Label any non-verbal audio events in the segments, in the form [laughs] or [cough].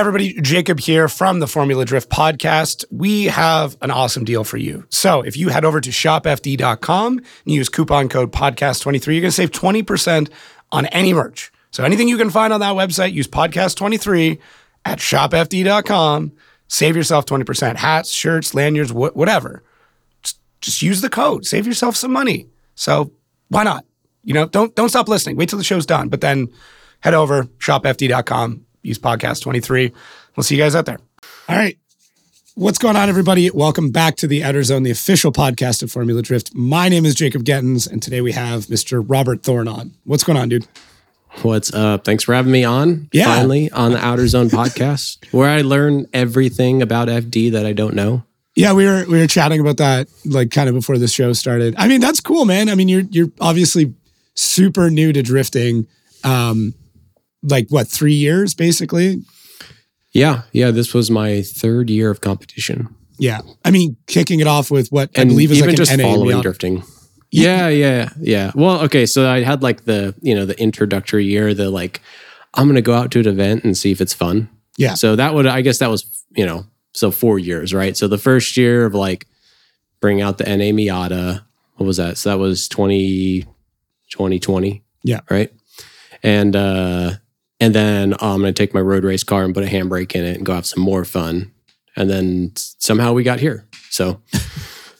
Everybody, Jacob here from the Formula Drift podcast. We have an awesome deal for you. So, if you head over to shopfd.com and use coupon code podcast23, you're going to save 20% on any merch. So, anything you can find on that website, use podcast23 at shopfd.com. Save yourself 20%. Hats, shirts, lanyards, wh- whatever. Just, just use the code. Save yourself some money. So, why not? You know, don't don't stop listening. Wait till the show's done, but then head over shopfd.com use podcast 23. We'll see you guys out there. All right. What's going on, everybody? Welcome back to the Outer Zone, the official podcast of Formula Drift. My name is Jacob Gettins, and today we have Mr. Robert Thorne on. What's going on, dude? What's up? Thanks for having me on. Yeah. Finally on the Outer Zone podcast, [laughs] where I learn everything about FD that I don't know. Yeah, we were we were chatting about that like kind of before the show started. I mean, that's cool, man. I mean, you're you're obviously super new to drifting. Um, like what three years basically Yeah, yeah. This was my third year of competition, yeah i mean kicking it off with what i and believe is even like just NA following drifting. Yeah, yeah, yeah. Well, okay. So I had like the you know the introductory year, the like I'm gonna go out to an event and see if it's fun. Yeah. So that would I guess that was you know so four years, right? So the first year of like bring out the NA Miata. What was that? So that was 20, 2020. Yeah. Right. And uh and then oh, I'm gonna take my road race car and put a handbrake in it and go have some more fun. And then somehow we got here. So [laughs]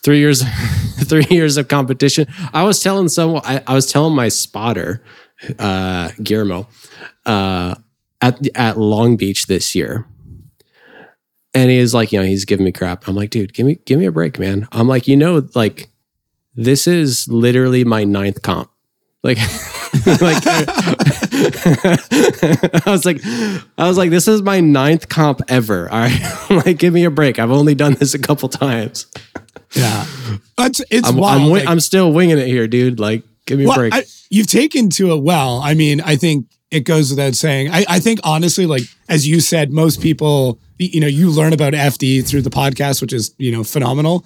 three years [laughs] three years of competition. I was telling someone I, I was telling my spotter, uh Guillermo, uh at at Long Beach this year. And he is like, you know, he's giving me crap. I'm like, dude, give me give me a break, man. I'm like, you know, like this is literally my ninth comp. Like, [laughs] like [laughs] I was like, I was like, this is my ninth comp ever. All right. [laughs] like, give me a break. I've only done this a couple times. yeah it's it's I'm, wild I'm, like- I'm still winging it here, dude. Like, give me Well, a break. I, you've taken to it well. I mean, I think it goes without saying. I, I think honestly, like as you said, most people, you know, you learn about FD through the podcast, which is you know phenomenal.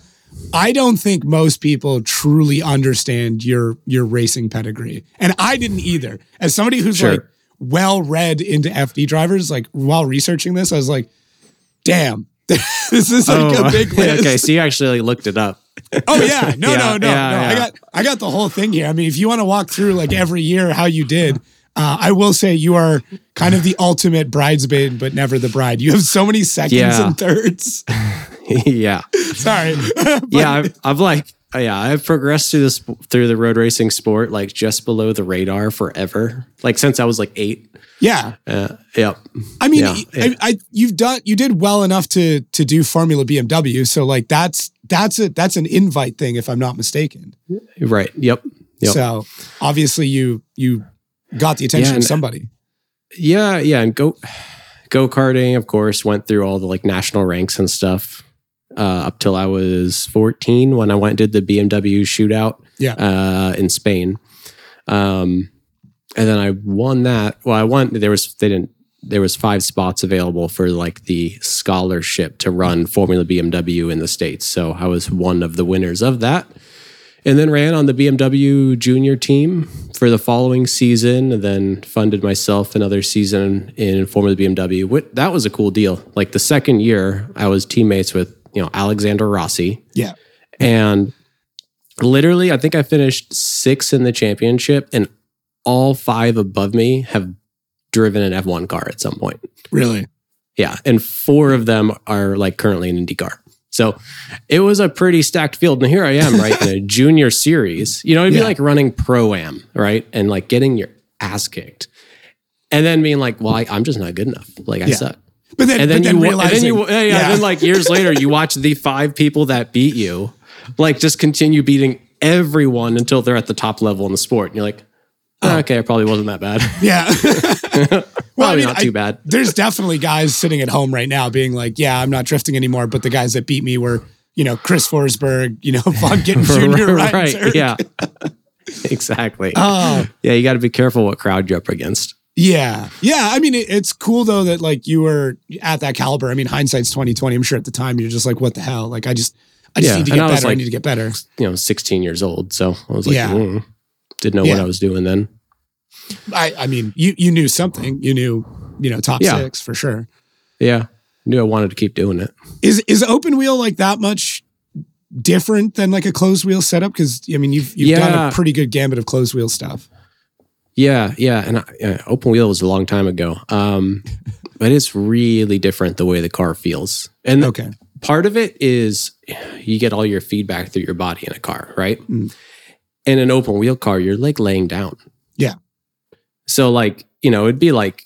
I don't think most people truly understand your your racing pedigree, and I didn't either. As somebody who's Sure. like well read into FD drivers, like while researching this, I was like, damn. [laughs] this is like a big [laughs] list. Oh, okay. So you actually like, looked it up. Oh yeah, no, [laughs] Yeah, no, no, yeah, no. I got, I got the whole thing here. I mean, if you want to walk through like every year how you did, uh, I will say you are kind of the ultimate bridesmaid, but never the bride. You have so many seconds Yeah. and thirds. [laughs] yeah. Sorry, [laughs] [laughs] yeah, I've, I've like, uh, yeah, I've progressed through this through the road racing sport like just below the radar forever. Like since I was like eight. yeah. Uh, yep. I mean, Yeah, I, yeah. I, you've done, you did well enough to to do Formula BMW. So like that's that's a that's an invite thing, if I'm not mistaken. Right. Yep. Yep. So obviously you you got the attention Yeah, of somebody. yeah, yeah, and go go karting, of course, went through all the like national ranks and stuff uh, up till I was 14 when I went and did the BMW shootout Yeah. uh, in Spain. Um, and then I won that. Well, I won. There was they didn't. There was five spots available for like the scholarship to run Formula BMW in the states. So I was one of the winners of that. And then ran on the BMW junior team for the following season, and then funded myself another season in Formula BMW. That was a cool deal. Like the second year, I was teammates with you know Alexander Rossi, Yeah. and literally, I think I finished sixth in the championship, and all five above me have driven an F1 car at some point. Really. Yeah. And four of them are like currently in IndyCar. So it was a pretty stacked field. And here I am, right, in a [laughs] junior series. You know, it'd be Yeah. like running pro am, right? And like getting your ass kicked. And then being like, well, I, I'm just not good enough. Like I Yeah. suck. But then, And then then you, and realizing, then you, yeah, yeah, then like years later, you watch the five people that beat you, like just continue beating everyone until they're at the top level in the sport. And you're like, "Ah, okay, it probably wasn't that bad. [laughs] yeah. [laughs] well, Probably not too bad. There's definitely guys sitting at home right now being like, yeah, I'm not drifting anymore. But the guys that beat me were, you know, Chris Forsberg, you know, [laughs] Vaughn Gittin Jr., Ryan right. Yeah. exactly. Oh, yeah, you got to be careful what crowd you're up against. Yeah. Yeah. I mean, it, it's cool though that like you were at that caliber. I mean, hindsight's 2020. I'm sure at the time you're just like, what the hell? Like, I just, I just Yeah, need to and get I was better. I like- need to get better. You know, 16 years old. So I was like, Yeah. mm, didn't know Yeah. what I was doing then. I, I mean, you, you knew something. You knew, you know, top Yeah. six for sure. yeah, knew I wanted to keep doing it. Is is open wheel like that much different than like a closed wheel setup? Because I mean, you've you've done a pretty good gambit of closed wheel stuff. Yeah, yeah, and I, yeah, open wheel was a long time ago. Um, [laughs] but it's really different the way the car feels, and Okay. part of it is you get all your feedback through your body in a car, right? Mm. In an open wheel car, you're like laying down. Yeah. So, like, you know, it'd be like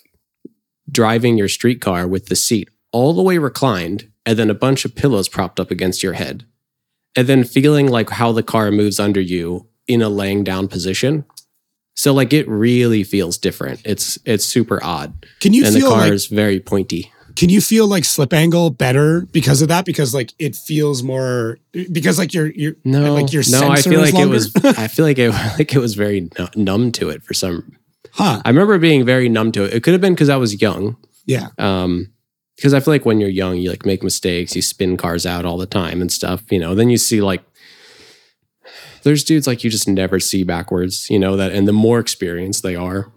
driving your street car with the seat all the way reclined and then a bunch of pillows propped up against your head. And then feeling like how the car moves under you in a laying down position. So like it really feels different. It's it's super odd. Can you and the car like is very pointy. can you feel like slip angle better because of that? Because like it feels more because like your your No, like your no, I feel like it was. I feel like it [laughs] like it was very numb to it for some. huh? I remember being very numb to it. It could have been because I was young. Yeah. Um, because I feel like when you're young, you like make mistakes, you spin cars out all the time and stuff. You know, then you see like there's dudes like you just never see backwards. You know that, and the more experienced they are,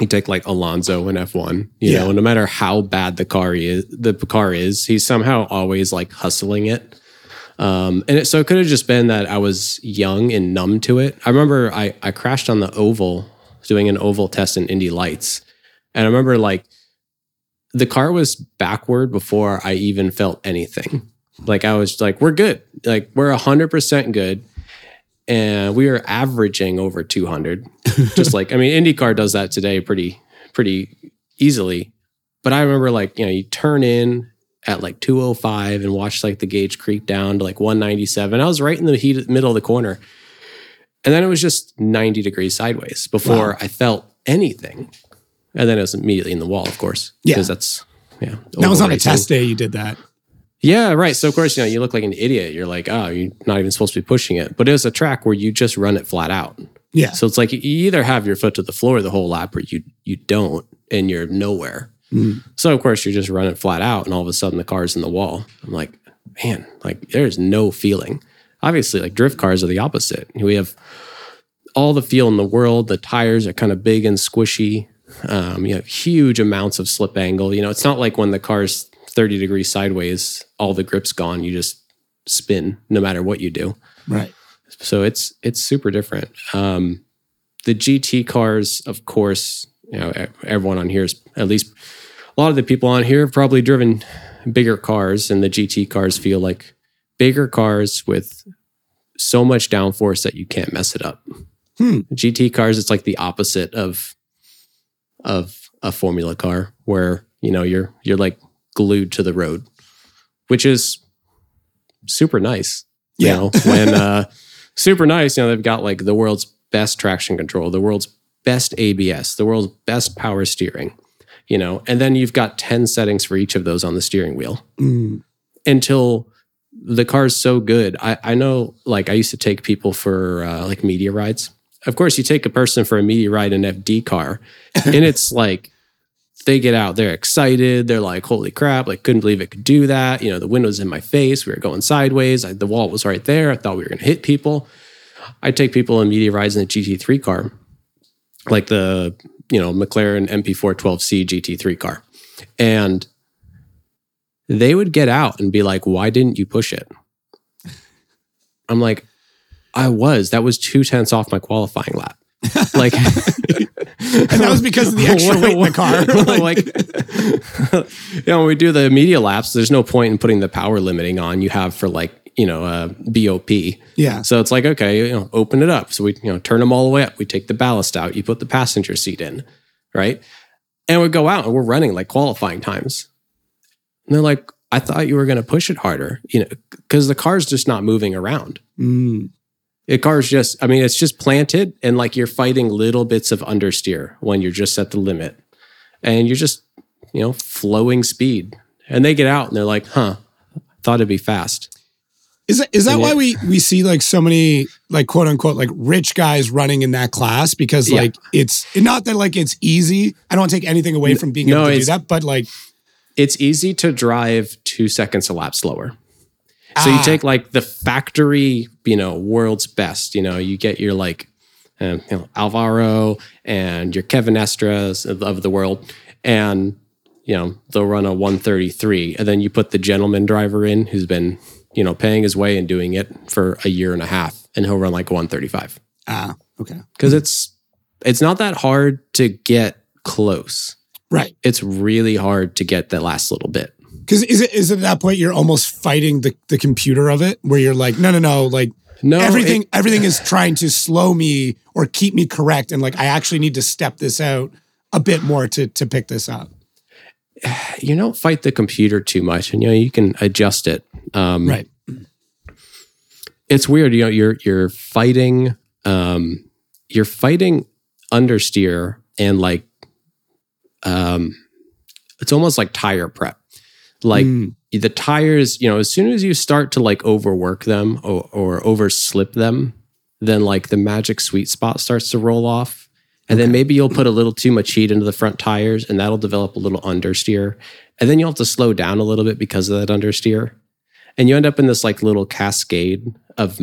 you take like Alonso in F1. You Yeah. know, no matter how bad the car is, the car is, he's somehow always like hustling it. Um, and it, so it could have just been that I was young and numb to it. I remember I, I crashed on the oval, doing an oval test in Indy Lights. And I remember like the car was backward before I even felt anything. Like I was like, we're good. Like we're 100% good. And we are averaging over 200. [laughs] just like, I mean, IndyCar does that today pretty, pretty easily. But I remember like, you know, you turn in at like 205 and watch like the gauge creep down to like 197. I was right in the heat middle of the corner. And then it was just 90 degrees sideways before Wow. I felt anything. And then it was immediately in the wall, of course. Yeah. Because that's yeah. That was on a test day. You did that. Yeah, right. So of course, you know, you look like an idiot. You're like, oh, you're not even supposed to be pushing it. But it was a track where you just run it flat out. Yeah. So it's like you either have your foot to the floor the whole lap or you you don't and you're nowhere. Mm. So of course you're just running flat out and all of a sudden the car's in the wall. I'm like, man, like there's no feeling. Obviously, like drift cars are the opposite. We have all the feel in the world. The tires are kind of big and squishy. Um, you have huge amounts of slip angle. You know, it's not like when the car's 30 degrees sideways, all the grip's gone. You just spin no matter what you do. Right. So it's it's super different. Um, the GT cars, of course, you know, everyone on here is at least a lot of the people on here have probably driven bigger cars, and the GT cars feel like bigger cars with so much downforce that you can't mess it up. Hmm. GT cars, it's like the opposite of of a Formula car, where you know you're you're like glued to the road, which is super nice. You Yeah. know, when uh, [laughs] super nice. You know, they've got like the world's best traction control, the world's best ABS, the world's best power steering. You know, and then you've got ten settings for each of those on the steering wheel Mm. until the car's so good. I, I know, like, I used to take people for uh, like media rides. Of course, you take a person for a media ride in an FD car, and [laughs] it's like they get out, they're excited, they're like, "Holy crap!" Like, couldn't believe it could do that. You know, the window's in my face. We were going sideways. I, the wall was right there. I thought we were going to hit people. I take people on media rides in a GT3 car, like the you know McLaren MP4 12C GT3 car, and they would get out and be like, "Why didn't you push it?" I'm like, "I was. That was two tenths off my qualifying lap." Like, [laughs] And that was because of the extra weight in the car. [laughs] like, [laughs] you know, when we do the media laps, there's no point in putting the power limiting on you have for like you know uh, BOP. Yeah. So it's like, okay, you know, open it up. So we, you know, turn them all the way up. We take the ballast out. You put the passenger seat in, right? And we go out and we're running like qualifying times. And they're like, I thought you were going to push it harder, you know, because the car's just not moving around. Mm. The car's just, I mean, it's just planted and like you're fighting little bits of understeer when you're just at the limit and you're just, you know, flowing speed. And they get out and they're like, huh, thought it'd be fast. Is that is that And why it- we we see like so many like quote unquote like rich guys running in that class because Yeah. like it's not that like it's easy. I don't take anything away from being No, able to do that, but like it's easy to drive two seconds a lap slower. So you Ah. take like the factory, you know, world's best. You know, you get your like, um, you know, Alvaro and your Kevin Estres of, of the world, and you know, they'll run a 133 and then you put the gentleman driver in who's been, you know, paying his way and doing it for a year and a half and he'll run like a 135 Ah, okay. because it's it's not that hard to get close. Right. It's really hard to get that last little bit. Because is it is it at that point you're almost fighting the, the computer of it, where you're like, no, no, no, like No, everything it- everything is trying to slow me or keep me correct, and like I actually need to step this out a bit more to to pick this up. [sighs] you don't fight the computer too much, and you know you can adjust it. Um, Right. it's weird you know you're you're fighting um you're fighting understeer and like um it's almost like tire prep like Mm. the tires you know as soon as you start to like overwork them or, or overslip them then like the magic sweet spot starts to roll off. And then maybe you'll put a little too much heat into the front tires and that'll develop a little understeer. And then you'll have to slow down a little bit because of that understeer. And you end up in this like little cascade of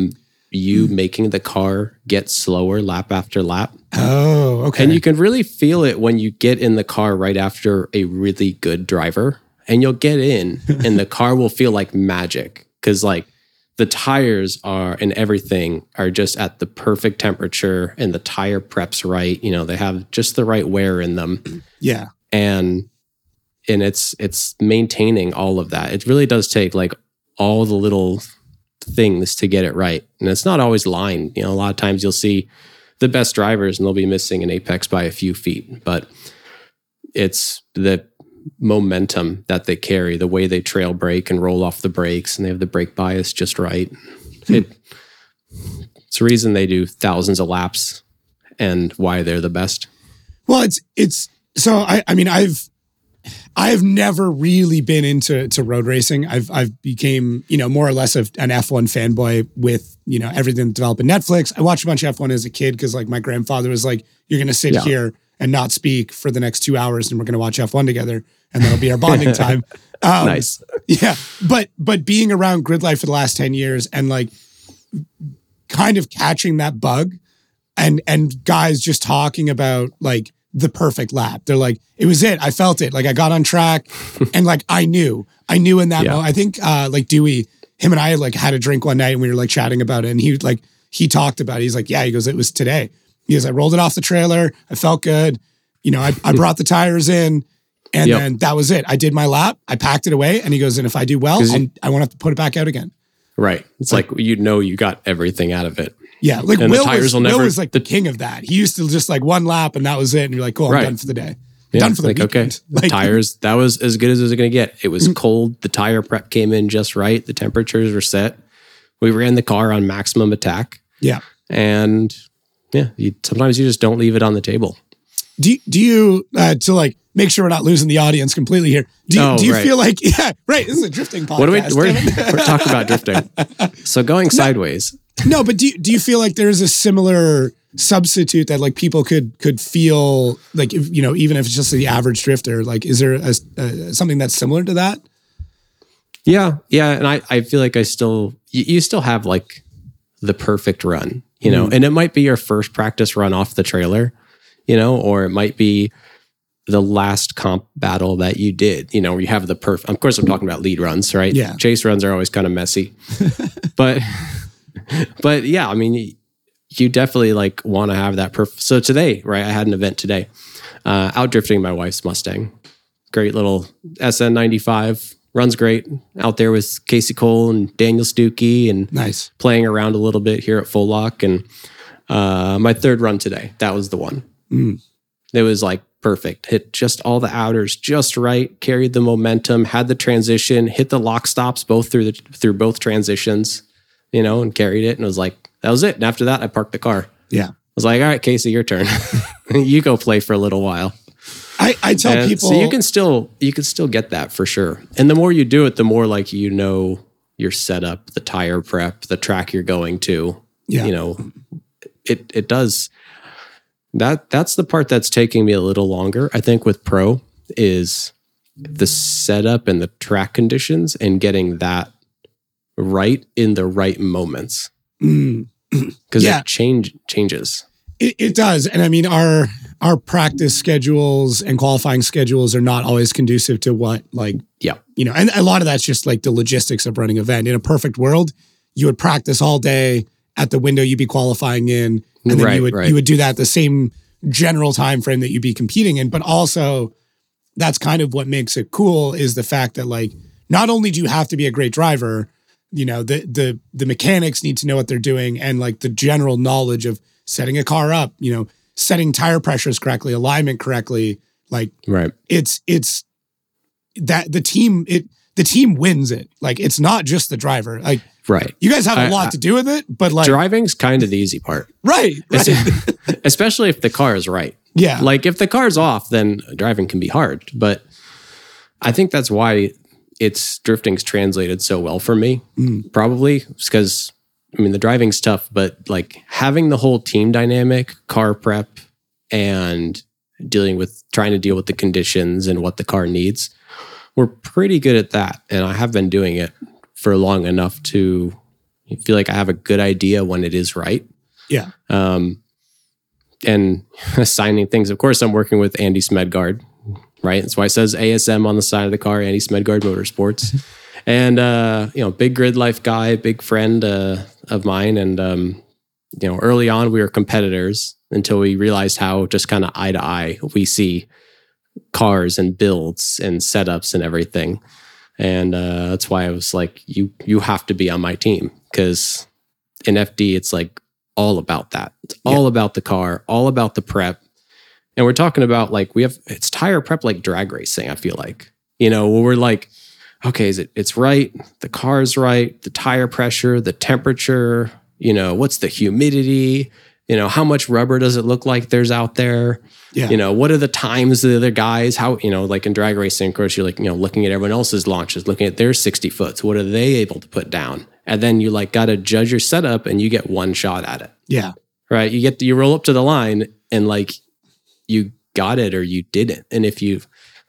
you making the car get slower lap after lap. Oh, okay. and you can really feel it when you get in the car right after a really good driver and you'll get in and the car will feel like magic because like the tires are and everything are just at the perfect temperature and the tire preps right you know they have just the right wear in them. Yeah. and and it's it's maintaining all of that. It really does take like all the little things to get it right. And it's not always lined you know a lot of times you'll see the best drivers and they'll be missing an apex by a few feet but it's the momentum that they carry the way they trail brake and roll off the brakes and they have the brake bias just right hmm. it, it's the reason they do thousands of laps and why they're the best Well, it's it's so I I mean I've I've never really been into to road racing. I've I've became you know more or less of an F1 fanboy with you know everything developed developing Netflix. I watched a bunch of F1 as a kid because like my grandfather was like, "You're gonna sit Yeah. here and not speak for the next two hours, and we're gonna watch F1 together, and that'll be our bonding [laughs] time." Um, nice yeah, but but being around Gridlife for the last 10 years and like kind of catching that bug and and guys just talking about like the perfect lap. They're like, it was it. I felt it. Like I got on track [laughs] and like I knew. I knew in that Yeah. moment. I think uh like Dewey, him and I like had a drink one night and we were like chatting about it. And he like he talked about it. He's like, Yeah, he goes, it was today. He goes, I rolled it off the trailer. I felt good. You know, I, I hmm. brought the tires in. And Yep. then that was it. I did my lap. I packed it away, and he goes, "And if I do well, you- I'm, won't have to put it back out again." Right. It's like you know you got everything out of it. Yeah, like And the Will, tires was, will Will was like the king of that. He used to just like one lap, and that was it. And you're like, "Cool, I'm Right. done for the day. Yeah, done for the like okay, weekend." the [laughs] Like, tires that was as good as it was going to get. It was mm. cold. The tire prep came in just right. The temperatures were set. We ran the car on maximum attack, Yeah. and yeah, you, sometimes you just don't leave it on the table. Do you, do you uh, to like make sure we're not losing the audience completely here? Do you, Oh, do you right. feel like [laughs] yeah, right? This is a drifting podcast. What do we? We're, we're talking about drifting. [laughs] So going sideways. no, but do you, do you feel like there's a similar substitute that like people could could feel like if you know even if it's just the average drifter like is there a, uh, something that's similar to that? Yeah, yeah, and I I feel like I still you, you still have like the perfect run, you know, and it might be your first practice run off the trailer, you know, or it might be the last comp battle that you did, you know, where you have the perfect. Of course, I'm talking about lead runs, right? Yeah. chase runs are always kind of messy, [laughs] but but yeah, I mean, you, you definitely like want to have that perfect. So today, right, I had an event today, uh, out drifting my wife's Mustang, great little SN95 runs great out there with Casey Cole and Daniel Stuckey and Nice. playing around a little bit here at Full Lock. And uh, my third run today, that was the one. Mm. It was like perfect. Hit just all the outers just right, carried the momentum, had the transition, hit the lock stops both through the through both transitions, you know, and carried it. And it was like, that was it. And after that, I parked the car. Yeah. I was like, all right, Casey, your turn. [laughs] you go play for a little while. I, I tell And people so you can still you can still get that for sure. And the more you do it, the more like you know your setup, the tire prep, the track you're going to. Yeah. You know, it it does that that's the part that's taking me a little longer, I think, with pro is the setup and the track conditions and getting that right in the right moments. Mm. [clears throat] Because Yeah. it change changes. It, it does, and I mean our our practice schedules and qualifying schedules are not always conducive to what like Yeah. you know, and a lot of that's just like the logistics of running an event. In a perfect world, you would practice all day at the window you'd be qualifying in, and then Right, you would right. you would do that the same general time frame that you'd be competing in. But also, that's kind of what makes it cool is the fact that like not only do you have to be a great driver, you know, the the the mechanics need to know what they're doing and like the general knowledge of setting a car up, you know, setting tire pressures correctly, alignment correctly, like Right. it's it's that the team it the team wins it. Like it's not just the driver. Like Right. you guys have a I- lot I- to do with it, but like Driving's kind of the easy part, right, right. [laughs] especially if the car is right. yeah, Like if the car's off, then driving can be hard. But I think that's why it's drifting's translated so well for me. Hmm. Probably because I mean the driving's tough, but like having the whole team dynamic, car prep, and dealing with trying to deal with the conditions and what the car needs, we're pretty good at that. And I have been doing it for long enough to feel like I have a good idea when it is right yeah, um, and [laughs] assigning things. Of course, I'm working with Andy Smedgard, right? That's why it says ASM on the side of the car, Andy Smedgard Motorsports. [laughs] and, uh, you know, big Gridlife guy, big friend uh, of mine. And, um, you know, early on, we were competitors until we realized how just kind of eye to eye we see cars and builds and setups and everything. And uh, that's why I was like, you you have to be on my team because in FD it's like all about that. It's all about the car, all about the prep. And we're talking about like we have it's tire prep like drag racing. I feel like you know where we're like, okay, is it it's right? The car's right. The tire pressure, the temperature. You know what's the humidity? You know how much rubber does it look like there's out there? yeah, you know what are the times of the other guys how you know like in drag racing of course you're like you know looking at everyone else's launches looking at their 60 foots what are they able to put down and then you like got to judge your setup and you get one shot at it yeah, right you get you roll up to the line and like you got it or you didn't and if you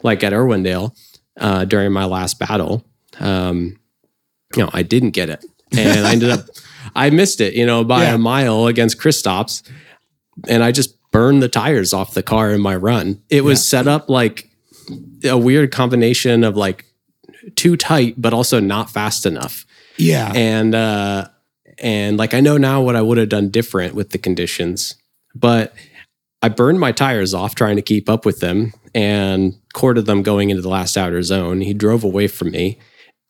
like at irwindale uh, during my last battle. Um, you know i didn't get it. And i ended up [laughs] i missed it you know by Yeah. a mile against Kristaps. And i just burned the tires off the car in my run. It was set up like a weird combination of like too tight but also not fast enough. Yeah, and uh and like I know now what I would have done different with the conditions, but I burned my tires off trying to keep up with them. And courted them going into the last outer zone. He drove away from me.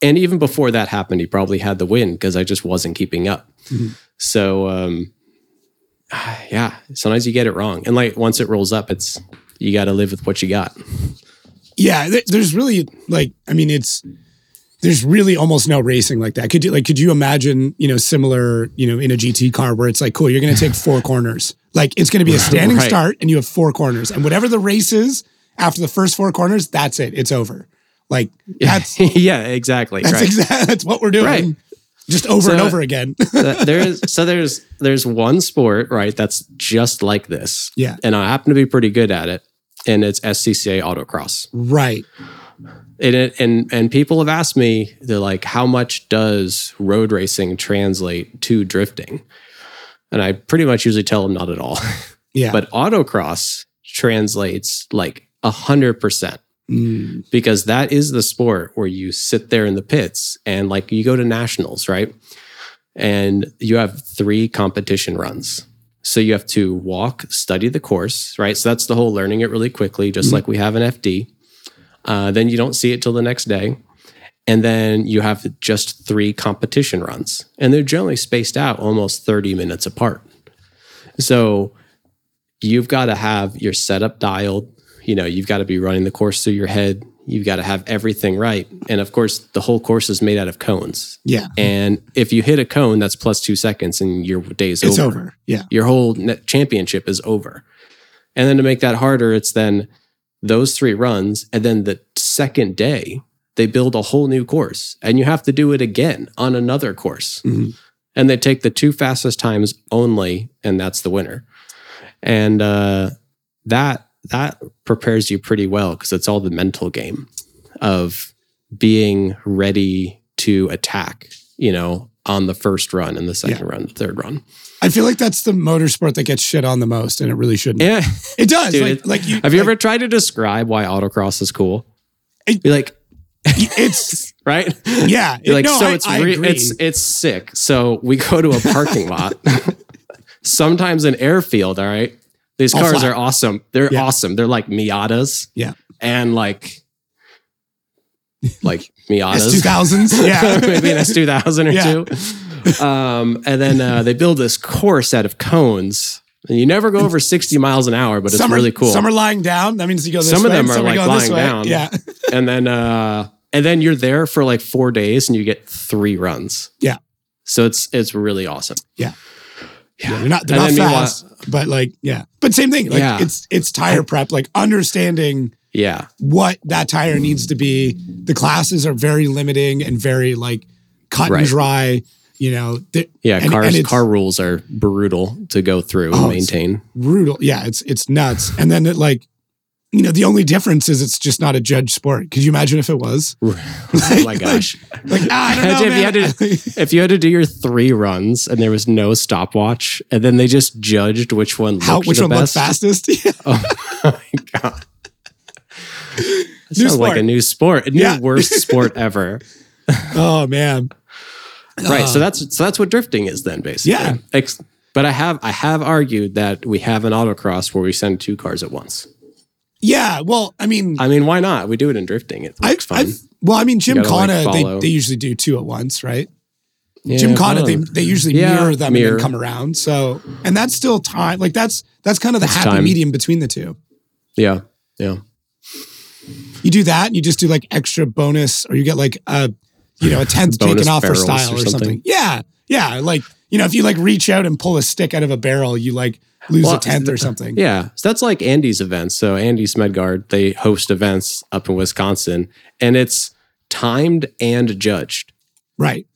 And even before that happened, he probably had the win because I just wasn't keeping up. Mhm. So um [sighs] yeah, sometimes you get it wrong. And like once it rolls up, it's you got to live with what you got. yeah. There's really like, I mean, it's there's really almost no racing like that. Could you like, could you imagine, you know, similar, you know, in a GT car where it's like, cool, you're going to take [laughs] four corners. Like it's going to be a [laughs] standing Right. start and you have four corners, and whatever the race is after the first four corners, that's it. It's over. Like [laughs] that's yeah, exactly. that's right. exactly [laughs] that's what we're doing. Right. Just over and over again. [laughs] There is so there's there's one sport right that's just like this yeah. and i happen to be pretty good at it and it's scca autocross Right. and it, and and people have asked me they're like how much does road racing translate to drifting and i pretty much usually tell them not at all Yeah. but autocross translates like a hundred percent Mm, because that is the sport where you sit there in the pits and like you go to nationals, right? And you have three competition runs. So you have to walk, study the course, right? So that's the whole learning it really quickly, just Mhm. like we have an FD. Uh, then you don't see it till the next day. And then you have just three competition runs, and they're generally spaced out almost 30 minutes apart. So you've got to have your setup dialed. You know, you've got to be running the course through your head. You've got to have everything right. And of course, the whole course is made out of cones. yeah. And if you hit a cone, that's plus two seconds and your day's It's over. over. Yeah. Your whole net championship is over. And then to make that harder, it's then those three runs. And then the second day, they build a whole new course and you have to do it again on another course. Mhm. And they take the two fastest times only, and that's the winner. And uh, that that prepares you pretty well because it's all the mental game of being ready to attack you know, on the first run and the second run, the third run. I feel like that's the motorsport that gets shit on the most, and it really shouldn't. Yeah. [laughs] It does. Dude, like, like you Have you like, ever tried to describe why autocross is cool? It- You're like, It's [laughs] right? yeah. You're like, no, so I- it's I re- it's it's sick. So we go to a parking lot, [laughs] sometimes an airfield. All right, these All cars flat. are awesome. They're Yeah. awesome. They're like Miatas yeah. and like like [laughs] Miatas. two thousands. [laughs] Yeah. maybe an S two thousand or Yeah. two. Um, and then uh, they build this course out of cones. And you never go over sixty miles an hour, but it's some really cool. Some are lying down. That means you go this Some of them are, like, lying down. Yeah. [laughs] and then uh and then you're there for like four days and you get three runs Yeah. so it's it's really awesome Yeah. yeah, Yeah, they're not they're And not fast, but like yeah. But same thing. Like Yeah. it's it's tire prep, like understanding yeah what that tire needs to be. The classes are very limiting and very like cut Right. and dry. You know, they're yeah And- cars and car rules are brutal to go through Oh, and maintain brutal. Yeah, it's it's nuts. And then it like, you know, the only difference is it's just not a judge sport. Could you imagine if it was? [laughs] oh my gosh Like ah, I don't know, if you to- [laughs] if you had to do your three runs and there was no stopwatch and then they just judged which one How which the one looked fastest? [laughs] Yeah. oh my god that New sounds like a new sport a new Yeah. worst sport ever Oh man. right so that's so that's what drifting is then basically Yeah. Ex- but i have i have argued that we have an autocross where we send two cars at once Yeah. Well, I mean, i mean why not we do it in drifting it I, looks fun I've, well, I mean, Jim gotta, like, they, they usually do two at once, right? Yeah, Jim I Connor, they, they usually Yeah, mirror them mirror. and then come around. So, and that's still time. Like that's that's kind of the That's happy time. medium between the two. yeah yeah You do that, and you just do like extra bonus, or you get like a, you know, a tenth [laughs] taken off for style or or, something. something. Yeah, yeah. Like you know, if you like reach out and pull a stick out of a barrel, you like lose Well, a tenth or something. Yeah. So that's like Andy's events. So Andy Smedgard, they host events up in Wisconsin and it's timed and judged. Right.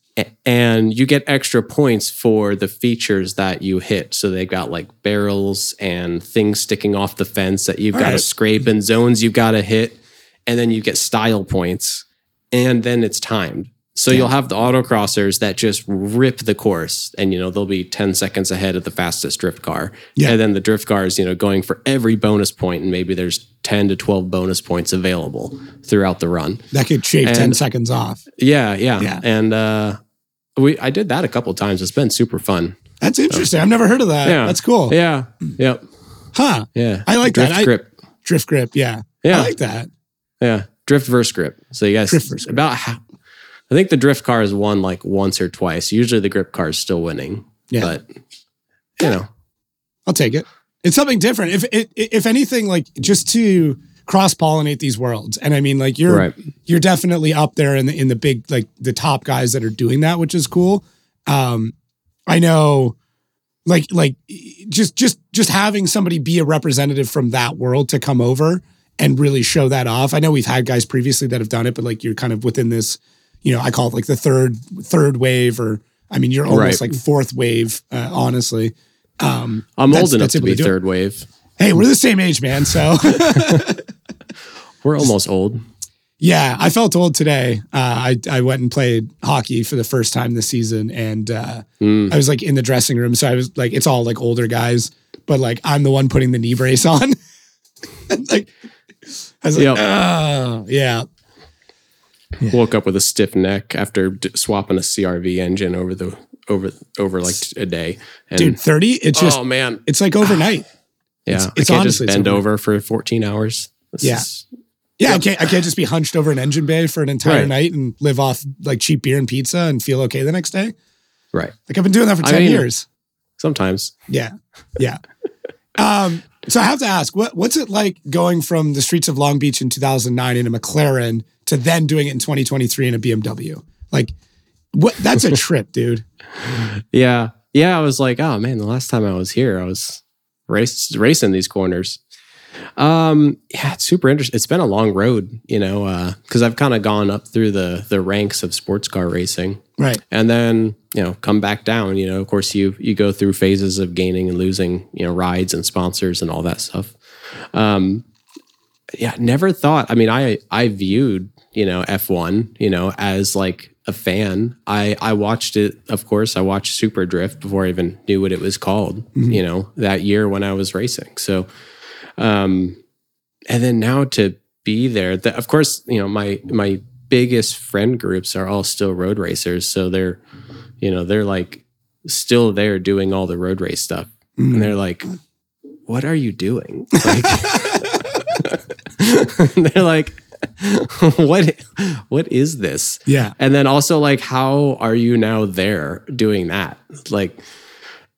And you get extra points for the features that you hit. So they've got like barrels and things sticking off the fence that you've got to Alright. scrape and zones you've got to hit. And then you get style points. And then it's timed. So you'll have the autocrossers that just rip the course and you know they'll be 10 seconds ahead of the fastest drift car. Yeah. And then the drift cars, you know, going for every bonus point and maybe there's 10 to 12 bonus points available throughout the run. That could shave ten seconds off. Yeah, yeah. Yeah. And uh we I did that a couple times. It's been super fun. That's interesting. I've never heard of that. Yeah. That's cool. Yeah. Yep. Huh. Yeah. I like that. drift I- grip. Drift grip. Yeah. Yeah. I like that. Yeah. Drift versus grip. So you guys Drift versus grip. about how I think the drift car has won like once or twice. Usually the grip car is still winning. Yeah. But you know, I'll take it. It's something different. If if, if anything, like just to cross pollinate these worlds, and I mean, like you're Right. you're definitely up there in the in the big like the top guys that are doing that, which is cool. Um, I know, like like just just just having somebody be a representative from that world to come over and really show that off. I know we've had guys previously that have done it, but like you're kind of within this, you know, I call it like the third third wave, or I mean, you're almost Right. like fourth wave, uh, honestly. Um, I'm old enough to be third wave. Hey, we're the same age, man. So [laughs] We're almost old. yeah, I felt old today. Uh, I I went and played hockey for the first time this season, and uh, Mm. I was like in the dressing room. So I was like, it's all like older guys, but like I'm the one putting the knee brace [laughs] on. [laughs] Like I was like, Yep. oh yeah, Woke up with a stiff neck after d- swapping a CRV engine over the over over like a day. And dude, thirty. It's just oh man, it's like overnight. [sighs] yeah, it's- I can't honestly- just it's bend over- for 14 hours. This Yeah. is- Yeah, I can't I can't just be hunched over an engine bay for an entire Right. night and live off like cheap beer and pizza and feel okay the next day. right. Like I've been doing that for I ten mean- years. Sometimes. Yeah. Yeah. um, so I have to ask, what what's it like going from the streets of Long Beach in 2009 in a McLaren to then doing it in 2023 in a BMW? Like, what? That's a [laughs] trip, dude. Yeah. Yeah. I was like, oh man, the last time I was here, I was race, racing these corners. Um, yeah, it's super interesting. It's been a long road, you know, uh, cause I've kind of gone up through the, the ranks of sports car racing Right. and then, you know, come back down, you know, of course you, you go through phases of gaining and losing, you know, rides and sponsors and all that stuff. Um, yeah, never thought, I mean, I, I viewed, you know, F1, you know, as like a fan. I I watched it, of course. I watched Super Drift before I even knew what it was called. You know, that year when I was racing. So, um, and then now to be there, that of course, you know, my my biggest friend groups are all still road racers. So they're, you know, they're like still there doing all the road race stuff, and they're like, "What are you doing?" [laughs] Like, [laughs] they're like, [laughs] "What? What is this?" Yeah. And then also like, how are you now there doing that? Like,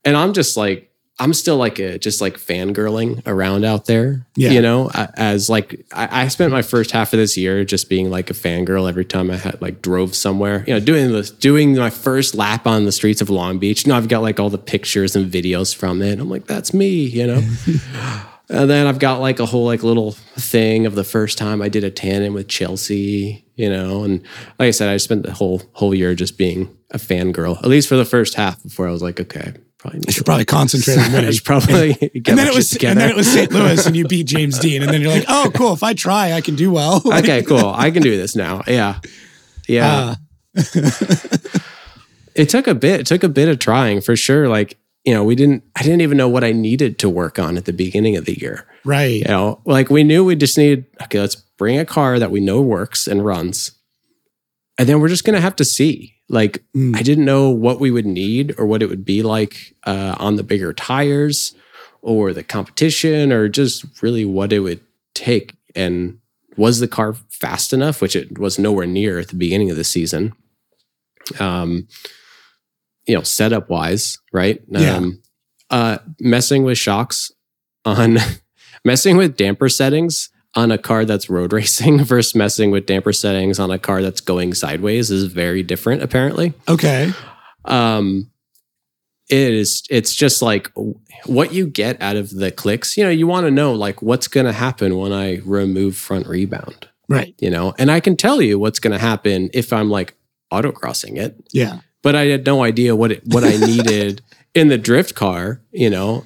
and I'm just like, I'm still like a just like fangirling around out there. Yeah. You know, as like I, I spent my first half of this year just being like a fangirl every time I had like drove somewhere. You know, doing this, doing my first lap on the streets of Long Beach. You know, I've got like all the pictures and videos from it. I'm like, that's me. You know. [laughs] And then I've got like a whole like little thing of the first time I did a tandem with Chelsea, you know, and like I said, I spent the whole whole year just being a fangirl, at least for the first half before I was like, okay, probably [laughs] I should probably concentrate on I winning. should probably get and then it was together. and then it was St. Louis and you beat James Deane and then you're like, "Oh, cool, if I try, I can do well." Like, [laughs] okay, cool. I can do this now. Yeah. Yeah. uh, [laughs] it took a bit. It took a bit of trying for sure. Like, you know, we didn't I didn't even know what I needed to work on at the beginning of the year. right. You know, like we knew we just needed, okay, let's bring a car that we know works and runs. And then we're just going to have to see. Like, Mm. I didn't know what we would need or what it would be like uh, on the bigger tires or the competition or just really what it would take. And was the car fast enough, which it was nowhere near at the beginning of the season? Um, you know, setup wise, right? Yeah. Um, uh, messing with shocks on [laughs] messing with damper settings on a car that's road [laughs] racing versus messing with damper settings on a car that's going sideways is very different apparently Okay. um it is it's just like what you get out of the clicks you know you want to know like what's going to happen when i remove front rebound Right. you know and i can tell you what's going to happen if i'm like autocrossing it Yeah. But I had no idea what it what I needed [laughs] in the drift car. You know,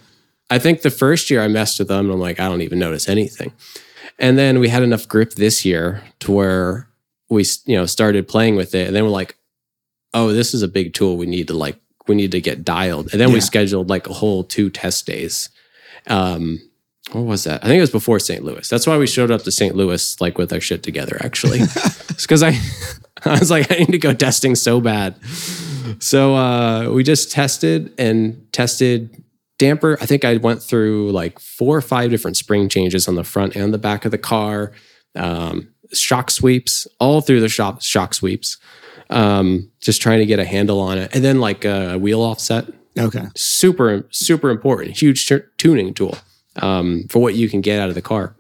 I think the first year I messed with them, and I'm like, I don't even notice anything. And then we had enough grip this year to where we, you know, started playing with it, and then we're like, oh, this is a big tool. We need to like we need to get dialed. And then we scheduled like a whole two test days. Um, what was that? I think it was before St. Louis. That's why we showed up to St. Louis like with our shit together. Actually, [laughs] it's because I, [laughs] I was like, I need to go testing so bad. So uh, we just tested and tested damper. I think I went through like four or five different spring changes on the front and the back of the car. Um, shock sweeps all through the shop shock sweeps. Um, just trying to get a handle on it, and then like a wheel offset Okay. super super important huge tu- tuning tool um, for what you can get out of the car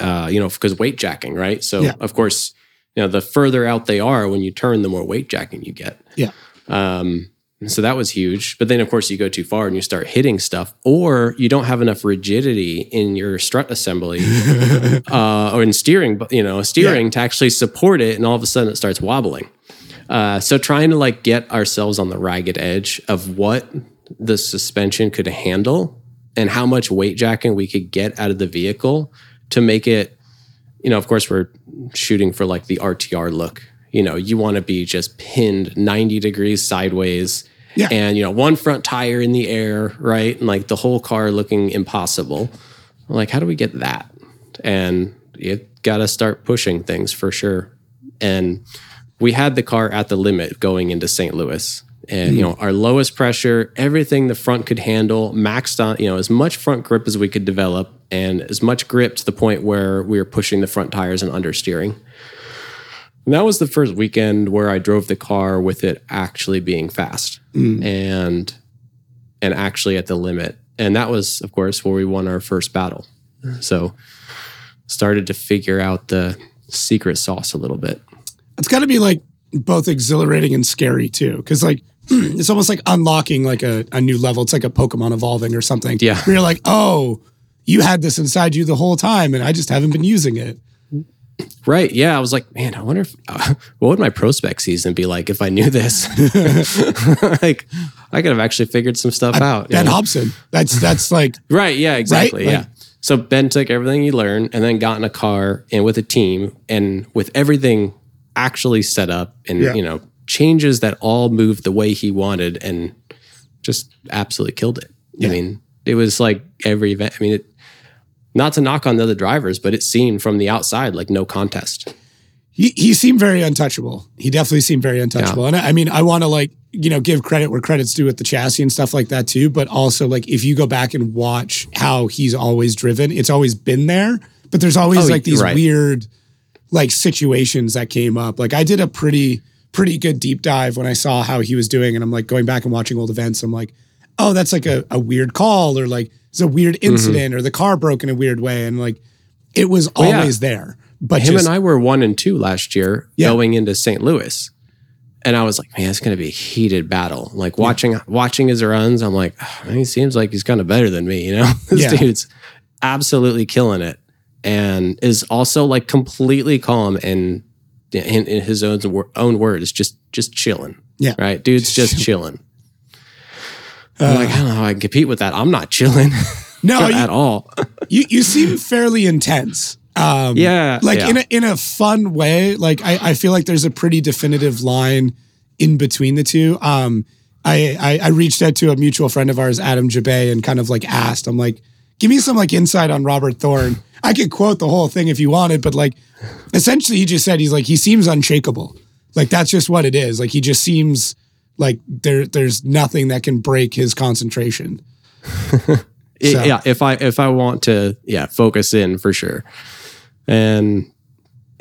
uh, you know because weight jacking right so Yeah. of course you know the further out they are when you turn the more weight jacking you get. Yeah. um, so that was huge. But then of course you go too far and you start hitting stuff or you don't have enough rigidity in your strut assembly [laughs] uh, or in steering but you know steering to actually support it and all of a sudden it starts wobbling. Uh, so trying to like get ourselves on the ragged edge of what the suspension could handle and how much weight jacking we could get out of the vehicle to make it, you know, of course we're shooting for like the RTR look. You know, you want to be just pinned 90 degrees sideways Yeah. and, you know, one front tire in the air, right? And like the whole car looking impossible. Like, how do we get that? And you got to start pushing things for sure. And we had the car at the limit going into St. Louis. And you hmm. know, our lowest pressure, everything the front could handle, maxed on, you know, as much front grip as we could develop and as much grip to the point where we were pushing the front tires and understeering. And that was the first weekend where I drove the car with it actually being fast mm. and and actually at the limit. And that was, of course, where we won our first battle. So started to figure out the secret sauce a little bit. It's got to be like both exhilarating and scary too, because like [clears throat] it's almost like unlocking like a, a new level. It's like a Pokemon evolving or something. Yeah. where you're like, oh, you had this inside you the whole time, and I just haven't been using it. Right. Yeah. I was like, man, I wonder if, uh, [laughs] what would my prospect season be like if I knew this? [laughs] like, I could have actually figured some stuff out. Ben you know? Hobson. That's that's like [laughs] Right. Yeah. Exactly. Like- yeah. So Ben took everything he learned and then got in a car and with a team and with everything actually set up and Yeah. you know changes that all moved the way he wanted and just absolutely killed it. Yeah. I mean, it was like every event. I mean, it, not to knock on the other drivers, but it seemed from the outside like no contest. he, he seemed very untouchable. He definitely seemed very untouchable. And I, I mean, I want to like, you know, give credit where credit's due with the chassis and stuff like that too. But also like, if you go back and watch how he's always driven, it's always been there, but there's always Oh, like these right. weird like situations that came up. Like I did a pretty, pretty good deep dive when I saw how he was doing. And I'm like going back and watching old events. I'm like, oh, that's like a, a weird call or like it's a weird Mm-hmm. incident or the car broke in a weird way. And like, it was yeah. always there. But Him just, and I were one and two last year Yeah. going into St. Louis. And I was like, man, it's going to be a heated battle. Like watching watching his runs, I'm like, "Ah, he seems like he's kind of better than me. You know, [laughs] this Yeah. dude's absolutely killing it, and is also like completely calm and in, in his own own words, just just chilling. Yeah. right. Dude's just [laughs] chilling. I'm like, I don't know how I can compete with that. I'm not chilling [laughs] no, you, at all. you you seem fairly intense. Um, Yeah, like yeah. in a in a fun way. Like I, I feel like there's a pretty definitive line in between the two. Um, I, I I reached out to a mutual friend of ours, Adam Jabe, and kind of like asked. I'm like, give me some like insight on Robert Thorne. I could quote the whole thing if you wanted, but like essentially he just said he's like he seems unshakable. Like that's just what it is. Like he just seems like there there's nothing that can break his concentration. [laughs] So- yeah if i if i want to yeah focus in for sure. And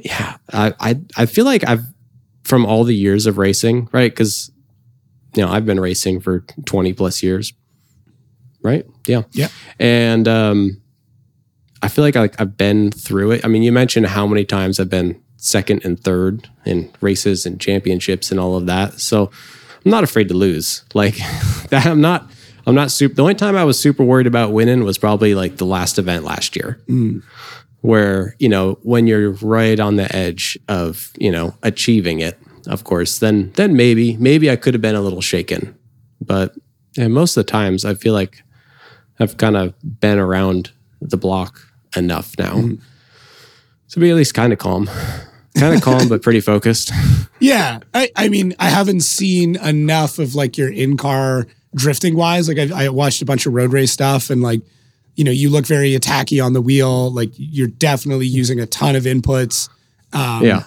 yeah i i, I feel like i've from all the years of racing right? Because you know i've been racing for 20 plus years right? Yeah. Yeah. and um i feel like I, i've been through it. I mean you mentioned how many times i've been second and third in races and championships and all of that. So i'm not afraid to lose. Like [laughs] that i'm not i'm not super the only time i was super worried about winning was probably like the last event last year. Mm. Where you know when you're right on the edge of you know achieving it of course then then maybe maybe i could have been a little shaken. But yeah, most of the times i feel like i've kind of been around the block enough now mm. to be at least kind of calm kind of calm but pretty focused [laughs] Yeah, I, I mean, I haven't seen enough of like your in car drifting wise. Like I, I watched a bunch of road race stuff, and like, you know, you look very attacky on the wheel. Like you're definitely using a ton of inputs. Um, yeah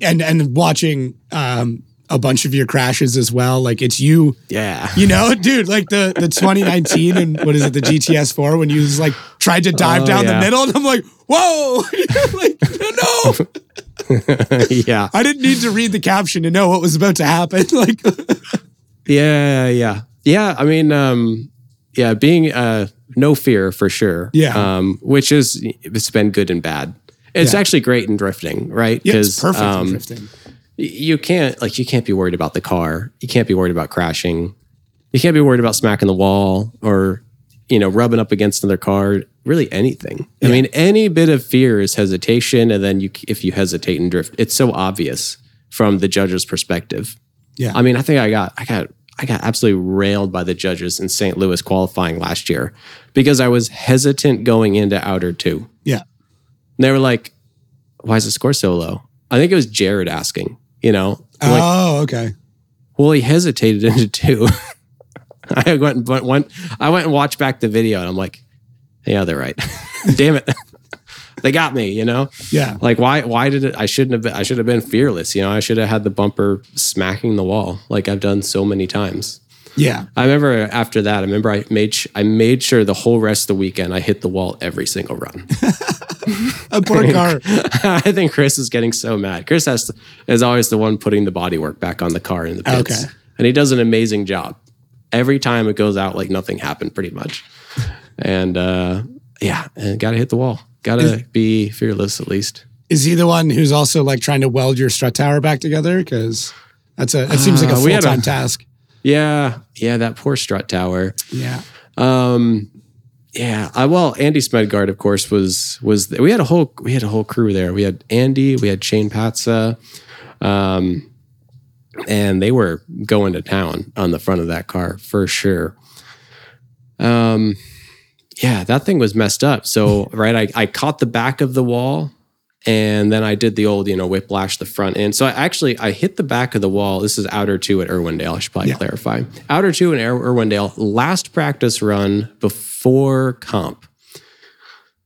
and and watching um, a bunch of your crashes as well. Like it's you, yeah you know, [laughs] dude. Like the the 2019 and what is it, the GTS 4 when you just like tried to dive Oh, down the middle, and I'm like, whoa, [laughs] like no. [laughs] yeah I didn't need to read the caption to know what was about to happen. [laughs] Like, Yeah, yeah, yeah. I mean, um, yeah, being uh, no fear for sure. Yeah. um, which is it's been good and bad. It's Yeah. actually great in drifting, right? yeah, it's perfect in um, drifting. you can't like you can't be worried about the car. You can't be worried about crashing. You can't be worried about smacking the wall or you know rubbing up against another car. Really, anything. I mean, any bit of fear is hesitation, and then you if you hesitate and drift, it's so obvious from the judge's perspective. Yeah. I mean, I think I got I got I got absolutely railed by the judges in St. Louis qualifying last year because I was hesitant going into outer two. Yeah. And they were like, "Why is the score so low?" I think it was Jared asking. You know, I'm like, oh, okay. well, he hesitated [laughs] into two. [laughs] I went and went, went. I went and watched back the video, and I'm like, "Yeah, they're right. [laughs] Damn it, [laughs] they got me." You know, Yeah. like why? Why did it? I shouldn't have. Been, I should have been fearless. You know, I should have had the bumper smacking the wall like I've done so many times. Yeah. I remember after that. I remember I made sh- I made sure the whole rest of the weekend I hit the wall every single run. [laughs] A poor car. I think Chris is getting so mad. Chris has to, is always the one putting the bodywork back on the car in the pits, Okay. and he does an amazing job. Every time it goes out like nothing happened, pretty much. And uh, yeah, and got to hit the wall. Got to be fearless at least. Is he the one who's also like trying to weld your strut tower back together? Because that's a, it seems like a Uh, full time task. Yeah, yeah, that poor strut tower. Yeah. Um, yeah, I, well, Andy Smedgard, of course, was was we had a whole we had a whole crew there. We had Andy, we had Shane Patza, um, and they were going to town on the front of that car for sure. Um, yeah, that thing was messed up. So [laughs] right, I I caught the back of the wall, And then I did the old, you know, whiplash the front end. So I actually I hit the back of the wall. This is outer two at Irwindale. I should probably Yeah. clarify. Outer two in Ir- Irwindale, last practice run before comp.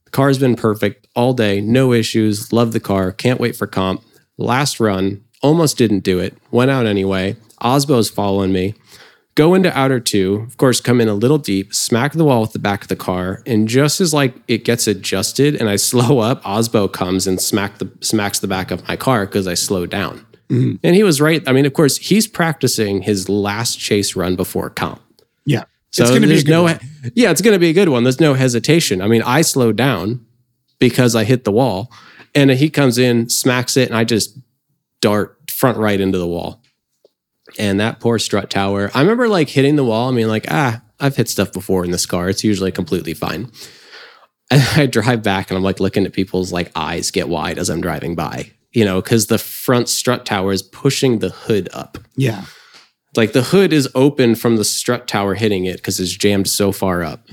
The car's been perfect all day, no issues. Love the car. Can't wait for comp. Last run, almost didn't do it. Went out anyway. Osbo's following me. Go into outer two, of course, come in a little deep, smack the wall with the back of the car, and just as like it gets adjusted and I [laughs] slow up, Osbo comes and smack the smacks the back of my car because I slowed down. Mm-hmm. And he was right. I mean, of course, he's practicing his last chase run before comp. Yeah. So it's going to be a there's good no, one. yeah, it's going to be a good one. There's no hesitation. I mean, I slowed down because I hit the wall, and he comes in, smacks it, and I just dart front right into the wall. And that poor strut tower. I remember like hitting the wall. I mean, like ah, I've hit stuff before in this car. It's usually completely fine. [laughs] And I drive back, and I'm like looking at people's like eyes get wide as I'm driving by. You know, because the front strut tower is pushing the hood up Yeah. like the hood is open from the strut tower hitting it because it's jammed so far up.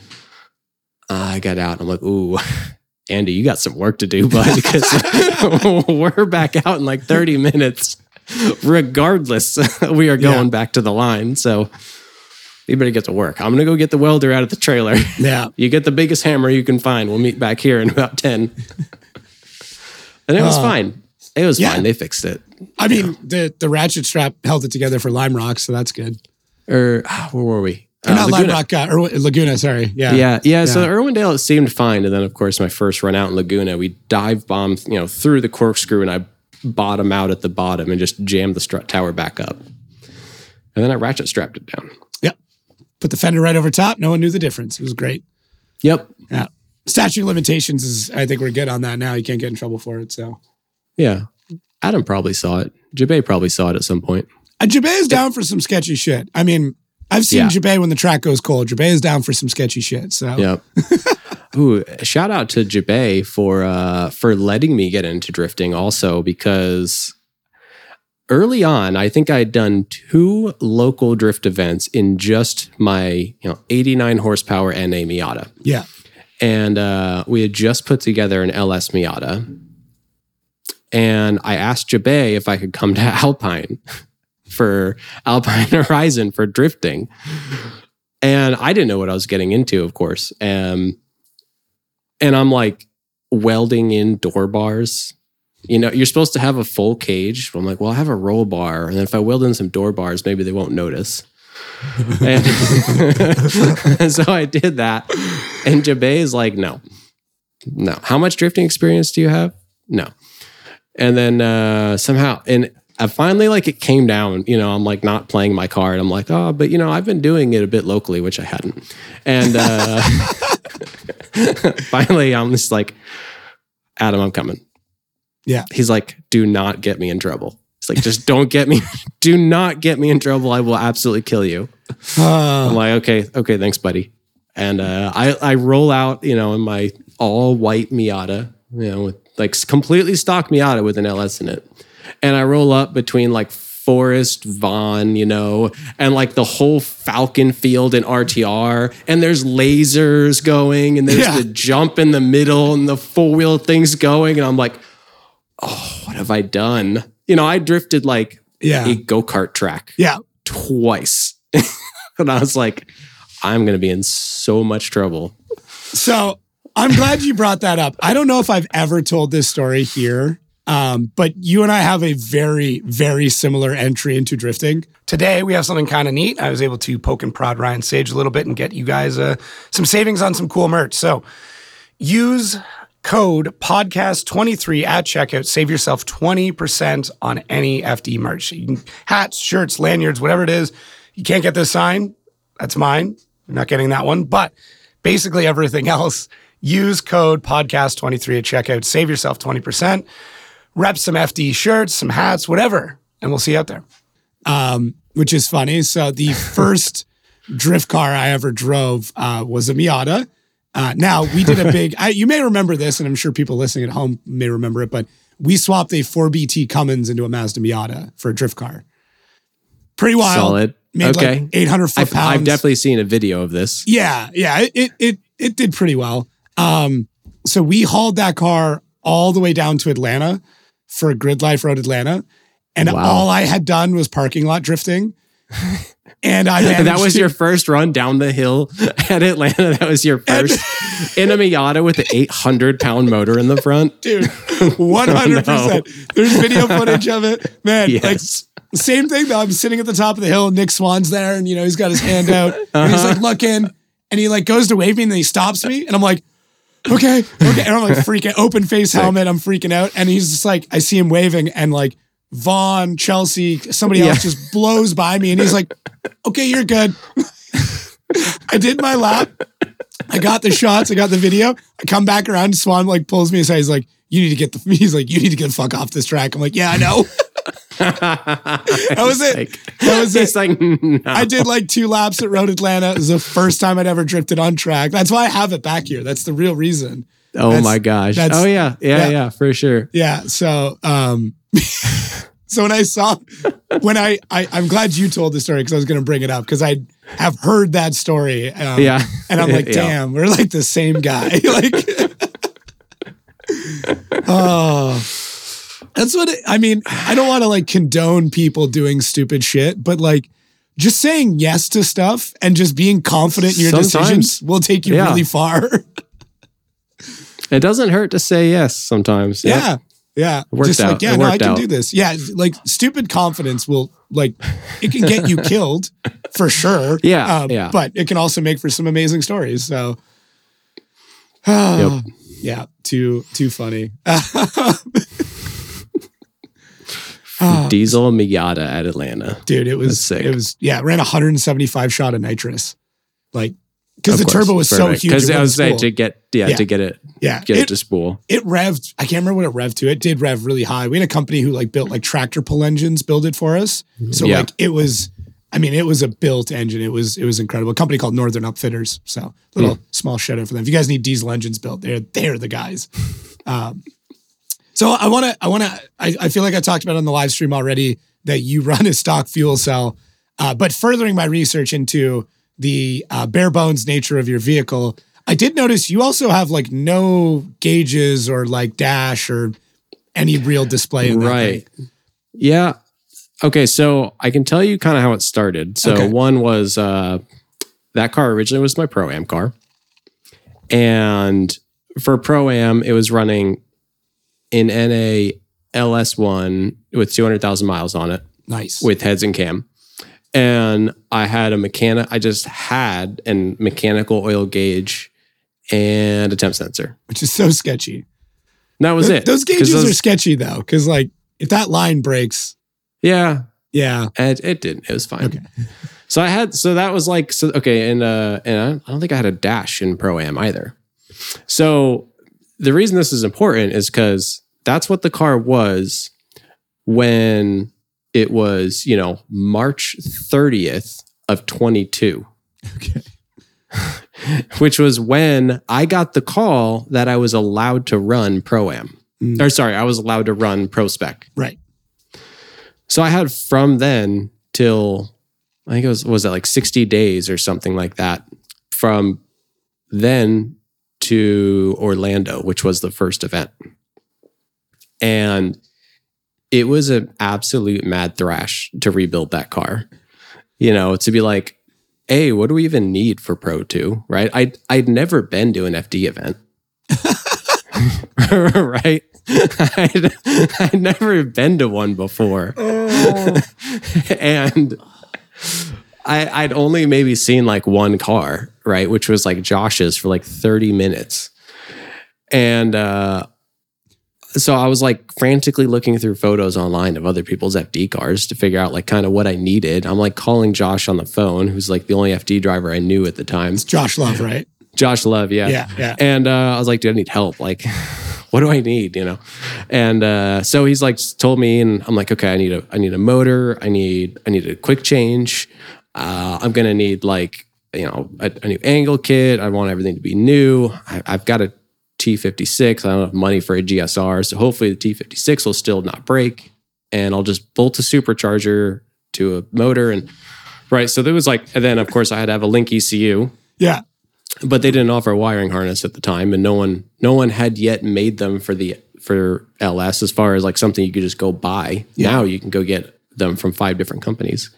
Uh, I got out. I'm like, ooh, [laughs] Andy, you got some work to do, bud, because [laughs] we're back out in like 30 minutes. Regardless, [laughs] we are going Yeah. back to the line. So you better get to work. I'm gonna go get the welder out of the trailer. [laughs] Yeah. You get the biggest hammer you can find. We'll meet back here in about 10. [laughs] And it was Uh, fine. It was yeah. fine. They fixed it. I mean, the the ratchet strap held it together for Lime Rock, so that's good. Or ah, where were we? Uh, not Lime Laguna. Rock, uh, or Laguna. Sorry. Yeah. Yeah, yeah. So Yeah. Irwindale it seemed fine, and then of course my first run out in Laguna, we dive bombed, you know, through the corkscrew, and I bottom out at the bottom and just jammed the strut tower back up, and then I ratchet strapped it down. Yep. Put the fender right over top. No one knew the difference. It was great. Yep. Yeah. Statute of limitations is. I think we're good on that now. You can't get in trouble for it. So. Yeah. Adam probably saw it. Jabe probably saw it at some point. Uh, Jabe is down for some sketchy shit. I mean, I've seen Yeah. Jabe when the track goes cold. Jabe is down for some sketchy shit. So Yep. [laughs] Ooh, shout out to Jabe for uh for letting me get into drifting also because early on I think I had done two local drift events in just my, you know, 89 horsepower NA Miata. yeah, And uh we had just put together an LS Miata. And I asked Jabe if I could come to [laughs] Alpine for Alpine [laughs] Horizon for drifting. And I didn't know what I was getting into, of course. Um, and I'm like welding in door bars. You know, you're supposed to have a full cage. I'm like, well, I have a roll bar. And if I weld in some door bars, maybe they won't notice. [laughs] and [laughs] so I did that. And Jabe is like, no, no. How much drifting experience do you have? No. And then uh, somehow, and I finally like it came down. You know, I'm like not playing my card. I'm like, oh, but you know, I've been doing it a bit locally, which I hadn't. And uh, [laughs] [laughs] finally, I'm just like, Adam, I'm coming. Yeah. He's like, do not get me in trouble. It's like, just don't get me, [laughs] do not get me in trouble. I will absolutely kill you. Uh, I'm like, okay, okay, thanks, buddy. And uh, I I roll out, you know, in my all white Miata, you know, with like completely stock Miata with an LS in it, and I roll up between like Forrest, Vaughn, you know, and like the whole Falken field in RTR, and there's lasers going, and there's Yeah. the jump in the middle, and the four wheel things going, and I'm like, oh, what have I done? You know, I drifted like yeah, a go kart track yeah. twice. [laughs] and I was like, I'm going to be in so much trouble. So I'm glad you brought that up. I don't know if I've ever told this story here, um, but you and I have a very, very similar entry into drifting. Today we have something kind of neat. I was able to poke and prod Ryan Sage a little bit and get you guys uh, some savings on some cool merch. So use code podcast23 at checkout. Save yourself 20% on any FD merch. Can, hats, shirts, lanyards, whatever it is. You can't get this sign. That's mine. You're not getting that one. But basically everything [laughs] else, use code podcast23 at checkout. Save yourself 20%. Rep some FD shirts, some hats, whatever. And we'll see you out there. Um, which is funny. So the [laughs] first drift car I ever drove uh, was a Miata. Uh, now we did a big. [laughs] I, you may remember this, and I'm sure people listening at home may remember it. But we swapped a 4BT Cummins into a Mazda Miata for a drift car. Pretty wild. Solid. Made Okay. like 800 foot I've, pounds. I've definitely seen a video of this. Yeah, yeah, it it it, it did pretty well. Um, so we hauled that car all the way down to Atlanta for Gridlife Road Atlanta. And Wow. all I had done was parking lot drifting. [laughs] And I And that was to- your first run down the hill [laughs] at Atlanta. That was your first in a Miata with an 800 pound motor in the front. [laughs] dude, 100%. There's video footage of it. Man, Yes. like same thing though. I'm sitting at the top of the hill, Nick Swan's there, and you know, he's got his hand out and he's Uh-huh. like looking and he like goes to wave me and then he stops me and I'm like, okay, [laughs] okay. And I'm like freaking open face helmet. I'm freaking out. And he's just like, I see him waving and like Vaughn, Chelsea, somebody else just blows by me and he's like, okay, you're good. [laughs] I did my lap. I got the shots. I got the video. I come back around. Swan like pulls me aside. He's like, "You need to get the." [laughs] He's like, "You need to get the fuck off this track." I'm like, "Yeah, I know." That was it. That was it. Like, no. I did like two laps at Road Atlanta. It was the first time I'd ever drifted on track. That's why I have it back here. That's the real reason. Oh That's- my gosh. Oh yeah. yeah. yeah. Yeah, for sure. Yeah. So, um, [laughs] so when I saw, when I, I I'm glad you told the story because I was going to bring it up because I have heard that story. Um, Yeah. And I'm like, [laughs] Yeah. damn, we're like the same guy. [laughs] like, oh, that's what it, I mean. I don't want to like condone people doing stupid shit, but like just saying yes to stuff and just being confident in your decisions will take you Yeah. really far. [laughs] It doesn't hurt to say yes sometimes. Yep. yeah. Yeah. worked just like, yeah, It no, I can out. do this. Yeah. Like stupid confidence will like it can get you killed for sure. [laughs] Yeah, Um, yeah. But it can also make for some amazing stories. So [sighs] Yep. yeah, too too funny. [laughs] Diesel Miata at Atlanta. Dude, it was sick. it was yeah, ran 175 shot of nitrous. Like because the course. turbo was so huge. Because it I was saying to get yeah, Yeah. to get it yeah, get it, it, to spool. it revved. I can't remember what it revved to. It did rev really high. We had a company who like built like tractor pull engines, build it for us. So Yeah. like it was, I mean, it was a built engine. It was it was incredible. A company called Northern Upfitters. So little small shout out for them. If you guys need diesel engines built, they're they're the guys. [laughs] Um, so I want to I want to I, I feel like I talked about on the live stream already that you run a stock fuel cell, uh, but furthering my research into the uh, bare bones nature of your vehicle, I did notice you also have like no gauges or like dash or any real display in Right. thing. Yeah. Okay, so I can tell you kind of how it started. So Okay. one was uh that car originally was my pro am car. And for pro am, it was running in NA LS1 with 200,000 miles on it Nice. with heads and cam. And I had a mechanic I just had a mechanical oil gauge and a temp sensor. which is so sketchy. And that was Th- it. Those gauges those- are sketchy though, because like if that line breaks, Yeah, yeah. It, it didn't. It was fine. Okay. [laughs] So I had so that was like so okay, and uh and I, I don't think I had a dash in pro am either. So the reason this is important is because that's what the car was when it was you know March thirtieth of twenty two, Okay. [laughs] which was when I got the call that I was allowed to run pro am. Mm. Or sorry, I was allowed to run pro spec. Right. So I had from then till I think it was was that like 60 days or something like that from then to Orlando, which was the first event. And it was an absolute mad thrash to rebuild that car. You know, to be like, hey, what do we even need for Pro 2? Right? I I'd never been to an FD event. [laughs] right? I'd, I'd never been to one before. [laughs] and I, I'd only maybe seen like one car, right? Which was like Josh's for like 30 minutes. And uh, so I was like frantically looking through photos online of other people's FD cars to figure out like kind of what I needed. I'm like calling Josh on the phone, who's like the only FD driver I knew at the time. It's Josh Love, [laughs] right? Josh Love, yeah. Yeah, yeah. And uh, I was like, dude, I need help. Like, [laughs] what do I need? You know? And uh, so he's like told me, and I'm like, okay, I need a I need a motor, I need I need a quick change. Uh, I'm gonna need like, you know, a, a new angle kit. I want everything to be new. I, I've got a T56. I don't have money for a GSR. So hopefully the T56 will still not break. And I'll just bolt a supercharger to a motor. And right. So there was like, and then of course I had to have a Link ECU Yeah. but they didn't offer a wiring harness at the time and no one no one had yet made them for the for LS as far as like something you could just go buy. Yeah. Now you can go get them from five different companies.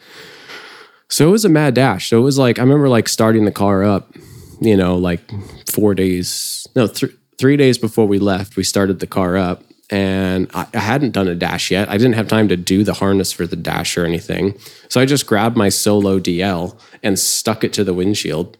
So it was a mad dash. So it was like I remember like starting the car up, you know, like four days, no, th- three days before we left, we started the car up, and I, I hadn't done a dash yet. I didn't have time to do the harness for the dash or anything, so I just grabbed my Solo DL and stuck it to the windshield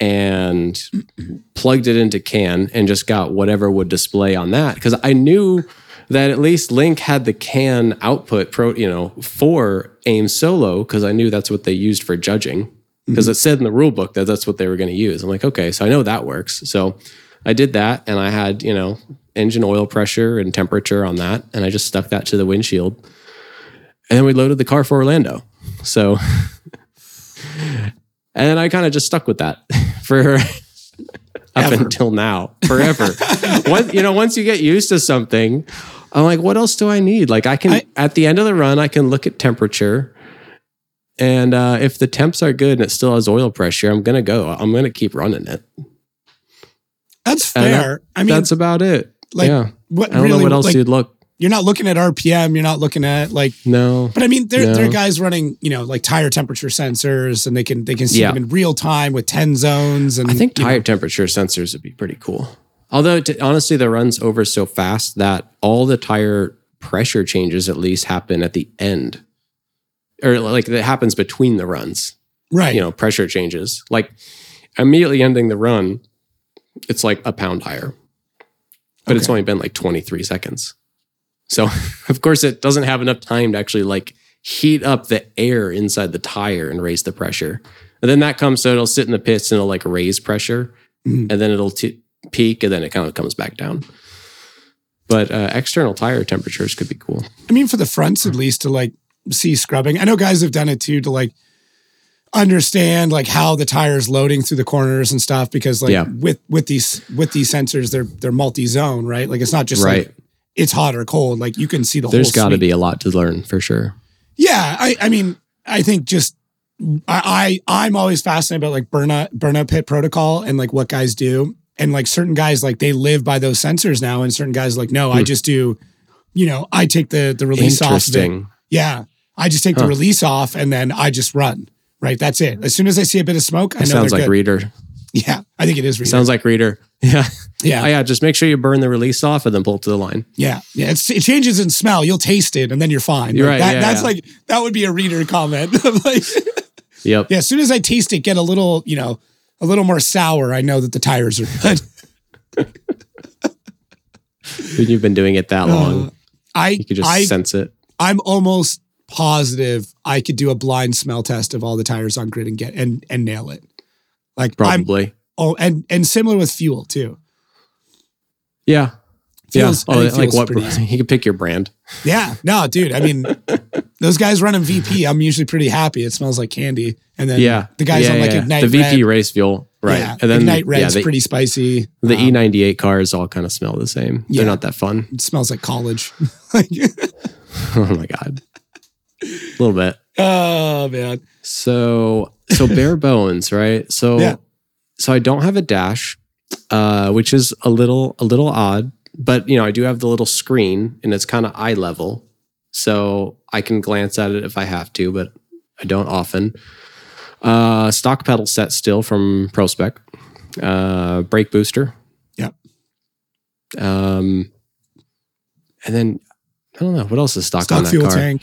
and [clears throat] plugged it into CAN and just got whatever would display on that because I knew that at least Link had the CAN output pro, you know, for AIM Solo because I knew that's what they used for judging because mm-hmm. it said in the rule book that that's what they were going to use. I'm like, okay, so I know that works. So I did that and I had, you know, engine oil pressure and temperature on that and I just stuck that to the windshield. And then we loaded the car for Orlando. So [laughs] and then I kind of just stuck with that [laughs] for [laughs] up Ever. until now, forever. Once you know, once you get used to something, I'm like, what else do I need? Like I can I- at the end of the run, I can look at temperature. And uh, if the temps are good and it still has oil pressure, I'm gonna go. I'm gonna keep running it. That's fair. I mean, That's about it. like, yeah, what I don't really, know what else like, you'd look. you're not looking at RPM. You're not looking at like, No, but I mean, there, No. there are guys running, you know, like tire temperature sensors, and they can they can see Yeah. them in real time with ten zones. And I think you know, tire temperature sensors would be pretty cool. Although, honestly, the runs over so fast that all the tire pressure changes at least happen at the end, or like that happens between the runs. right? You know, pressure changes. Like immediately ending the run, it's like a pound higher, but it's only been like 23 seconds. So, [laughs] of course, it doesn't have enough time to actually like heat up the air inside the tire and raise the pressure. And then that comes, so it'll sit in the pits and it'll like raise pressure Mhm. and then it'll t- peak and then it kind of comes back down. But uh, external tire temperatures could be cool. I mean, for the fronts at least to like see scrubbing. I know guys have done it too to like understand like how the tire's loading through the corners and stuff because like Yeah. with with these with these sensors they're they're multi-zone right like it's not just Right. like it's hot or cold like you can see the there's got to be a lot to learn for sure. yeah I I mean I think just I, I I'm always fascinated about like burnout burnout pit protocol and like what guys do and like certain guys like they live by those sensors now and certain guys like no I Hmm. just do you know I take the the release off yeah. I just take the release off and then I just run. Right. That's it. As soon as I see a bit of smoke, I know That sounds like good. reader. yeah. I think it is reader. Sounds like reader. [laughs] Yeah. yeah. Oh, yeah. Just make sure you burn the release off and then pull it to the line. yeah. Yeah. It's, it changes in smell. You'll taste it and then you're fine. You're Like, right, That, yeah, that's yeah. like, that would be a reader comment. [laughs] like, Yep. yeah. As soon as I taste it, get a little, you know, a little more sour, I know that the tires are good. [laughs] You've been doing it that long, Uh, I, you could just I, sense it. I'm almost positive I could do a blind smell test of all the tires on grid and get, and, and nail it. Like I'm, Probably. oh, and, and similar with fuel too. yeah. Fuel's- yeah. Oh, like what? [laughs] You can pick your brand. Yeah, no, dude. I mean, those guys running VP, I'm usually pretty happy. It smells like candy. And then Yeah. the guys Yeah, on like yeah. Ignite The VP Red, race fuel. Right. Yeah, and then Ignite Red's yeah, the, pretty spicy. the Um, E98 cars all kind of smell the same. They're not that fun. It smells like college. [laughs] [laughs] Oh my God. A little bit. oh man. So so bare [laughs] bones, right? So Yeah. so I don't have a dash, uh, which is a little a little odd, but you know I do have the little screen and it's kind of eye level, so I can glance at it if I have to, but I don't often. Uh, stock pedal set still from ProSpec, uh, brake booster. Yep. Um, and then I don't know what else is stock, on that fuel car tank.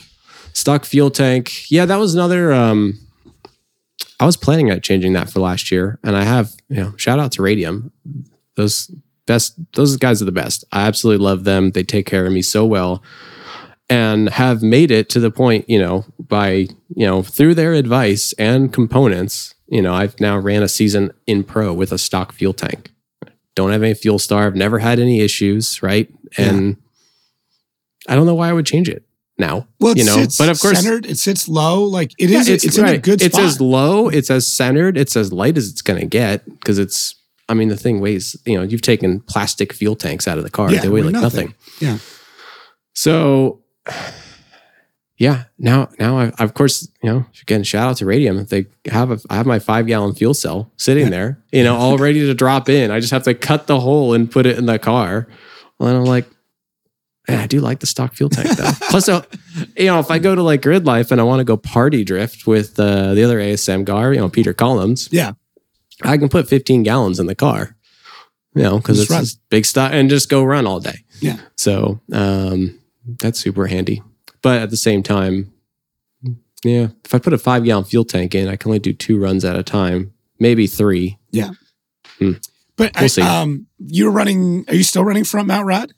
Stock fuel tank. Yeah, that was another. Um, I was planning on changing that for last year, and I have. You know, shout out to Radium. Those best. Those guys are the best. I absolutely love them. They take care of me so well, and have made it to the point. You know, by you know through their advice and components. You know, I've now ran a season in pro with a stock fuel tank. Don't have any fuel starve. Never had any issues. Right, and I don't know why I would change it now. Well, you know, but of course, centered. It sits low. Like it yeah, is. it's in a right. good It's spot. as low, it's as centered, it's as light as it's going to get because it's. I mean, the thing weighs. You know, you've taken plastic fuel tanks out of the car; Yeah, they weigh like nothing. nothing. Yeah. So, [sighs] yeah. Now, now, I, of course, you know, again, shout out to Radium. They have a, I have my five gallon fuel cell sitting there, you know, all [laughs] ready to drop in. I just have to cut the hole and put it in the car. And I'm like, Man, I do like the stock fuel tank though. [laughs] Plus, uh, you know, if I go to like Gridlife and I want to go party drift with uh, the other ASM guy, you know, Peter Collins, Yeah. I can put 15 gallons in the car, you know, because it's run. big stuff and just go run all day. Yeah. So um, that's super handy. But at the same time, yeah, if I put a five gallon fuel tank in, I can only do two runs at a time, maybe three. Yeah. But We'll I, um, you're running. Are you still running front mount rad?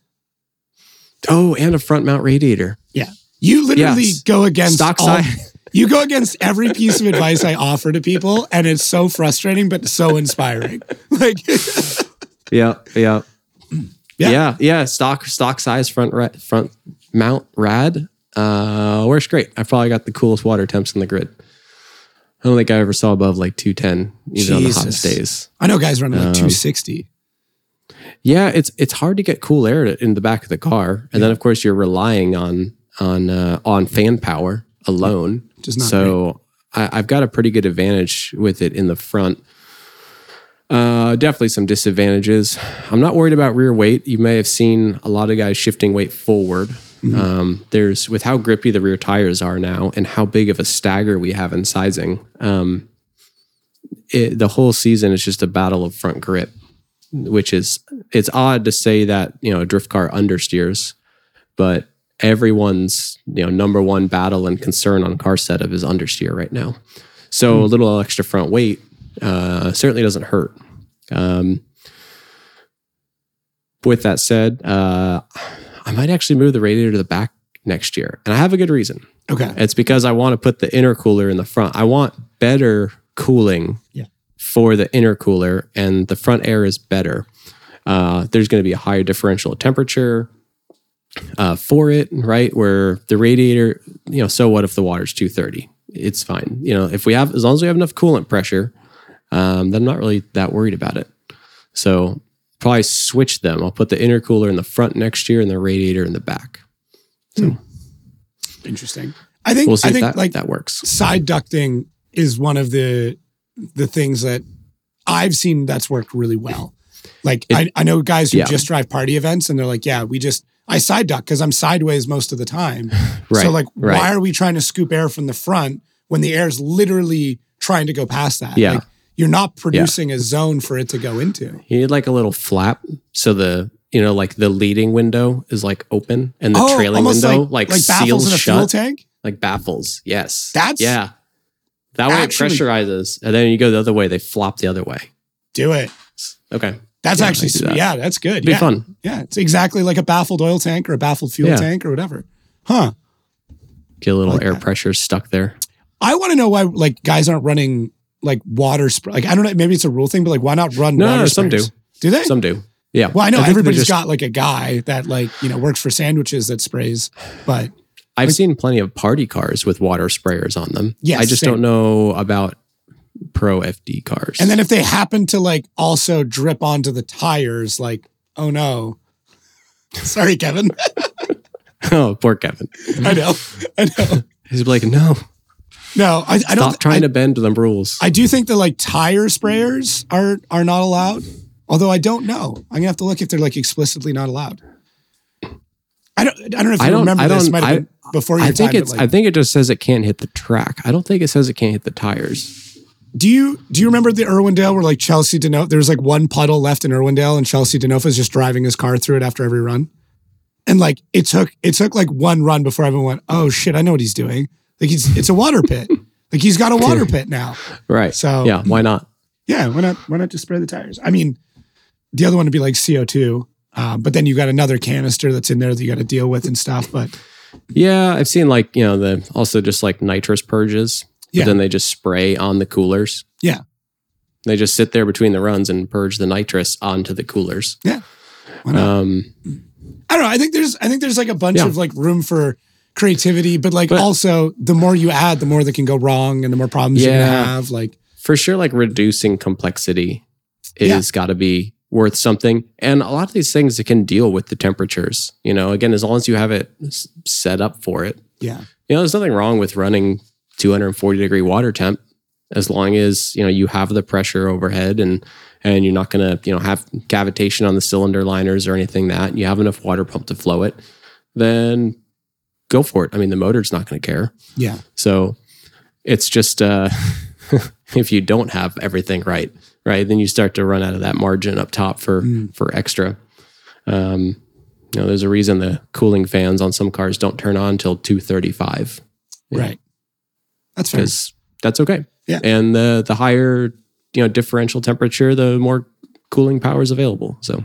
Oh, and a front mount radiator. Yeah. You literally Yes. go against Stock all- size. [laughs] You go against every piece of advice I offer to people, and it's so frustrating, but so inspiring. [laughs] Like, [laughs] Yeah, yeah, Yeah. yeah, yeah. Stock stock size front ra- front mount rad uh, works great. I probably got the coolest water temps in the grid. I don't think I ever saw above like two ten even on the hottest days. I know guys running like Um, 260. Yeah, it's it's hard to get cool air in the back of the car, and then of course you're relying on on uh, on fan power alone. Is not so I, I've got a pretty good advantage with it in the front. Uh, definitely some disadvantages. I'm not worried about rear weight. You may have seen a lot of guys shifting weight forward. Mm-hmm. Um, there's with how grippy the rear tires are now and how big of a stagger we have in sizing. Um, it, the whole season is just a battle of front grip, which is it's odd to say that you know a drift car understeers, but everyone's you know number one battle and concern on car setup is understeer right now. So a little extra front weight uh, certainly doesn't hurt. Um, with that said, uh, I might actually move the radiator to the back next year, and I have a good reason. Okay. It's because I want to put the intercooler in the front. I want better cooling Yeah. For the intercooler, and the front air is better. Uh, there's going to be a higher differential temperature uh, for it, right? Where the radiator, you know, so what if the water's 230? It's fine. You know, if we have, as long as we have enough coolant pressure, um, then I'm not really that worried about it. So probably switch them. I'll put the intercooler in the front next year and the radiator in the back. so Interesting. I think, We'll see I think that, like that works. side ducting is one of the the things that I've seen that's worked really well. Like I, I know guys who Yeah. just drive party events and they're like, yeah, we just I side duck because I'm sideways most of the time. [laughs] Right, So like, right. why are we trying to scoop air from the front when the air is literally trying to go past that? Yeah. Like, you're not producing a zone for it to go into. You need like a little flap so the you know like the leading window is like open and the oh, trailing Oh, almost window like, like, like seals in a fuel shut tank. like baffles. Yes, That's- yeah. That way actually- it pressurizes, and then you go the other way. They flop the other way. Do it. Okay, That's Yeah, actually I that. Yeah, that's good. It'd be yeah. fun. Yeah, it's exactly like a baffled oil tank or a baffled fuel Yeah. tank or whatever. Huh. Get a little like air that. pressure stuck there. I want to know why like guys aren't running like water spray. Like I don't know, maybe it's a rule thing, but like why not run No, water no, some do. Do they? Some do. Yeah. well, I know they're everybody's just- got like a guy that like, you know, works for sandwiches that sprays, but I've seen plenty of party cars with water sprayers on them. Yes, I just same. don't know about pro FD cars. and then if they happen to like also drip onto the tires, like, oh no. [laughs] Sorry, Kevin. [laughs] oh, poor Kevin. I know. I know. He's like, no, No, I, I don't stop trying I, to bend them rules. I do think that like tire sprayers are are not allowed. Although I don't know. I'm gonna have to look if they're like explicitly not allowed. I don't I don't know if you I remember I this. Might have I- been before your I think it's. but, like, I think it just says it can't hit the track. I don't think it says it can't hit the tires. do you do you remember the Irwindale where like Chelsea Deno there was like one puddle left in Irwindale and Chelsea DeNofa is just driving his car through it after every run? And like it took it took like one run before everyone went, Oh shit, I know what he's doing. Like he's it's a water pit. [laughs] like he's got a water pit now. Right. So- yeah, why not? Yeah, why not? Why not just spray the tires? I mean, the other one would be like CO two, uh, but then you got another canister that's in there that you got to deal with and stuff. But Yeah, I've seen like you know the also just like nitrous purges. Yeah. But then they just spray on the coolers. Yeah. They just sit there between the runs and purge the nitrous onto the coolers. yeah. Um, I don't know. I think there's I think there's like a bunch Yeah. of like room for creativity, but like But- also the more you add, the more that can go wrong and the more problems you're Yeah. gonna have. Like for sure, like reducing complexity Yeah. is got to be worth something. And a lot of these things it can deal with the temperatures. You know, again, as long as you have it set up for it. yeah, You know, there's nothing wrong with running 240 degree water temp as long as, you know, you have the pressure overhead and and you're not going to, you know, have cavitation on the cylinder liners or anything that you have enough water pump to flow it. then go for it. I mean, the motor's not going to care. Yeah. So it's just uh, [laughs] if you don't have everything right, right, then you start to run out of that margin up top for Mm. for extra. Um, you know, there's a reason the cooling fans on some cars don't turn on until 235 Yeah. Right. That's fair. because that's okay. Yeah. And the the higher you know differential temperature, the more cooling power is available. So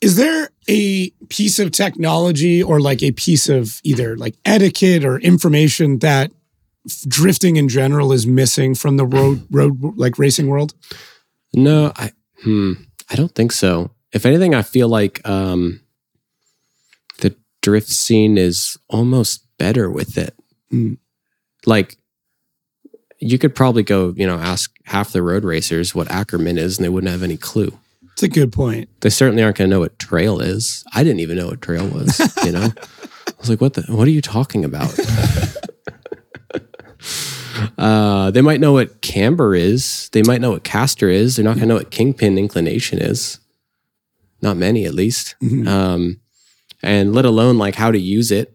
Is there a piece of technology or like a piece of either like etiquette or information that drifting in general is missing from the road [clears throat] road like racing world? no, I hmm, I don't think so. If anything, I feel like um, the drift scene is almost better with it. Mm. Like you could probably go, you know, ask half the road racers what Ackerman is, and they wouldn't have any clue. It's a good point. They certainly aren't going to know what trail is. I didn't even know what trail was. You know, [laughs] I was like, "What the? What are you talking about?" [laughs] uh, they might know what camber is. They might know what caster is. They're not going to know what kingpin inclination is. Not many, at least. Mhm. Um, and let alone like how to use it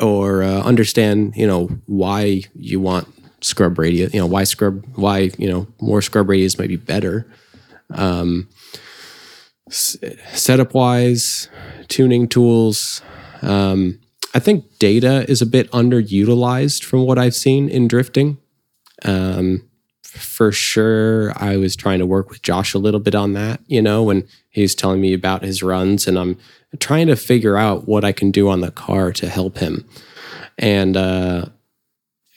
or uh, understand, you know, why you want scrub radius. You know, why scrub? Why you know more scrub radius might be better. Um, setup wise, tuning tools. Um, I think data is a bit underutilized from what I've seen in drifting. Um, for sure, I was trying to work with Josh a little bit on that, you know, when he was telling me about his runs, and I'm trying to figure out what I can do on the car to help him. And, uh,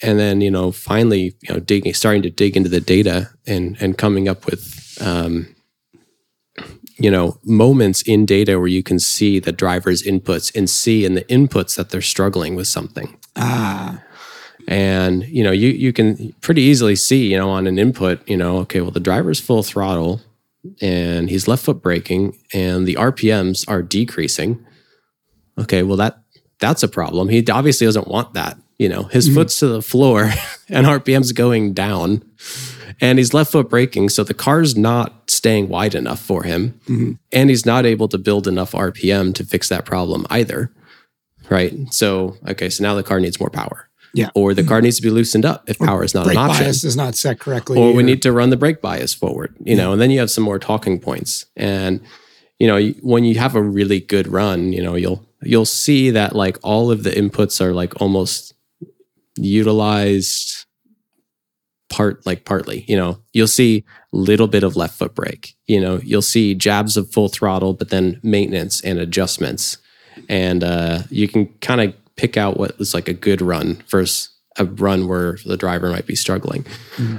and then, you know, finally, you know, digging, starting to dig into the data and, and coming up with, um, you know moments in data where you can see the driver's inputs and see in the inputs that they're struggling with something. Ah, and you know you you can pretty easily see you know on an input you know okay well the driver's full throttle and he's left foot braking and the rpms are decreasing. Okay well that that's a problem. He obviously doesn't want that you know his Mhm. foot's to the floor [laughs] and rpms going down and he's left foot braking so the car's not staying wide enough for him Mhm. and he's not able to build enough rpm to fix that problem either right so okay so now the car needs more power Yeah. or the car needs to be loosened up if power is not an option bias is not set correctly. or we need to run the brake bias forward you know and then you have some more talking points and you know when you have a really good run you know you'll you'll see that like all of the inputs are like almost utilized part like partly you know? You'll see little bit of left foot brake you know? You'll see jabs of full throttle but then maintenance and adjustments. And uh, you can kind of pick out what is like a good run versus a run where the driver might be struggling.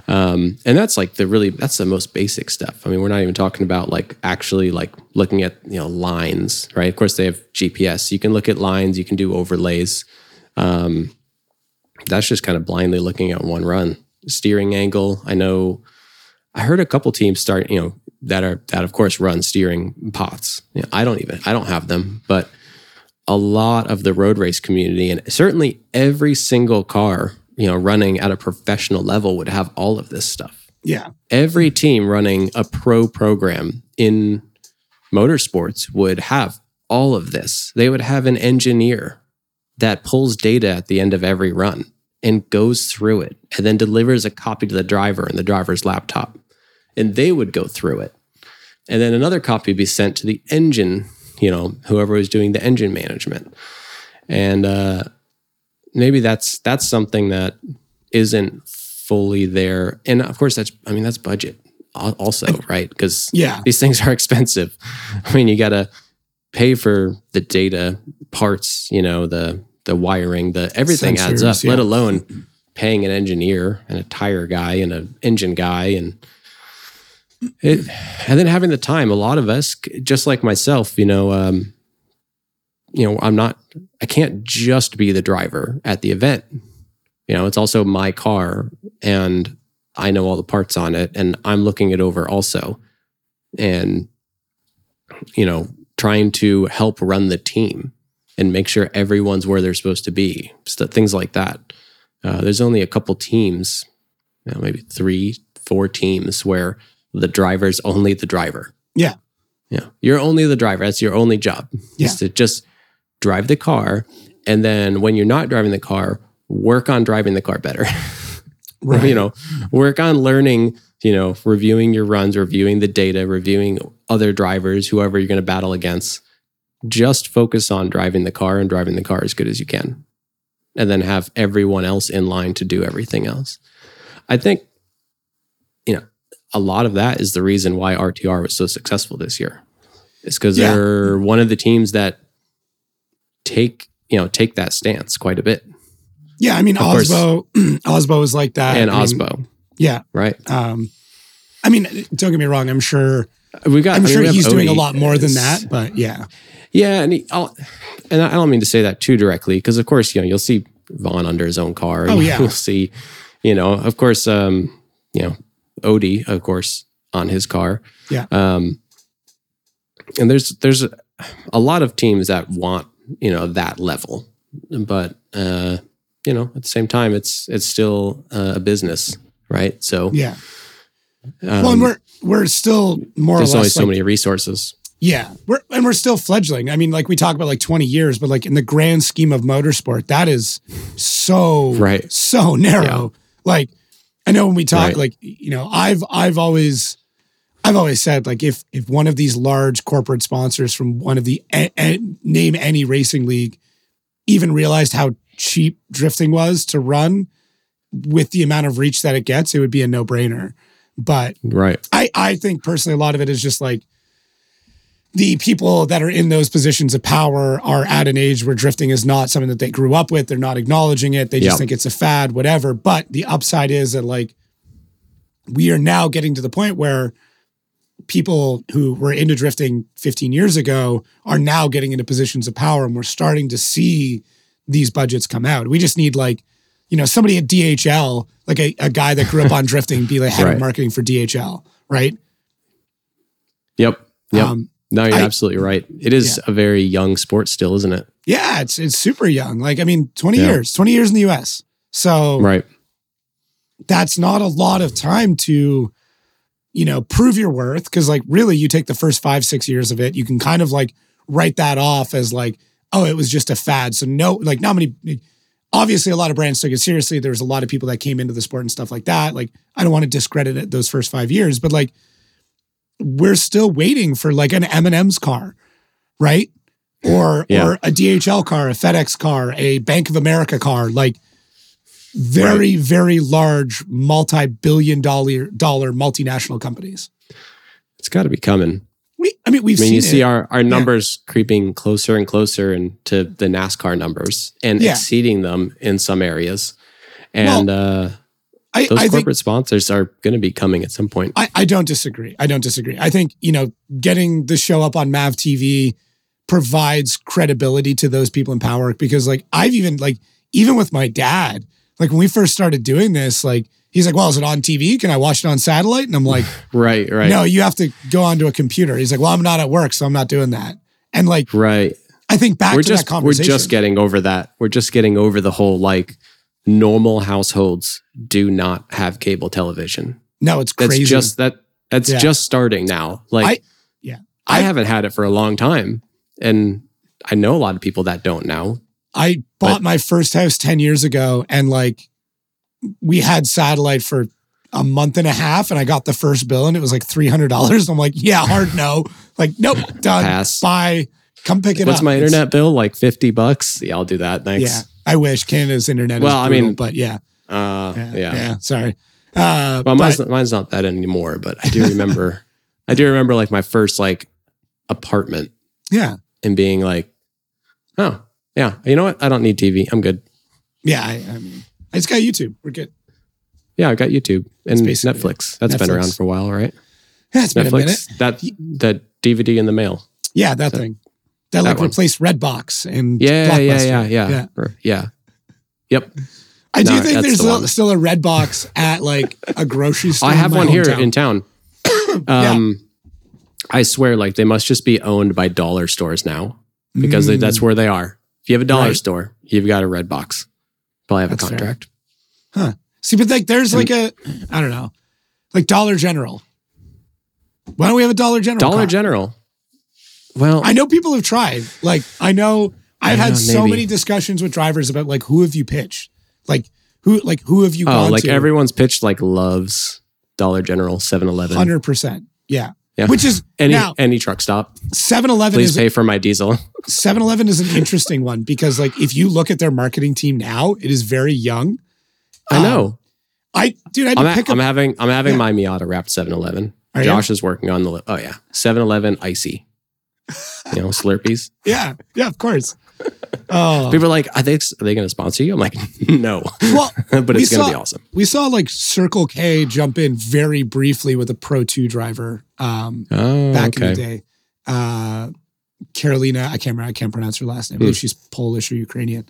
Um, and that's like the really that's the most basic stuff. I mean we're not even talking about like actually like looking at you know lines right? Of course they have gps you can look at lines. You can do overlays. Um, that's just kind of blindly looking at one run steering angle. I know i heard a couple teams start you know that are that of course run steering pots. You know, i don't even i don't have them but a lot of the road race community and certainly every single car you know running at a professional level would have all of this stuff. Yeah, every team running a pro program in motorsports would have all of this. They would have an engineer that pulls data at the end of every run and goes through it and then delivers a copy to the driver in the driver's laptop. And they would go through it. And then another copy would be sent to the engine you know whoever was doing the engine management. And uh maybe that's that's something that isn't fully there. And of course that's i mean that's budget also [laughs] right? Because yeah, these things are [laughs] expensive. I mean you gotta pay for the data parts you know the the wiring the everything adds up Sensors, let alone paying an engineer and a tire guy and an engine guy and it and then having the time. A lot of us just like myself you know um you know i'm not i can't just be the driver at the event. You know it's also my car and i know all the parts on it and i'm looking it over also. And you know trying to help run the team and make sure everyone's where they're supposed to be St- things like that uh, there's only a couple teams you know, maybe three four teams where the driver's only the driver Yeah. yeah you're only the driver that's your only job Yeah. is to just drive the car, and then when you're not driving the car, work on driving the car better. [laughs] Right. you know, work on learning, you know, reviewing your runs, reviewing the data, reviewing other drivers, whoever you're going to battle against. Just focus on driving the car and driving the car as good as you can. And then have everyone else in line to do everything else. I think, you know, a lot of that is the reason why RTR was so successful this year. It's because Yeah. they're one of the teams that take, you know, take that stance quite a bit. Yeah, I mean Of course. Aasbø [clears throat] Aasbø is like that. and I mean, Aasbø, Yeah. right? Um I mean, don't get me wrong, I'm sure We got I'm sure he's doing a lot more than that, but yeah. Yeah, and he, I'll, and I don't mean to say that too directly because, of course, you know you'll see Vaughn under his own car. Oh [laughs] yeah, you'll see, you know, of course, um, you know, Odie, of course, on his car. Yeah. Um, and there's there's a, a lot of teams that want you know that level, but uh, you know at the same time it's it's still uh, a business, right? So Yeah. um, well, and we're we're still more or there's less only so like- many resources. Yeah, we're and we're still fledgling. I mean, like we talk about like 20 years, but like in the grand scheme of motorsport, that is so Right. so narrow. Like I know when we talk, Right. like you know, I've I've always I've always said like if if one of these large corporate sponsors from one of the a, a- name any racing league even realized how cheap drifting was to run with the amount of reach that it gets, it would be a no brainer. But Right. I, I think personally a lot of it is just like the people that are in those positions of power are at an age where drifting is not something that they grew up with. They're not acknowledging it. They just Yeah. think it's a fad, whatever. But the upside is that like we are now getting to the point where people who were into drifting 15 years ago are now getting into positions of power and we're starting to see these budgets come out. We just need like, you know, somebody at DHL, like a, a guy that grew up on drifting, be like head Right. of marketing for DHL, right? Yep. Yep. Um, no, you're I- absolutely right. It is a very young sport still, isn't it? yeah, it's it's super young. Like, I mean, 20 Yeah. years, 20 years in the US. So Right. that's not a lot of time to, you know, prove your worth. Cause like really you take the first five, six years of it, you can kind of like write that off as like, oh, it was just a fad. So no, like not many obviously a lot of brands took it seriously. There was a lot of people that came into the sport and stuff like that. Like, I don't want to discredit it those first five years, but like we're still waiting for like an M&M's car, right? Or Yeah. or a DHL car, a FedEx car, a Bank of America car, like very, very large multi-billion dollar dollar multinational companies. It's got to be coming. We I mean we've I mean, seen you it. see our, our numbers creeping closer and closer into the NASCAR numbers and Yeah. exceeding them in some areas. And uh, I, those I think corporate sponsors are going to be coming at some point. I, I don't disagree. I don't disagree. I think, you know, getting the show up on MAV TV provides credibility to those people in power because like I've even like even with my dad, like when we first started doing this, like he's like, Well, is it on TV? Can I watch it on satellite? And I'm like, [laughs] right, right. No, you have to go onto a computer. He's like, Well, I'm not at work, so I'm not doing that. And like Right. I think back We're to just that we're just getting over that. We're just getting over the whole like normal households do not have cable television. no, it's crazy. That's just that that's Yeah. just starting now. Like I- yeah. I, I- haven't had it for a long time. And I know a lot of people that don't now. I bought But- my first house 10 years ago and like we had satellite for a month and a half and I got the first bill and it was like $300. I'm like, yeah, hard no. Like, nope, done. Pass. Bye. Come pick it What's up. What's my It's- internet bill? Like 50 bucks? Yeah, I'll do that. Thanks. Yeah. I wish Canada's internet Well, is I mean, but yeah. Uh, Yeah. yeah. Yeah. sorry. Uh, Well, mine's, but- mine's not that anymore, but I do remember, [laughs] I do remember like my first like apartment yeah. and being like, oh, yeah, you know what? I don't need TV. I'm good. Yeah. I, I mean, I just got YouTube. We're good. Yeah, I got YouTube and Netflix. That's been around for a while, right? Yeah, it's been a minute. Netflix, that that DVD in the mail. Yeah, that thing. That, that like one. replaced Redbox and Yeah, yeah, Blockbuster. yeah, yeah, yeah. Yeah. Yep. I do No, think there's the still, still a red box [laughs] at like a grocery store. I have one here in town. [coughs] Um, I swear, like they must just be owned by dollar stores now because they, that's where they are. If you have a dollar Mm. Right. store, you've got a red box. Probably have That's a fair. Huh. See, but like there's like a I don't know, like Dollar General. Why don't we have a Dollar General? Dollar car? General. Well, I know people have tried. Like I know I've Yeah, had so many discussions with drivers about like who have you pitched? Like who like who have you Oh, gone like to? everyone's pitched like loves Dollar General, 7-Eleven, hundred percent. Yeah. Yeah. Which is [laughs] any now any truck stop. 7-Eleven Please is pay for my diesel. [laughs] 7-Eleven is an interesting one because like if you look at their marketing team now, it is very young. I Um, know. I dude, I I'm, to ha- up I'm having I'm having Yeah. my Miata wrapped 7-Eleven. Are you? Josh is working on the oh yeah 7-Eleven icy. You know Slurpees. Yeah, yeah, of course. Oh, [laughs] People are like, are they are they going to sponsor you? I'm like, [laughs] no, well, [laughs] but we it's going to be awesome. we saw like Circle K jump in very briefly with a Pro 2 driver um, Oh, back in the day. Uh, Carolina, I can't remember, I can't pronounce her last name. I Hmm. believe she's Polish or Ukrainian.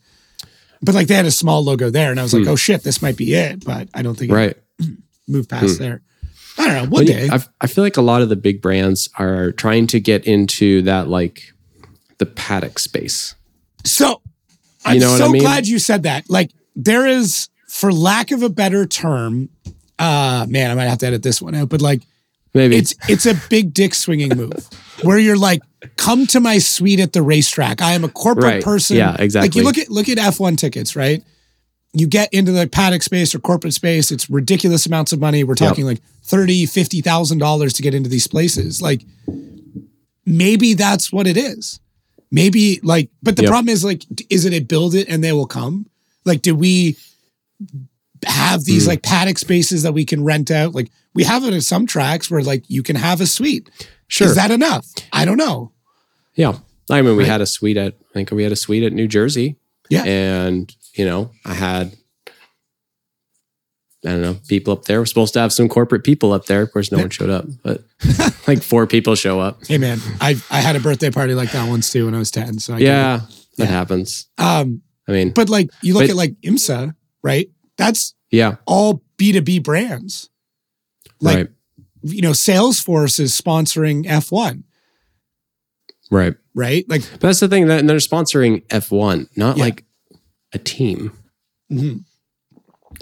But like they had a small logo there, and I was like, Hmm. oh shit, this might be it. But I don't think it Right. [clears throat] moved past Hmm. there. I don't know. One day. I, I feel like a lot of the big brands are trying to get into that like the paddock space. So I'm You know so I mean? glad you said that. Like there is, for lack of a better term, uh man, I might have to edit this one out, but like Maybe it's it's a big dick swinging move [laughs] where you're like, come to my suite at the racetrack. I am a corporate Right. person. Yeah, exactly. Like you look at look at F1 tickets, right? You get into the paddock space or corporate space, it's ridiculous amounts of money. We're talking like thirty, fifty thousand dollars to get into these places. Like maybe that's what it is. Maybe like, but the Yep. problem is like, is it a build it and they will come? Like, do we have these Hmm. like paddock spaces that we can rent out? Like we have it in some tracks where like you can have a suite. sure. Is that enough? I don't know. yeah. I mean, we Right. had a suite at I think we had a suite at New Jersey. Yeah. and you know, I had. I don't know. People up there We're supposed to have some corporate people up there. Of course, no one showed up, but [laughs] like four people show up. Hey man, I I had a birthday party like that once too when I was 10. So I. Yeah, that Yeah. happens. Um, I mean, but like you look But- at like IMSA, right? That's yeah, all B2B brands. Like, right, you know, Salesforce is sponsoring F1, right. right? Like, But that's the thing that they're sponsoring F1, not Yeah. like a team. mhm.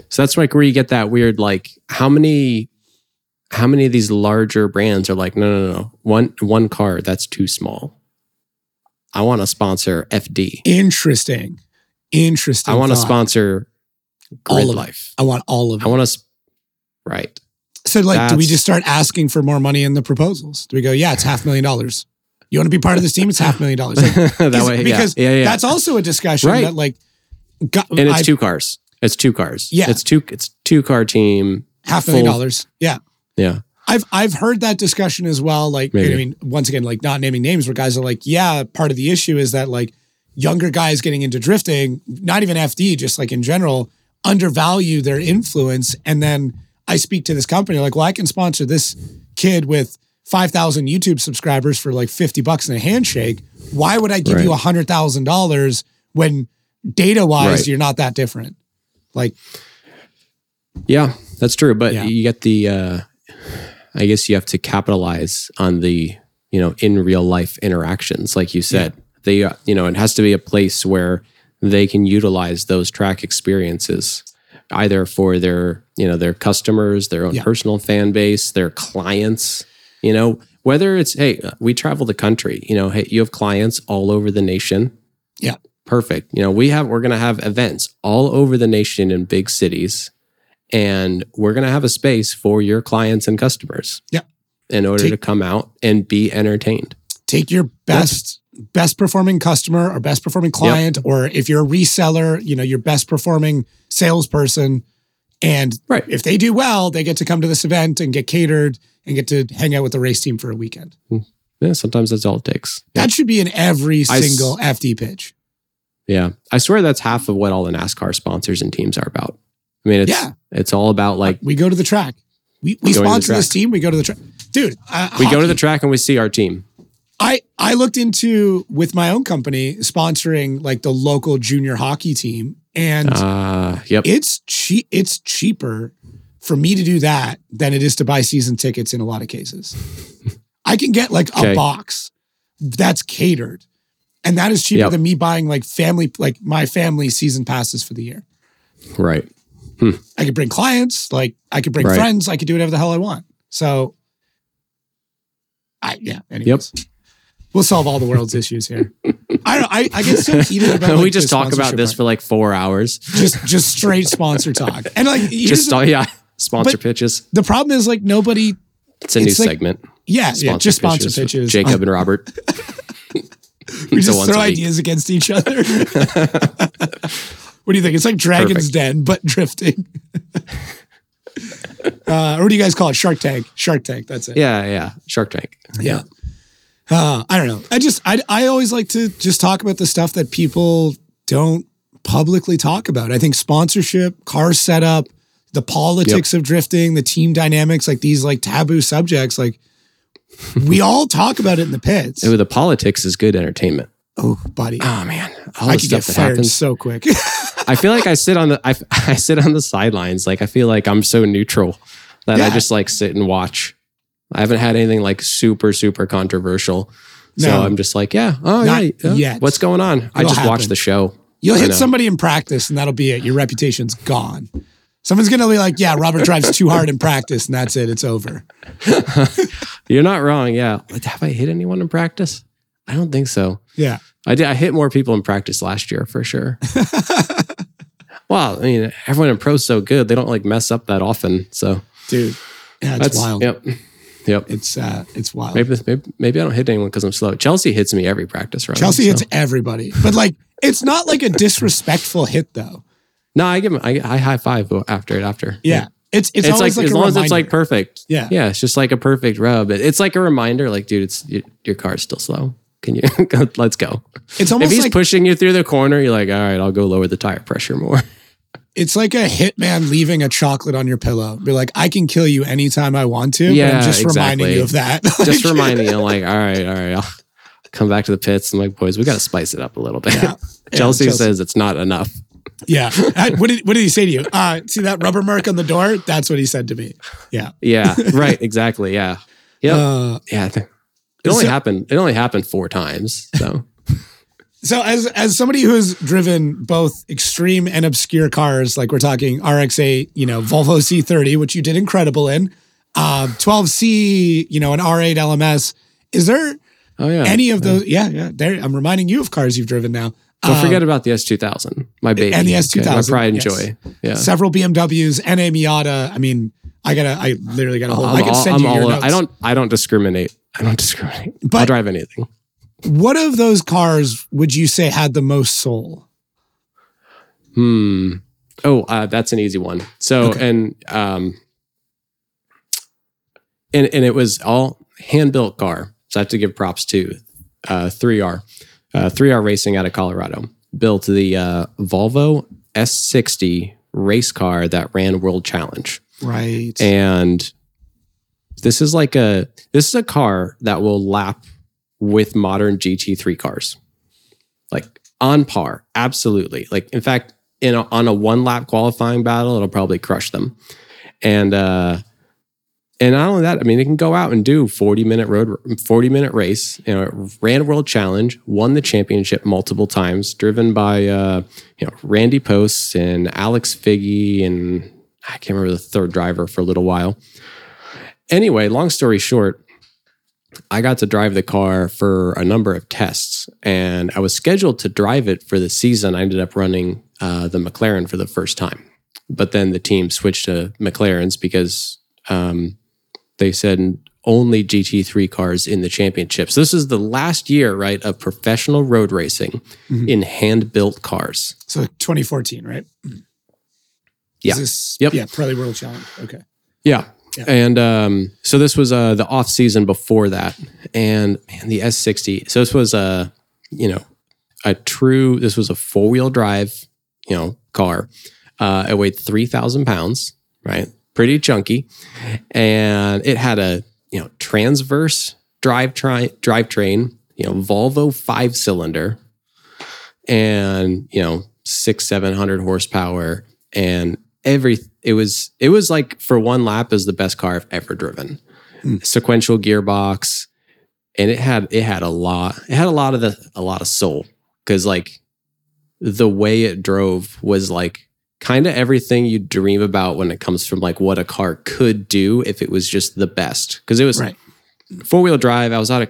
So that's like where you get that weird like how many how many of these larger brands are like no no no one one car that's too small. I want to sponsor FD. interesting. Interesting. I want to sponsor All Grid of it. Life. I want all of I want to right. So, like, do we just start asking for more money in the proposals? Do we go, yeah, it's half million dollars? You want to be part of this team? It's half million dollars. Like, [laughs] that way yeah. because yeah, yeah. that's also a discussion Right. that, like, got, and it's I- two cars. It's two cars. Yeah. It's two it's two car team. half million full- dollars. Yeah. Yeah. I've I've heard that discussion as well. Like, Maybe. I mean, once again, like not naming names, where guys are like, yeah, part of the issue is that like younger guys getting into drifting, not even FD, just like in general, undervalue their influence. And then I speak to this company, like, well, I can sponsor this kid with five thousand YouTube subscribers for like fifty bucks and a handshake. Why would I give you a hundred thousand dollars when data wise Right. you're not that different? Like, Yeah, that's true. But Yeah. you get the, uh, I guess you have to capitalize on the, you know, in real life interactions, like you said. They, uh, you know, it has to be a place where they can utilize those track experiences, either for their, you know, their customers, their own Yeah. personal fan base, their clients. You know, whether it's hey, we travel the country. You know, hey, you have clients all over the nation. Yeah. Perfect. You know, we have we're going to have events all over the nation in big cities and we're going to have a space for your clients and customers. Yeah. In order Take- to come out and be entertained. take your best best performing customer or best performing client or if you're a reseller you know your best performing salesperson and Right. if they do well they get to come to this event and get catered and get to hang out with the race team for a weekend hmm. Yeah, sometimes that's all it takes. that should be in every I single fd pitch Yeah. I swear that's half of what all the NASCAR sponsors and teams are about. I mean, it's Yeah. it's all about like we go to the track we, we sponsor this team we go to the track dude uh, we go to the track and we see our team. I I looked into with my own company sponsoring like the local junior hockey team and Uh, yep. it's cheap it's cheaper for me to do that than it is to buy season tickets in a lot of cases [laughs] i can get like a box that's catered and that is cheaper Yep. than me buying like family like my family season passes for the year right. Hmm. i could bring clients like i could bring Right. friends i could do whatever the hell i want so i yeah anyways We'll solve all the world's issues here. [laughs] I don't. I, I get so heated about. we like, just talk about this part. for like four hours. just just straight sponsor talk. And like [laughs] Just the, yeah, sponsor pitches. the problem is like nobody. It's a new like- segment. Yeah, yeah, just sponsor pitches. Jacob and [laughs] Robert. We just throw ideas against each other. [laughs] what do you think? It's like Dragon's Perfect. Den, but drifting. [laughs] uh, or what do you guys call it? Shark Tank. Shark Tank. That's it. Yeah, yeah. Shark Tank. Yeah. Uh, I don't know. I just I I always like to just talk about the stuff that people don't publicly talk about. I think sponsorship, car setup, the politics of drifting, the team dynamics, like these like taboo subjects, like we all talk about it in the pits. Ooh, the politics is good entertainment. oh, buddy. Oh man, all I could get fired happens. so quick. [laughs] I feel like I sit on the I, [laughs] I sit on the sidelines. Like I feel like I'm so neutral that I just like sit and watch. I haven't had anything like super super controversial. So I'm just like, yeah, oh yeah, yeah. yet. What's going on? I It'll just watch the show. You'll hit somebody in practice and that'll be it. Your reputation's gone. Someone's gonna be like, yeah, Robert drives too hard in practice, and that's it. It's over. [laughs] You're not wrong. Yeah. Have I hit anyone in practice? I don't think so. Yeah. I did. I hit more people in practice last year for sure. [laughs] well, I mean, everyone in pro's so good; they don't like mess up that often. So Dude. Yeah, it's that's wild. Yep. Yep. It's uh it's wild. Maybe, maybe maybe I don't hit anyone because I'm slow. Chelsea hits me every practice round. Chelsea so- hits everybody. But like it's not like a disrespectful hit though. No, I give him. I, I high five after it. After Yeah. It's it's, it's, like, like, as long as it's like perfect. Yeah. yeah. It's just like a perfect rub. It's like a reminder. Like, dude, it's your, your car's still slow. Can you [laughs] let's go? it's almost If he's like pushing you through the corner, you're like, all right, I'll go lower the tire pressure more. [laughs] it's like a hitman leaving a chocolate on your pillow. Be like, I can kill you anytime I want to. Yeah, I'm just reminding you of that. [laughs] just reminding you, like, all right, all right, I'll come back to the pits. I'm like, boys, we got to spice it up a little bit. Yeah. Yeah, Chelsea, Chelsea. says it's not enough. Yeah. What did what did he say to you? Uh see that rubber mark on the door? That's what he said to me. Yeah. Yeah, right, exactly. Yeah, yep, Uh yeah. It only so- happened. It only happened four times. So [laughs] So as as somebody who has driven both extreme and obscure cars, like we're talking RX-8, you know, Volvo C30, which you did incredible in, uh, 12C, you know, an R8 LMS. Is there oh yeah. any of those? Yeah, yeah. There, I'm reminding you of cars you've driven now. Don't Um, forget about the S2000, my baby, and the S2000, my pride and yes. joy. Yeah. several BMWs, NA Miata. I mean, I gotta, I literally gotta hold. I'm I can all- send I'm you your all- notes. I don't. I don't discriminate. I don't [laughs] discriminate. I'll drive anything. What of those cars would you say had the most soul? Hmm. Oh, uh, that's an easy one. So, Okay. and um, and and it was all hand built car. So I have to give props to uh, 3R, uh, 3R Racing out of Colorado built the uh, Volvo S60 race car that ran World Challenge. Right. and this is like a this is a car that will lap with modern GT3 cars, like on par, absolutely. Like in fact, in a, on a one lap qualifying battle, it'll probably crush them. And uh, and not only that, I mean, it can go out and do forty minute road, forty minute race. You know, ran world challenge, won the championship multiple times, driven by uh, you know Randy Pobst and Alex Figge and I can't remember the third driver for a little while. Anyway, long story short, I got to drive the car for a number of tests, and I was scheduled to drive it for the season. I ended up running uh, the McLaren for the first time, but then the team switched to McLarens because um, they said only GT3 cars in the championships. This is the last year, right, of professional road racing Mhm. in hand built cars. so 2014, right? Yeah. Is this, Yep. Yeah. Probably World Challenge. Okay. Yeah. Yeah. And um, so this was uh, the off season before that, and man, the S60. So this was a, you know, a true. This was a four wheel drive, you know, car. Uh, it weighed three thousand pounds, right? Pretty chunky, and it had a you know transverse drive tri- drivetrain, you know, Volvo five cylinder, and you know six seven hundred horsepower, and every it was it was like for one lap is the best car I've ever driven. Hmm. Sequential gearbox, and it had it had a lot it had a lot of the a lot of soul because like the way it drove was like kind of everything you dream about when it comes from like what a car could do if it was just the best because it was Right. four wheel drive. I was out of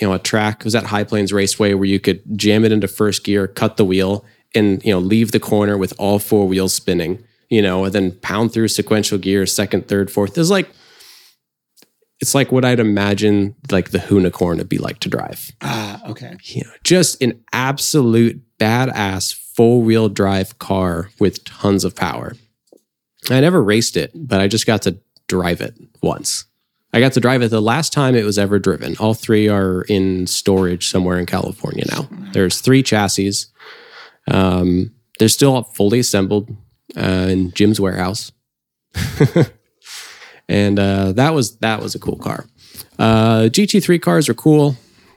you know a track. It was at High Plains Raceway where you could jam it into first gear, cut the wheel, and you know leave the corner with all four wheels spinning. You know, and then pound through sequential gears, second, third, fourth. It's like it's like what I'd imagine like the Hoonicorn would be like to drive. Ah, okay. You know, just an absolute badass four wheel drive car with tons of power. I never raced it, but I just got to drive it once. I got to drive it the last time it was ever driven. All three are in storage somewhere in California now. There's three chassis. Um, they're still fully assembled uh, in Jim's warehouse, [laughs] and uh, that was that was a cool car. Uh, GT3 cars are cool.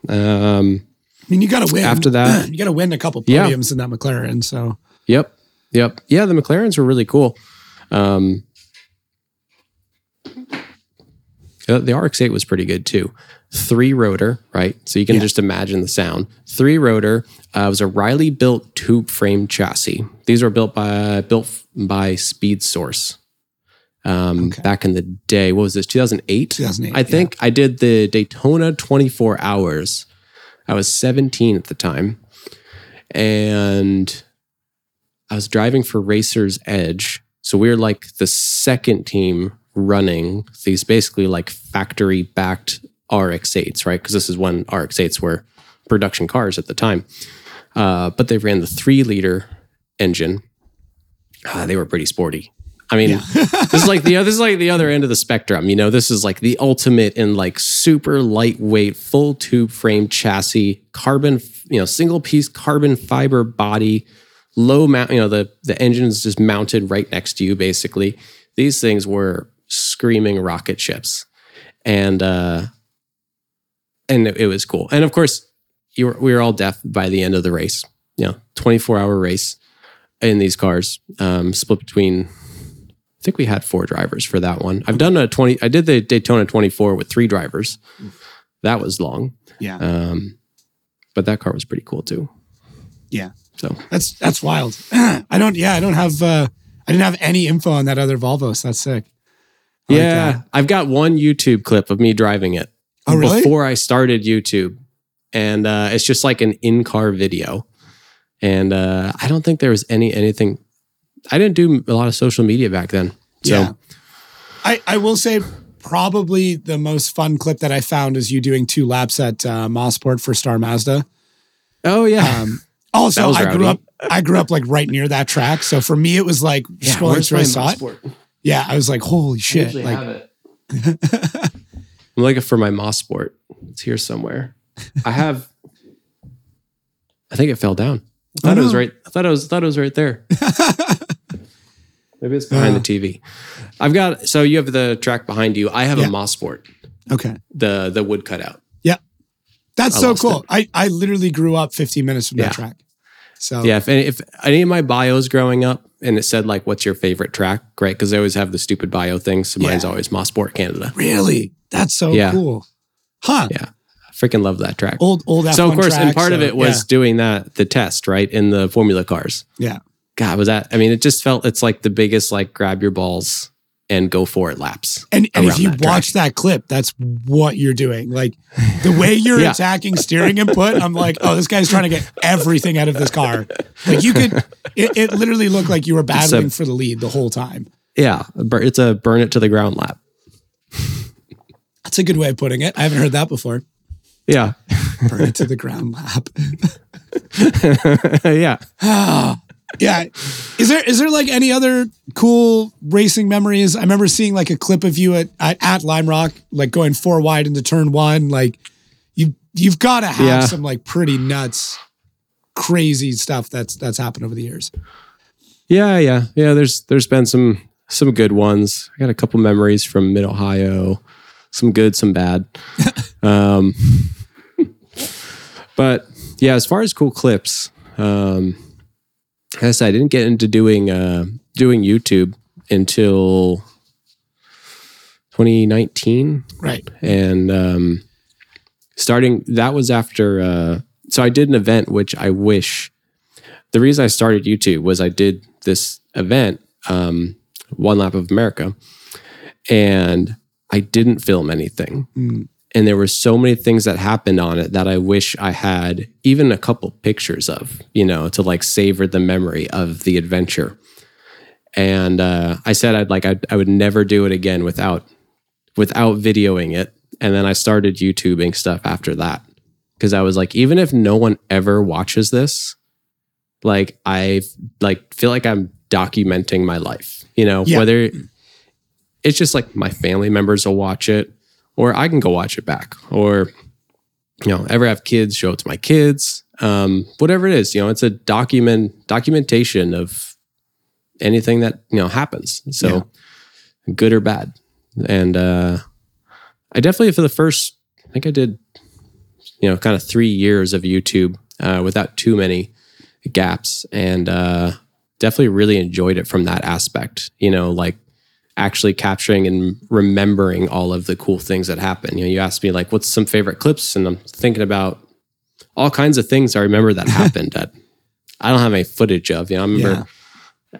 Um, mean, you got to win After that- [clears throat] You got to win a couple Yeah. podiums in that McLaren. So Yep. Yep. Yeah, the McLarens were really cool. Um, uh, the RX-8 was pretty good too. Three rotor, right? So you can Yeah. just imagine the sound. Three rotor. Uh, it was a Riley built tube frame chassis. These were built by built by Speed Source. Um, Okay. back in the day, what was this? 2008. 2008, I think I did the Daytona 24 hours. I was 17 at the time, and I was driving for Racers Edge. So we were like the second team running these basically like factory backed RX8s, right? Because this is when RX8s were production cars at the time. Uh, but they ran the three liter engine. Ah, they were pretty sporty. I mean, [laughs] this is like the this is like the other end of the spectrum. You know, this is like the ultimate in like super lightweight, full tube frame chassis, carbon, you know, single piece carbon fiber body, low mount. You know, the the engine is just mounted right next to you. Basically, these things were screaming rocket ships, and uh, and it, it was cool. And of course, you were, we were all deaf by the end of the race. You know, twenty four hour race in these cars, um, split between. I think we had four drivers for that one. I've done a 20, I did the Daytona 24 with three drivers. That was long. yeah, Um, but that car was pretty cool too. yeah, So that's that's wild. [clears throat] I don't. Yeah, I don't have. uh I didn't have any info on that other Volvo. So that's sick. I like yeah, that. I've got one YouTube clip of me driving it Oh, really? before I started YouTube. And uh, it's just like an in-car video. And uh, I don't think there was any anything. I didn't do a lot of social media back then. So Yeah. I, I will say probably the most fun clip that I found is you doing two laps at uh, Mosport for Star Mazda. oh yeah. Um, [laughs] also, That was I grew up. I grew up like right near that track, so for me it was like yeah, scrolling where's through. I my saw it. Yeah, I was like, holy shit! usually Like, have it. [laughs] I'm looking for my Mosport. It's here somewhere. I have. I think it fell down. I thought Oh, it was right. I thought it was. Thought it was right there. [laughs] Maybe it's behind Uh. the TV. I've got. So you have the track behind you. I have Yeah. a Mosport. okay, The the wood cutout. yeah, that's I so cool. I I literally grew up 15 minutes from Yeah. that track. So Yeah. If any, if any of my bios growing up and it said like, "What's your favorite track?" Great, because they always have the stupid bio things. So mine's Yeah. always Mosport Canada. really, that's so Yeah. cool, huh? Yeah. I freaking love that track. Old old. F1 so of course, and track, part of it was doing that the test right in the Formula cars. yeah. God, was that? I mean, it just felt it's like the biggest like grab your balls and go for it laps. And, and if you that track. watch that clip, that's what you're doing. Like the way you're [laughs] Yeah. attacking steering input, I'm like, oh, this guy's trying to get everything out of this car. Like you could, it, it literally looked like you were battling for the lead the whole time. Yeah, it's a burn it to the ground lap. That's a good way of putting it. I haven't heard that before. Yeah, Burn it to the ground lap. [laughs] yeah. [sighs] [laughs] yeah. Is there is there like any other cool racing memories? I remember seeing like a clip of you at at, at Lime Rock, like going four wide into turn one. Like you you've got to have Yeah. some like pretty nuts, crazy stuff that's that's happened over the years. Yeah, yeah, yeah. There's there's been some some good ones. I got a couple memories from Mid Ohio, some good, some bad. [laughs] um, [laughs] but yeah, as far as cool clips, um, I said, I didn't get into doing uh, doing YouTube until 2019 Right. and um, starting that was after uh, so i did an event which i wish the reason i started youtube was i did this event um, one lap of america and i didn't film anything and there were so many things that happened on it that I wish I had even a couple pictures of, you know, to like savor the memory of the adventure. And uh, I said I'd like I'd, I would never do it again without without videoing it. And then I started YouTubing stuff after that because I was like, even if no one ever watches this, like I like feel like I'm documenting my life. You know, Yeah. whether it's just like my family members will watch it, or I can go watch it back, or you know, ever have kids, show it to my kids. Um, whatever it is, you know, it's a document documentation of anything that you know happens. So good or bad. And uh I definitely for the first I think I did you know kind of 3 years of YouTube uh without too many gaps and uh definitely really enjoyed it from that aspect. You know, like actually capturing and remembering all of the cool things that happen. You know, you asked me like what's some favorite clips and I'm thinking about all kinds of things I remember that [laughs] happened that I don't have any footage of. You know, I remember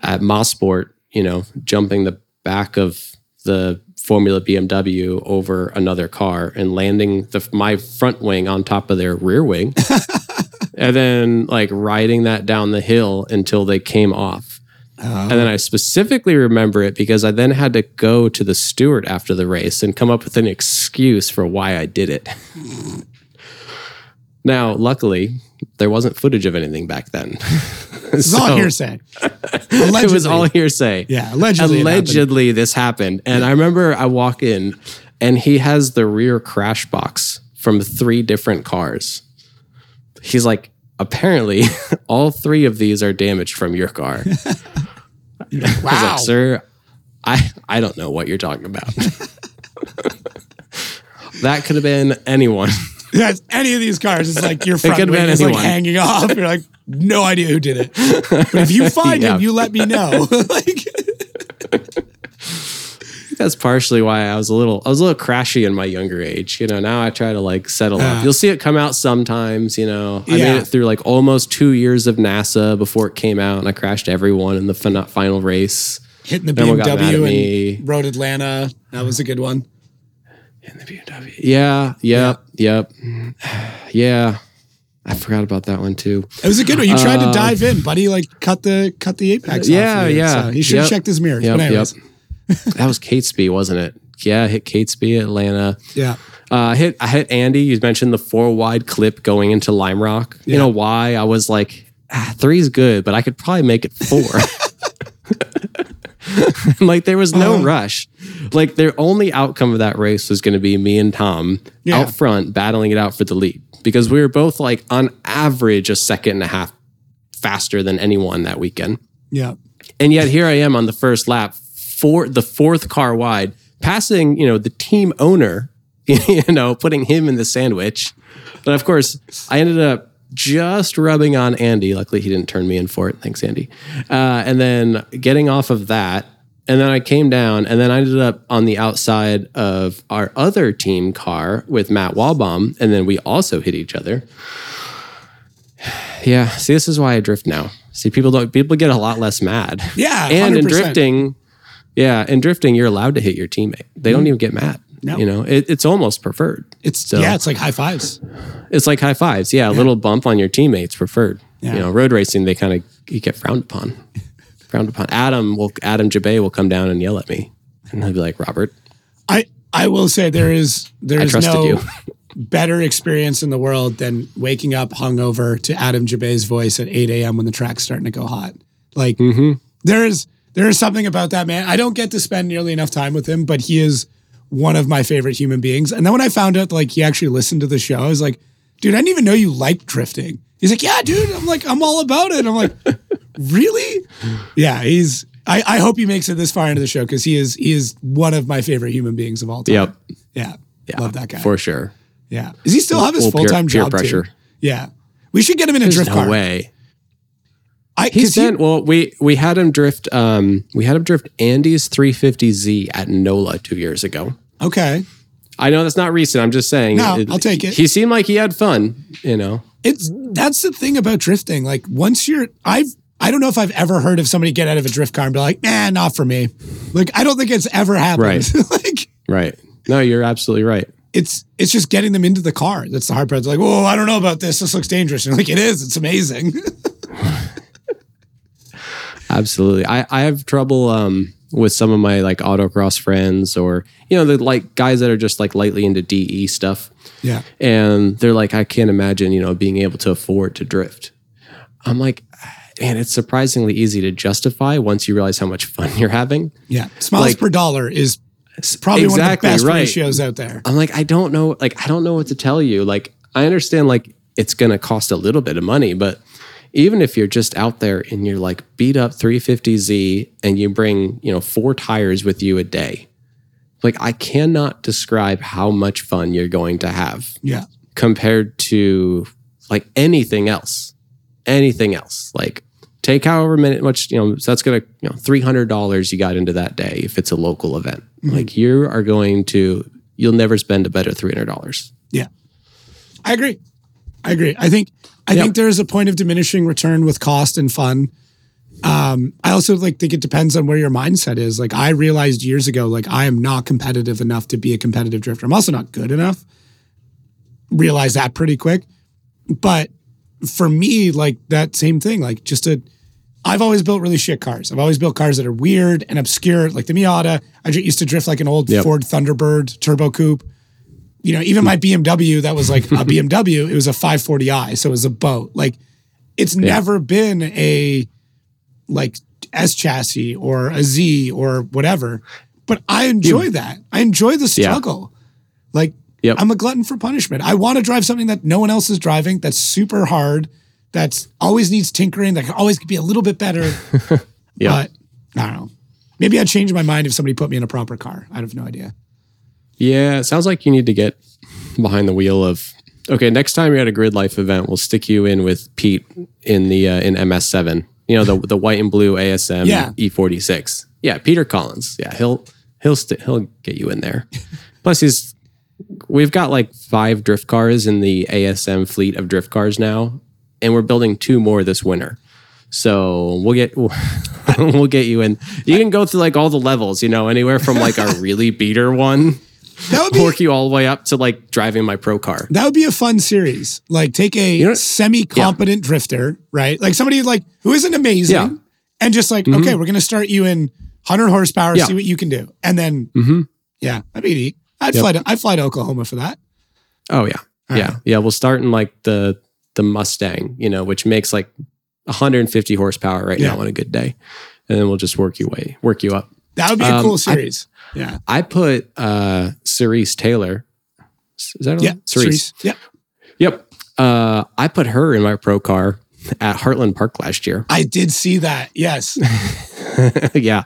at Mosport, you know, jumping the back of the Formula BMW over another car and landing the my front wing on top of their rear wing. [laughs] and then like riding that down the hill until they came off. And then I specifically remember it because I then had to go to the steward after the race and come up with an excuse for why I did it. [laughs] now, luckily, there wasn't footage of anything back then. [laughs] It's all hearsay. Allegedly. [laughs] It was all hearsay. Yeah, allegedly. it happened. Allegedly, this happened. And I remember I walk in and he has the rear crash box from three different cars. He's like, apparently, all three of these are damaged from your car. I was Wow. like, sir, I, I don't know what you're talking about. [laughs] that could have been anyone. Yes, any of these cars, it's like your front could've wing is like anyone. hanging off. You're like, no idea who did it. But if you [laughs] find Yeah. him, you let me know. [laughs] like, That's partially why I was a little I was a little crashy in my younger age. You know, now I try to like settle Uh. up. You'll see it come out sometimes, you know. I Yeah. made it through like almost 2 years of NASA before it came out and I crashed everyone in the fin- final race. hitting the Everyone got mad at BMW and Road Atlanta. That was a good one. In the BMW. Yeah, yep, yep. [sighs] Yeah. I forgot about that one too. It was a good one. You tried to dive in, buddy. Like cut the cut the apex. off Uh, Yeah, you. yeah. So he should have Yep. checked his mirrors. Yep, but yep. That was Catesby, wasn't it? Yeah, I hit Catesby, at Atlanta. yeah. Uh, I hit I hit Andy. You mentioned the four wide clip going into Lime Rock. You know why? I was like, ah, three's good, but I could probably make it four. [laughs] [laughs] like there was no Uh-huh. rush. Like their only outcome of that race was going to be me and Tom Yeah. out front battling it out for the lead because we were both like on average a second and a half faster than anyone that weekend. Yeah. And yet here I am on the first lap, for the fourth car wide, passing, you know, the team owner, [laughs] you know, putting him in the sandwich. But of course, I ended up just rubbing on Andy. Luckily, he didn't turn me in for it. Thanks, Andy. Uh, and then getting off of that. And then I came down, and then I ended up on the outside of our other team car with Matt Walbaum. And then we also hit each other. [sighs] Yeah. See, this is why I drift now. See, people don't, people get a lot less mad. Yeah. And in 100%. drifting, yeah, in drifting, you're allowed to hit your teammate. They don't even get mad. Mm-hmm. No. You know, it, it's almost preferred. It's So- yeah, it's like high fives. It's like high fives. Yeah, a little bump on your teammates preferred. Yeah. You know, road racing, they kind of you get frowned upon. [laughs] frowned upon. Adam will Adam Jabe will come down and yell at me, and he'll be like, Robert, I I will say there [laughs] is there is no [laughs] better experience in the world than waking up hungover to Adam Jabe's voice at 8 a.m. when the track's starting to go hot. Like Mm-hmm. there is there is something about that man. I don't get to spend nearly enough time with him, but he is one of my favorite human beings. And then when I found out like he actually listened to the show, I was like, dude, I didn't even know you liked drifting. He's like, yeah, dude. I'm like, I'm all about it. I'm like, [laughs] really? Yeah, he's. I, I hope he makes it this far into the show because he is he is one of my favorite human beings of all time. Yep. Yeah. yeah, Love that guy. for sure. yeah. Does he still have his full time peer job? too? pressure. Yeah. We should get him in a There's drift no car. way. I, He's 'cause he- been well. We we had him drift. Um, we had him drift Andy's 350Z at NOLA two years ago. okay. I know that's not recent. I'm just saying. No, I'll take it. He seemed like he had fun. You know. It's that's the thing about drifting. Like once you're I've I don't know if I've ever heard of somebody get out of a drift car and be like, nah, not for me. Like I don't think it's ever happened. Right. [laughs] like Right. No, you're absolutely right. it's it's just getting them into the car. That's the hard part. It's like, whoa, I don't know about this. This looks dangerous. And [laughs] like, it is. It's amazing. [laughs] Absolutely. I, I have trouble um, with some of my like autocross friends or, you know, the like guys that are just like lightly into DE stuff. yeah. And they're like, I can't imagine, you know, being able to afford to drift. I'm like, man, it's surprisingly easy to justify once you realize how much fun [laughs] you're having. Yeah. Smiles Like- per dollar is probably one of the Exactly, best right. ratios out there. I'm like, I don't know, like, I don't know what to tell you. Like, I understand, like, it's going to cost a little bit of money, but even if you're just out there and you're like beat up 350Z and you bring, you know, four tires with you a day, like, I cannot describe how much fun you're going to have Yeah. compared to like anything else, anything else. Like, take however many much you know. So that's gonna you know three hundred dollars you got into that day if it's a local event. Mm-hmm. Like you are going to, you'll never spend a better three hundred dollars. Yeah. I agree. I agree. I think I Yep. think there is a point of diminishing return with cost and fun. Um, I also like think it depends on where your mindset is. Like I realized years ago, like I am not competitive enough to be a competitive drifter. I'm also not good enough. Realize that pretty quick. But for me, like that same thing, like just a I've always built really shit cars. I've always built cars that are weird and obscure, like the Miata. I used to drift like an old Yep. Ford Thunderbird turbo coupe you know, even my BMW that was like a BMW, it was a 540i, so it was a boat. Like, it's never been a like S chassis or a Z or whatever. But I enjoy that. I enjoy the Yeah. struggle. Like, Yep. I'm a glutton for punishment. I want to drive something that no one else is driving. That's super hard. That's always needs tinkering. That can always be a little bit better. [laughs] Yeah. But I don't know. Maybe I'd change my mind if somebody put me in a proper car. I have no idea. Yeah, it sounds like you need to get behind the wheel of. Okay, next time you're at a Gridlife event, we'll stick you in with Pete in the uh, in MS7. You know the the white and blue ASM Yeah. E46. Yeah, Peter Collins. Yeah, he'll he'll st- he'll get you in there. Plus, he's we've got like five drift cars in the ASM fleet of drift cars now, and we're building two more this winter. So we'll get [laughs] we'll get you in. You can go through like all the levels, you know, anywhere from like a really beater one That would be work you all the way up to like driving my pro car. That would be a fun series. Like take a know- semi-competent drifter, right? Like somebody like who isn't amazing, Yeah. Mm-hmm. and just like okay, we're gonna start you in 100 horsepower, Yeah. see what you can do, and then Mhm. yeah, that'd be neat. I'd Yep. fly to I'd fly to Oklahoma for that. Oh yeah, yeah, yeah. We'll start in like the the Mustang, you know, which makes like 150 horsepower right Yeah. now on a good day, and then we'll just work you way work you up. That would be a Um, cool I- series. Yeah, I put uh Cerise Taylor. Is that yeah. Cerise? Cerise. Yeah, Yep. Uh, I put her in my pro car at Heartland Park last year. I did see that. Yes, [laughs] yeah.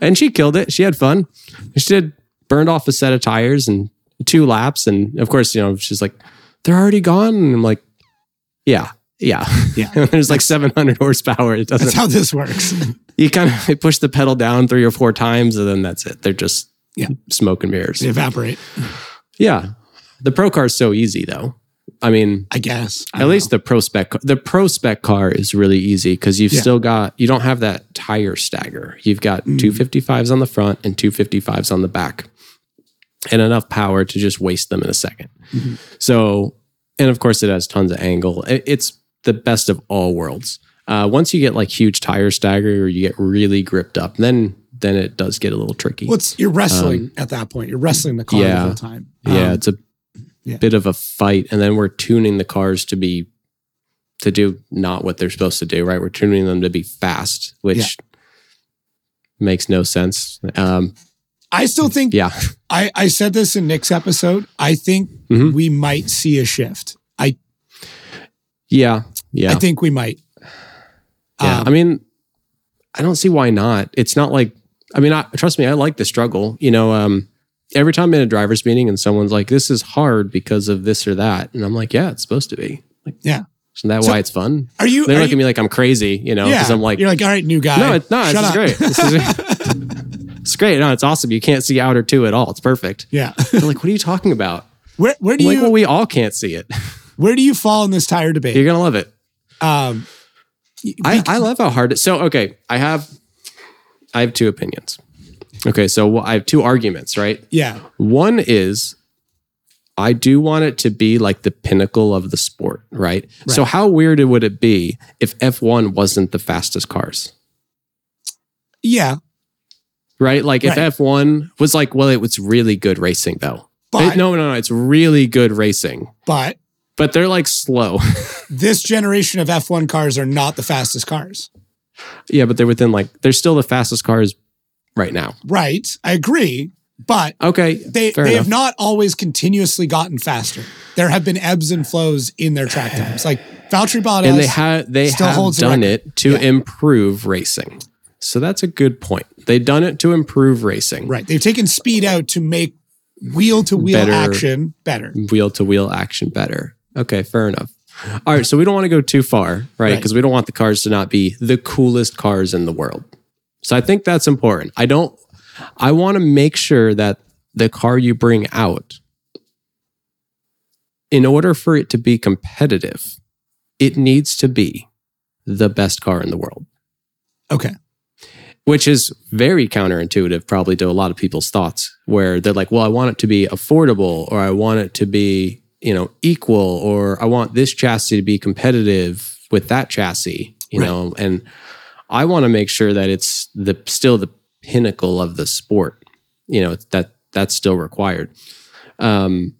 And she killed it. She had fun. She did burned off a set of tires and two laps. And of course, you know, she's like, they're already gone. And I'm like, yeah, yeah. Yeah. [laughs] There's like 700 horsepower. It doesn't, That's how this works. [laughs] you kind of [laughs] push the pedal down three or four times and then that's it. They're just Yeah. smoke and mirrors. they evaporate. Yeah. The pro car is so easy though. I mean, I guess. I at least the pro spec the pro spec car is really easy because you've Yeah. still got you don't have that tire stagger you've got Mm. 255s on the front and 255s on the back and enough power to just waste them in a 2nd Mm-hmm. so and of course it has tons of angle It- it's the best of all worlds uh, once you get like huge tire stagger or you get really gripped up then then it does get a little tricky What's you're wrestling at that point? You're wrestling the car Um, yeah. the whole time. yeah Um, it's a yeah. bit of a fight and then we're tuning the cars to be to do not what they're supposed to do right we're tuning them to be fast which makes no sense um I still think yeah I, I said this in Nick's episode. I think Mhm. we might see a shift. I yeah yeah I think we might. Yeah Um, i mean i don't see why not it's not like i mean I, trust me i like the struggle you know um every time I'm in a driver's meeting and someone's like this is hard because of this or that and i'm like yeah it's supposed to be like Yeah. isn't that So- why it's fun Are you? they are look you- at me like i'm crazy you know because yeah, i'm like you're like, all right, new guy. No, it's no, Shut this is great. This [laughs] is, it's great. No, it's awesome. You can't see outer two at all. It's perfect. yeah. They're like, what are you talking about? where where do I'm like, you well, we all can't see it. where do you fall in this tire debate? You're gonna love it. Um, I, I love how hard it. So okay, I have I have two opinions. Okay, so I have two arguments. Right. yeah, One is I do want it to be like the pinnacle of the sport, right? So how weird would it be if F1 wasn't the fastest cars? Yeah, Right? Like if F1 was like, well, it was really good racing though. but It- no, no, no, it's really good racing. but But they're like slow. [laughs] this generation of F1 cars are not the fastest cars. yeah, but they're within like they're still the fastest cars right now. Right, I agree, but Okay. they they enough. have not always continuously gotten faster. There have been ebbs and flows in their track [sighs] times. Like Valtteri Bottas, and they have they still have done it to Yeah. improve racing. So that's a good point. They've done it to improve racing. right. They've taken speed out to make wheel to wheel action better. Wheel to wheel action better. Okay, fair enough. All right, so we don't want to go too far, right? Right. Because we don't want the cars to not be the coolest cars in the world. So I think that's important. I don't I want to make sure that the car you bring out in order for it to be competitive, it needs to be the best car in the world. Okay. which is very counterintuitive probably to a lot of people's thoughts where they're like well i want it to be affordable or i want it to be you know equal or i want this chassis to be competitive with that chassis you Right. know and i want to make sure that it's the still the pinnacle of the sport you know that that's still required um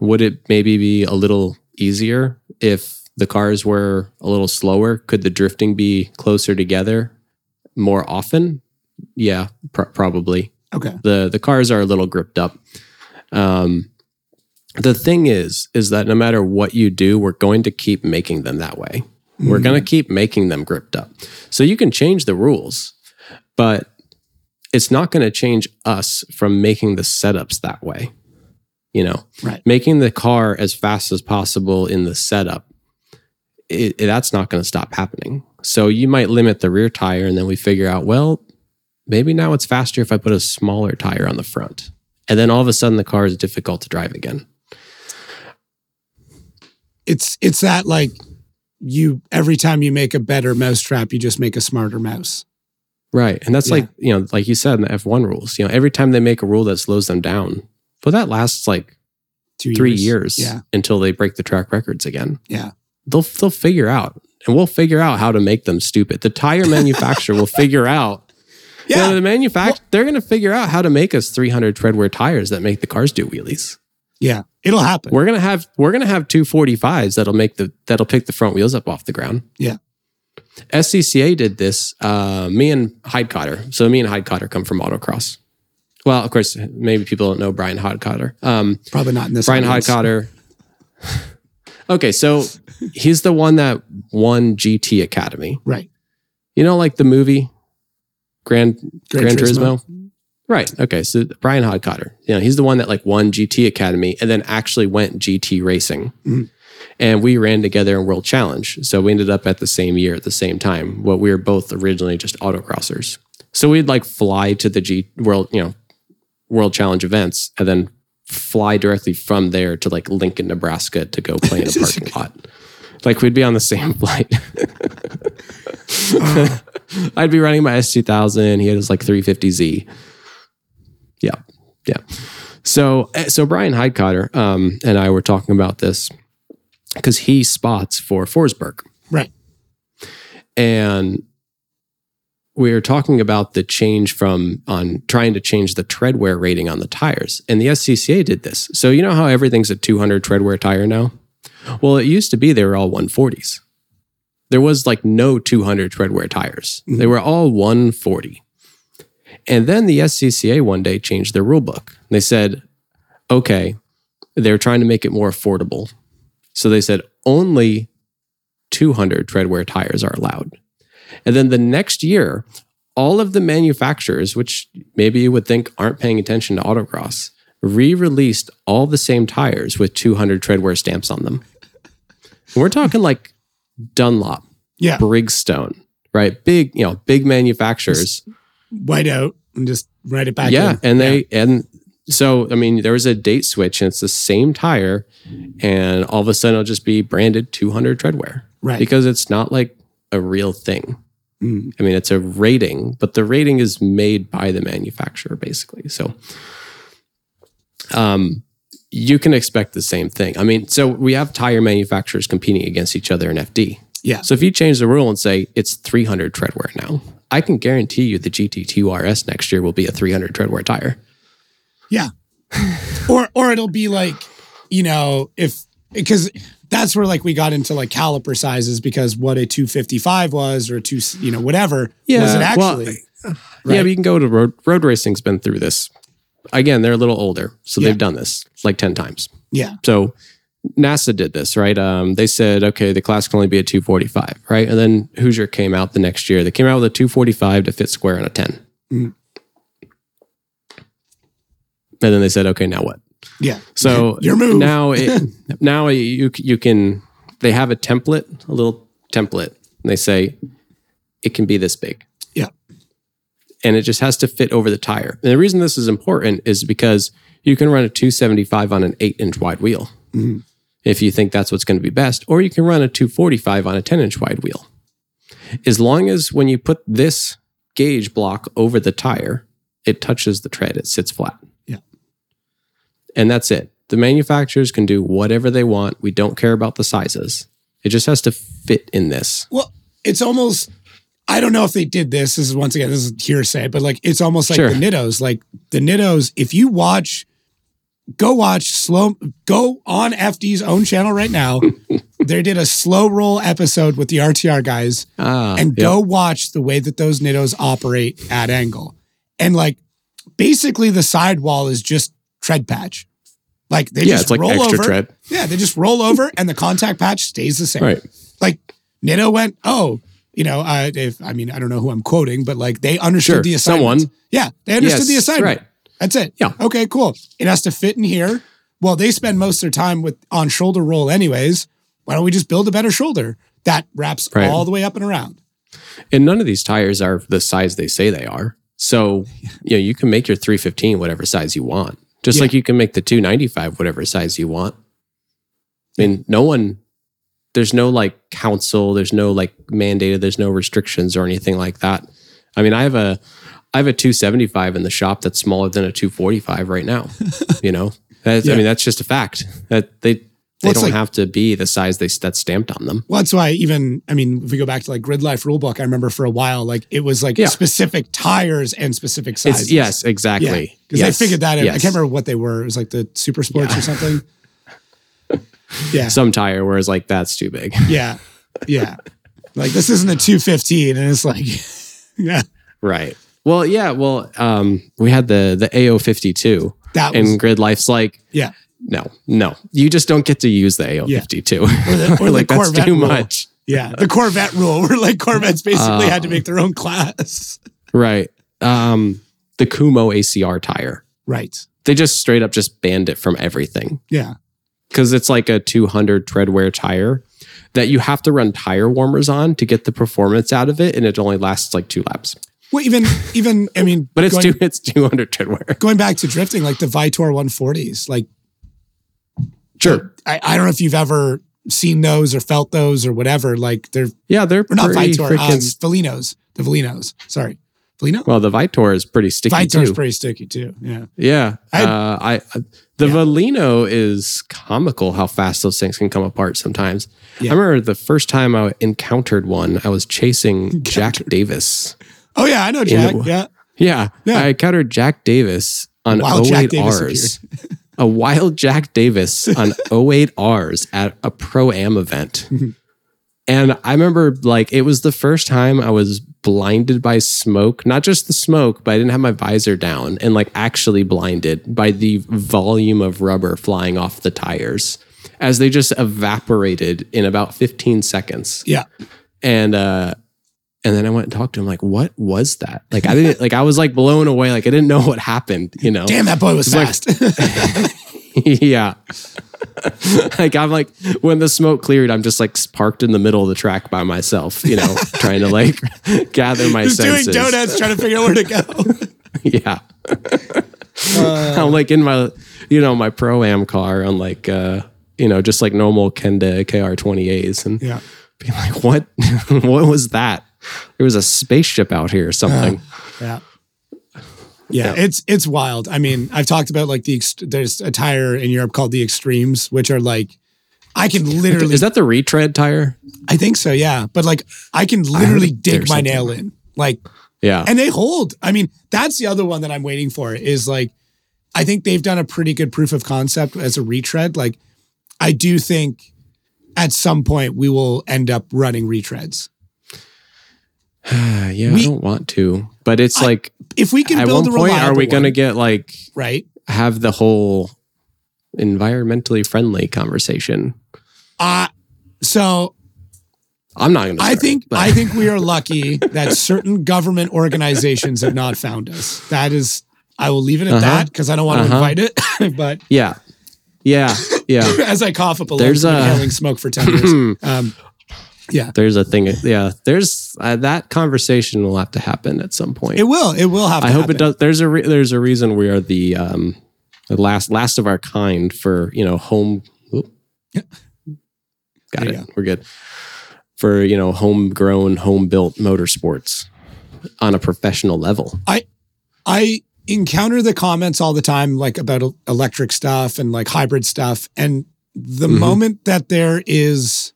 would it maybe be a little easier if the cars were a little slower? Could the drifting be closer together more often? Yeah, pr- probably. Okay. the The cars are a little gripped up. Um, the thing is, is that no matter what you do, we're going to keep making them that way. We're going to mm. keep making them gripped up. So you can change the rules, but it's not going to change us from making the setups that way. You know, Right. making the car as fast as possible in the setup, it, it- that's not going to stop happening. So you might limit the rear tire, and then we figure out, well, maybe now it's faster if I put a smaller tire on the front. And then all of a sudden, the car is difficult to drive again. It's it's that like you every time you make a better mousetrap, you just make a smarter mouse. Right. And that's Yeah. like, you know, like you said in the F1 rules, you know, every time they make a rule that slows them down, but that lasts like Two three years Yeah. until they break the track records again. Yeah. They'll they'll figure out and we'll figure out how to make them stupid. The tire [laughs] manufacturer will figure out. Yeah. You know, the manufacturer they're gonna figure out how to make us 300 treadwear tires that make the cars do wheelies. Yeah. It'll happen. We're gonna have we're gonna have 245s that'll make the that'll pick the front wheels up off the ground. Yeah. SCCA did this. Uh, me and Heitkotter. So me and Heitkotter come from autocross. Well, of course, maybe people don't know Bryan Heitkotter. Um, Probably not in this. Brian Hyde audience. Cotter. [laughs] okay, so he's the one that won GT Academy. Right. You know, like the movie Grand Grand, Gran, Turismo. Turismo. Right. Okay. So Bryan Heitkotter, you know, he's the one that like won GT Academy and then actually went GT racing. Mhm. And we ran together in World Challenge. So we ended up at the same year at the same time. What we were both originally just autocrossers. So we'd like fly to the G World, you know, World Challenge events and then fly directly from there to like Lincoln, Nebraska to go play in a [laughs] parking lot. Like we'd be on the same [laughs] flight. [laughs] I'd be running my S2000. He had his like 350Z. Yeah. Yeah. So, eh, so Bryan Heitkotter um, and I were talking about this because he spots for Forsberg. Right. And we were talking about the change from on trying to change the tread wear rating on the tires. And the SCCA did this. So, you know how everything's a 200 tread wear tire now? Well, it used to be they were all 140s. There was like no 200 tread wear tires, they were all 140. And then the SCCA one day changed their rule book. They said, okay, they're trying to make it more affordable. So they said only 200 treadwear tires are allowed. And then the next year, all of the manufacturers, which maybe you would think aren't paying attention to autocross, re released all the same tires with 200 treadwear stamps on them. We're talking like Dunlop, Yeah. Bridgestone, right? Big, you know, big manufacturers. White out and just write it back. yeah. in. And they, and so, I mean, there was a date switch and it's the same tire. And all of a sudden it'll just be branded 200 treadwear right. because it's not like a real thing. Mm. I mean, it's a rating, but the rating is made by the manufacturer basically. So, um, you can expect the same thing. I mean, so we have tire manufacturers competing against each other in FD. Yeah. So if you change the rule and say it's 300 treadwear now, I can guarantee you the GT2 RS next year will be a 300 treadwear tire. Yeah. [laughs] or or it'll be like, you know, if because that's where like we got into like caliper sizes because what a 255 was or a two, you know, whatever was it well, actually? Yeah, Right. but you can go to road road racing's been through this. Again, they're a little older, so Yeah. they've done this like 10 times. yeah. So NASA did this, right? Um, they said, okay, the class can only be a 245, right? And then Hoosier came out the next year. They came out with a 245 to fit square on a 10. Mhm. And then they said, okay, now what? Yeah. So [laughs] Your move. now, [laughs] it, now you you can. They have a template, a little template, and they say it can be this big. Yeah. and it just has to fit over the tire. And the reason this is important is because you can run a 275 on an eight inch wide wheel Mhm. If you think that's what's going to be best, or you can run a 245 on a 10 inch wide wheel. As long as when you put this gauge block over the tire, it touches the tread, it sits flat. Yeah. And that's it. The manufacturers can do whatever they want. We don't care about the sizes. It just has to fit in this. Well, it's almost I don't know if they did this. This is once again, this is hearsay, but like it's almost like Sure. the Nittos. Like the Nittos, if you watch, go watch slow, go on FD's own channel right now. [laughs] they did a slow roll episode with the RTR guys Ah, and go watch the way that those Nittos operate at angle. And like basically the sidewall is just tread patch. Like they Yeah, just it's like roll extra over. tread. Yeah, they just roll over and the contact patch stays the same Right. like Nitto went, oh, you know, uh, if I mean, I don't know who I'm quoting, but like they understood Sure, the assignment. someone. Yeah, they understood Yes, the assignment. right. That's it. Yeah. Okay, cool. It has to fit in here. Well, they spend most of their time with on shoulder roll anyways. Why don't we just build a better shoulder that wraps Right. all the way up and around? And none of these tires are the size they say they are. So, [laughs] you know, you can make your 315 whatever size you want. Just Yeah. like you can make the 295 whatever size you want. I mean, no one there's no like council, there's no like mandated, there's no restrictions or anything like that. I mean, I have a I have a 275 in the shop that's smaller than a 245 right now. [laughs] you know? That's, Yeah. I mean, that's just a fact. That they they Well, don't like- have to be the size they that's stamped on them. Well, that's why even I mean, if we go back to like Gridlife Rulebook, I remember for a while, like it was like Yeah. specific tires and specific sizes. It's yes, exactly. because Yes, they figured that out. I can't remember what they were. It was like the Super Sports or something. [laughs] Yeah. some tire Whereas like that's too big. [laughs] Yeah. Yeah. Like this isn't a 215. And it's like, yeah, Right. Well, yeah. Well, um, we had the the A052, that was, and Gridlife's like, yeah. no, no, you just don't get to use the A052. [laughs] Or the, or We're like that's too rule. much. Yeah. The Corvette rule [laughs] where like Corvettes basically Uh, had to make their own class. [laughs] Right. Um, the Kumho ACR tire. Right. They just straight up just banned it from everything Yeah. because it's like a 200 tread wear tire that you have to run tire warmers on to get the performance out of it, and it only lasts like two laps. Well, even, even, [laughs] I mean, But it's going, two, it's 200 tread wear. going back to drifting, like the Vitour 140s, like Sure. I, I don't know if you've ever seen those or felt those or whatever. Like they're, Yeah, they're not pretty Vitour, um, freaking Valinos, the Valinos. Sorry. Valino? Well, the Vitour is pretty sticky Vitour is pretty sticky too. Yeah. yeah, I- uh, I, I the Yeah. Valino is comical how fast those things can come apart sometimes. Yeah. I remember the first time I encountered one, I was chasing Jack Davis. Oh yeah, I know Jack. the- yeah. Yeah, Yeah. I encountered Jack Davis on Wild Jack 08 Davis Rs. [laughs] a wild Jack Davis on [laughs] 08 Rs at a pro am event. And I remember like it was the first time I was blinded by smoke, not just the smoke, but I didn't have my visor down and like actually blinded by the volume of rubber flying off the tires as they just evaporated in about 15 seconds. Yeah. And uh and then I went and talked to him like what was that? Like I didn't like I was like blown away like I didn't know what happened, you know. Damn, that boy was like- fast. [laughs] [laughs] yeah. like I'm like when the smoke cleared, I'm just like parked in the middle of the track by myself, you know, [laughs] trying to like gather my Just doing donuts, trying to figure out where to go. Yeah. Uh, I'm like in my you know, my pro am car on like uh, you know, just like normal Kenda KR twenty A's and yeah. being like, What what was that? There was a spaceship out here or something. Yeah. Yeah, Yeah. it's it's wild. I mean, I've talked about like the ex- there's a tire in Europe called the Extremes, which are like I can literally. Is that the retread tire? I think so. Yeah, but like I can literally heard dig my nail in, like, Yeah. and they hold. I mean, that's the other one that I'm waiting for. Is like, I think they've done a pretty good proof of concept as a retread. Like, I do think at some point we will end up running retreads. [sighs] yeah, We- I don't want to. But it's I- like If we can at build one a point are we going to get like right? have the whole environmentally friendly conversation? Uh so I'm not going to I think I think we [laughs] are lucky that certain government organizations have not found us. That is, I will leave it at Uh-huh. that because I don't want to Uh-huh. invite it. [laughs] but Yeah. Yeah. Yeah. [laughs] as I cough up a There's little, a- inhaling smoke for ten years. [clears throat] Um, yeah, There's a thing. Yeah. There's uh, that conversation will have to happen at some point. it will. It will have. To happen. I hope happen. it does. There's a re- there's a reason we are the um the last last of our kind for you know home. oop. Got There it. go. We're good for you know homegrown, home built motorsports on a professional level. I I encounter the comments all the time, like about electric stuff and like hybrid stuff. And the Mhm. moment that there is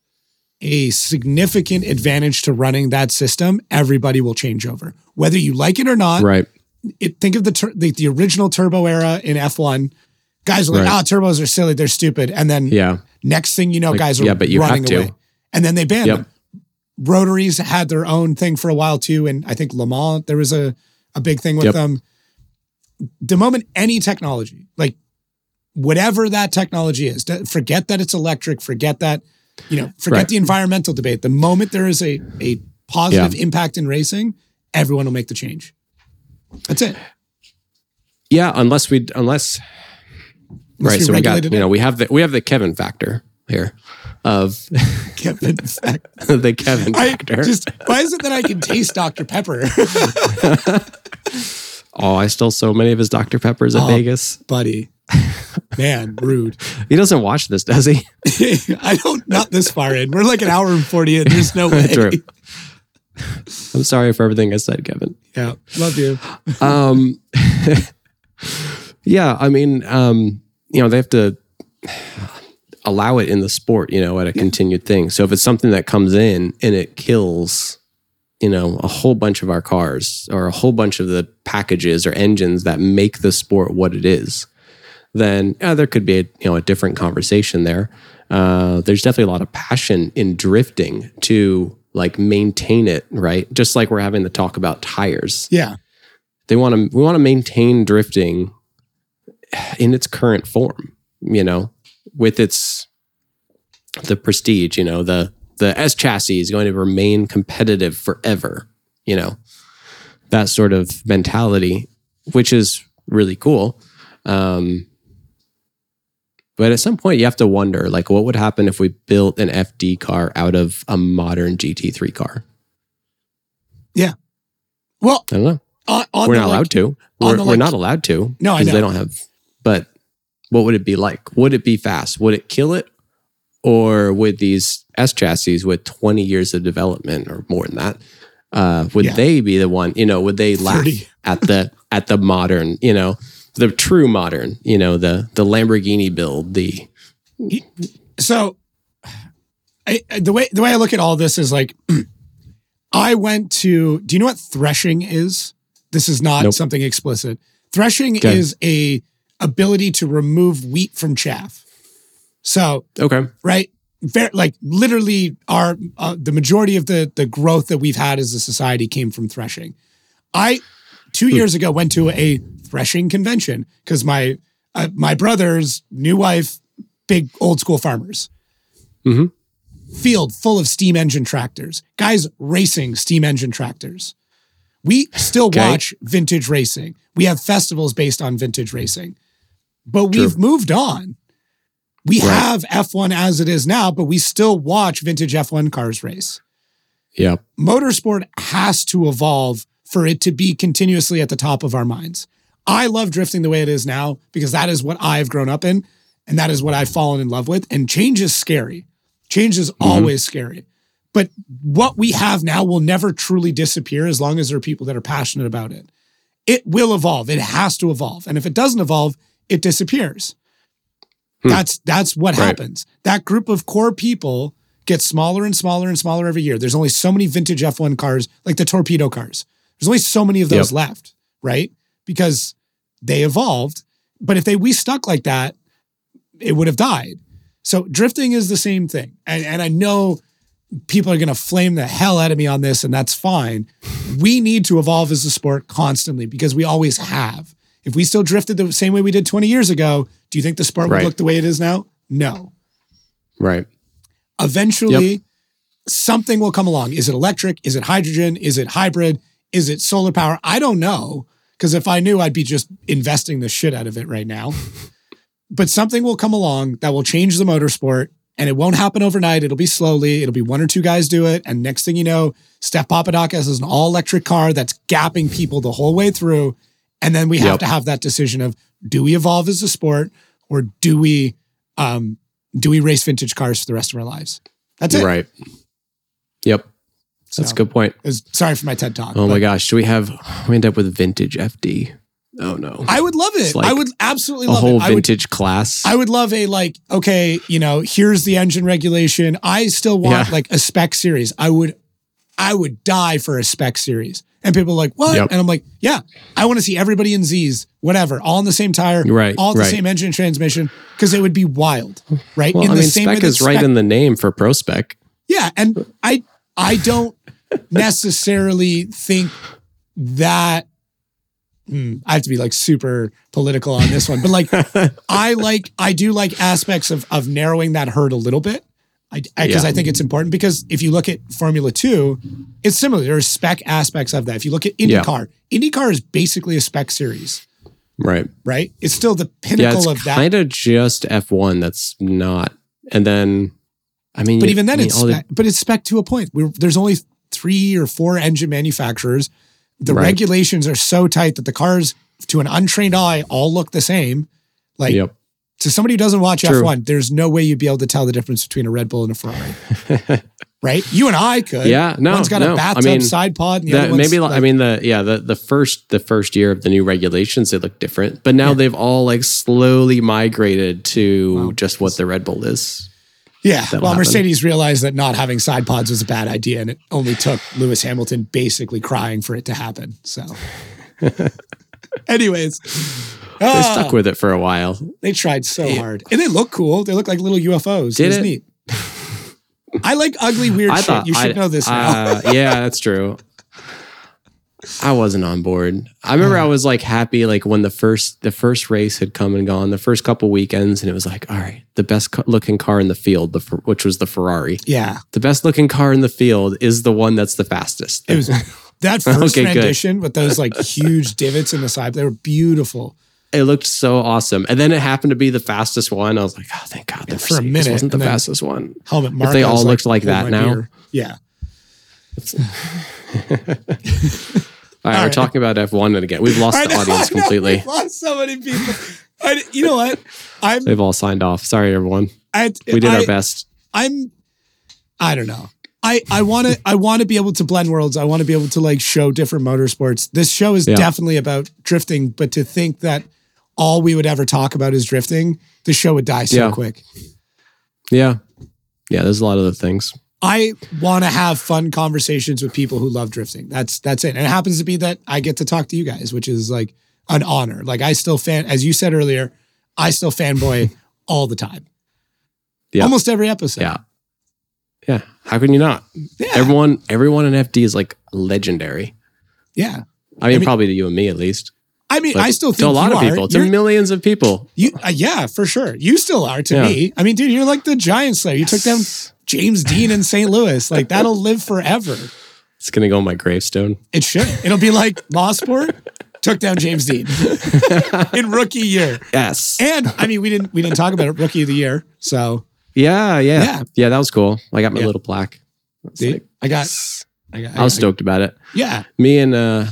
a significant advantage to running that system, everybody will change over, whether you like it or not. Right. it, think of the, tur- the the original turbo era in F1. Guys were like, Right. ah, turbos are silly, they're stupid. And then Yeah. next thing you know, Like, guys are yeah, but you have running to. away. And then they banned Yep. them. Rotaries had their own thing for a while too. And I think Le Mans, there was a, a big thing with Yep. them. The moment any technology, like whatever that technology is, forget that it's electric, forget that, you know, forget Right. the environmental debate. The moment there is a, a positive impact in racing, everyone will make the change. That's it. Yeah. Unless we unless Unless right. So we got you know we have the we have the Kevin factor here of [laughs] Kevin fact. [laughs] the Kevin I factor. just why is it that I can taste Dr. Pepper, [laughs] oh, I stole so many of his Dr Peppers at Oh. Vegas. buddy? Man, rude. He doesn't watch this, does he? [laughs] I don't not this far in. We're like an hour and forty in. There's no [laughs] way. True. I'm sorry for everything I said, Kevin. Yeah, love you. Um, [laughs] yeah, I mean, um, you know, they have to allow it in the sport, you know, at a continued thing. So if it's something that comes in and it kills, you know, a whole bunch of our cars or a whole bunch of the packages or engines that make the sport what it is, then yeah, there could be a, you know a different conversation there. Uh, there's definitely a lot of passion in drifting to like maintain it, right? Just like we're having the talk about tires Yeah, they want to we want to maintain drifting in its current form you know with its the prestige you know the the s chassis is going to remain competitive forever you know that sort of mentality which is really cool um but at some point you have to wonder like what would happen if we built an fd car out of a modern gt3 car Yeah. well, i don't know on, on we're not like- allowed to. We're, we're not allowed to. No, I because know. they don't have. But what would it be like? Would it be fast? Would it kill it, or would these S chassis with twenty years of development or more than that? Uh, would Yeah. they be the one? You know, would they laugh at the at the modern? You know, the true modern. You know, the the Lamborghini build. The so I, the way the way I look at all this is like [clears throat] I went to do you know what threshing is? This is not Nope. something explicit. Threshing Okay. is a ability to remove wheat from chaff. So, okay, right? Like literally our uh, the majority of the the growth that we've had as a society came from threshing. I 2 years ago went to a threshing convention cuz my uh, my brother's new wife big old school farmers Mhm. field full of steam engine tractors, guys racing steam engine tractors. We still Okay. watch vintage racing. We have festivals based on vintage racing, but True. we've moved on. We Right. have F1 as it is now, but we still watch vintage F1 cars race. yeah, Motorsport has to evolve for it to be continuously at the top of our minds. I love drifting the way it is now because that is what I've grown up in and that is what I've fallen in love with. And change is scary. Change is mm-hmm. always scary. But what we have now will never truly disappear as long as there are people that are passionate about it. it will evolve. It has to evolve. And if it doesn't evolve, it disappears. Hmm. That's that's what Right. happens. That group of core people gets smaller and smaller and smaller every year. There's only so many vintage F1 cars, like the torpedo cars. There's only so many of those Yep. left, right? Because they evolved. But if they we stuck like that, it would have died. So drifting is the same thing. And and I know people are going to flame the hell out of me on this and that's fine. We need to evolve as a sport constantly because we always have. If we still drifted the same way we did 20 years ago, do you think the sport would look the way it is now? No. Right. Eventually, something will come along. Is it electric? Is it hydrogen? Is it hybrid? Is it solar power? I don't know. Because if I knew, I'd be just investing the shit out of it right now. [laughs] but something will come along that will change the motorsport and it won't happen overnight. It'll be slowly. It'll be one or two guys do it. And next thing you know, Steph Papadakis is an all electric car that's gapping people the whole way through. And then we have Yep. to have that decision of do we evolve as a sport or do we um, do we race vintage cars for the rest of our lives? That's it. Right. Yep. That's a good point. was- sorry for my TED talk. Oh my gosh. Do we have, we end up with vintage FD? Oh no. I would love it. Like I would absolutely a love whole it. I would, vintage class. I would love a like, okay, you know, here's the engine regulation. I still want Yeah. like a spec series. I would, I would die for a spec series. And people are like, what? Yep. And I'm like, yeah, I want to see everybody in Z's, whatever, all in the same tire, Right, all the right. same engine transmission, because it would be wild, right? well, in I the mean, same spec is right in the name for pro spec. Yeah, and I I don't necessarily think that Hmm, I have to be like super political on this one, but like [laughs] I like I do like aspects of of narrowing that herd a little bit. I because Yeah. I think it's important because if you look at Formula 2, it's similar. There are spec aspects of that. If you look at Yeah. IndyCar, IndyCar is basically a spec series, Right. right? It's still the Yeah, pinnacle it's of that. kind of just F1 that's not. And then, I mean, But even then, I mean, it's all the- but it's spec to a point. We're, there's only three or four engine manufacturers. The Right. regulations are so tight that the cars, to an untrained eye, all look the same. Like Yep. to somebody who doesn't watch True. F1, there's no way you'd be able to tell the difference between a Red Bull and a Ferrari. [laughs] right? You and I could. Yeah, no, One's got no. a I bathtub mean, side pod, and the That, maybe like, I mean the yeah the the first the first year of the new regulations they look different but now they've all like slowly migrated to Wow. just what the Red Bull is Yeah. Well, happen. Mercedes realized that not having side pods was a bad idea, and it only took Lewis Hamilton basically crying for it to happen. So, [laughs] anyways, they Ah, stuck with it for a while they tried so hard, and they look cool. They look like little UFOs. Did it was it? neat. I like ugly, weird [laughs] I shit. You should I- know this now. uh, yeah that's true I wasn't on board I remember I uh. was like happy like when the first the first race had come and gone the first couple weekends and it was like all right the best looking car in the field the which was the Ferrari yeah, the best looking car in the field is the one that's the fastest it was that [laughs] first Okay, good. with those like [laughs] huge divots in the side. They were beautiful. it looked so awesome. And then it happened to be the fastest one. I was like, oh, thank God. The Yeah, for a minute, wasn't the fastest one. Helmet If they all looked like that now. beer. Yeah. [laughs] All right, we're right. talking about F1 and again. We've lost I the know, audience know, completely. We've lost so many people. I, you know what? I'm. They've all signed off. Sorry, everyone. I, We did I, our best. I'm. I don't know. I I want to I want to be able to blend worlds. I want to be able to like show different motorsports. This show is Yeah. definitely about drifting, but to think that all we would ever talk about is drifting, the show would die so Yeah. quick. Yeah. Yeah, there's a lot of the things. I want to have fun conversations with people who love drifting. That's that's it. And it happens to be that I get to talk to you guys, which is like an honor. Like I still fan, as you said earlier, I still fanboy [laughs] all the time. Yeah. Almost every episode. Yeah. Yeah. How can you not? Yeah. Everyone, everyone in FD is like legendary. yeah. I mean, mean- probably to you and me at least. I mean, But I still think to a lot of are. people, to You're- millions of people. You, uh, yeah, for sure. You still are to Yeah. me. I mean, dude, you're like the giant slayer. You took down James Deane in St. Louis. Like that'll live forever. It's gonna go on my gravestone. It should. It'll be like Mosport took down James Deane [laughs] in rookie year. Yes. And I mean, we didn't we didn't talk about it rookie of the year. So Yeah, yeah, Yeah. yeah, That was cool. I got my Yeah. little plaque. See, like- I got, I got. I was stoked about it. Yeah, Me and uh,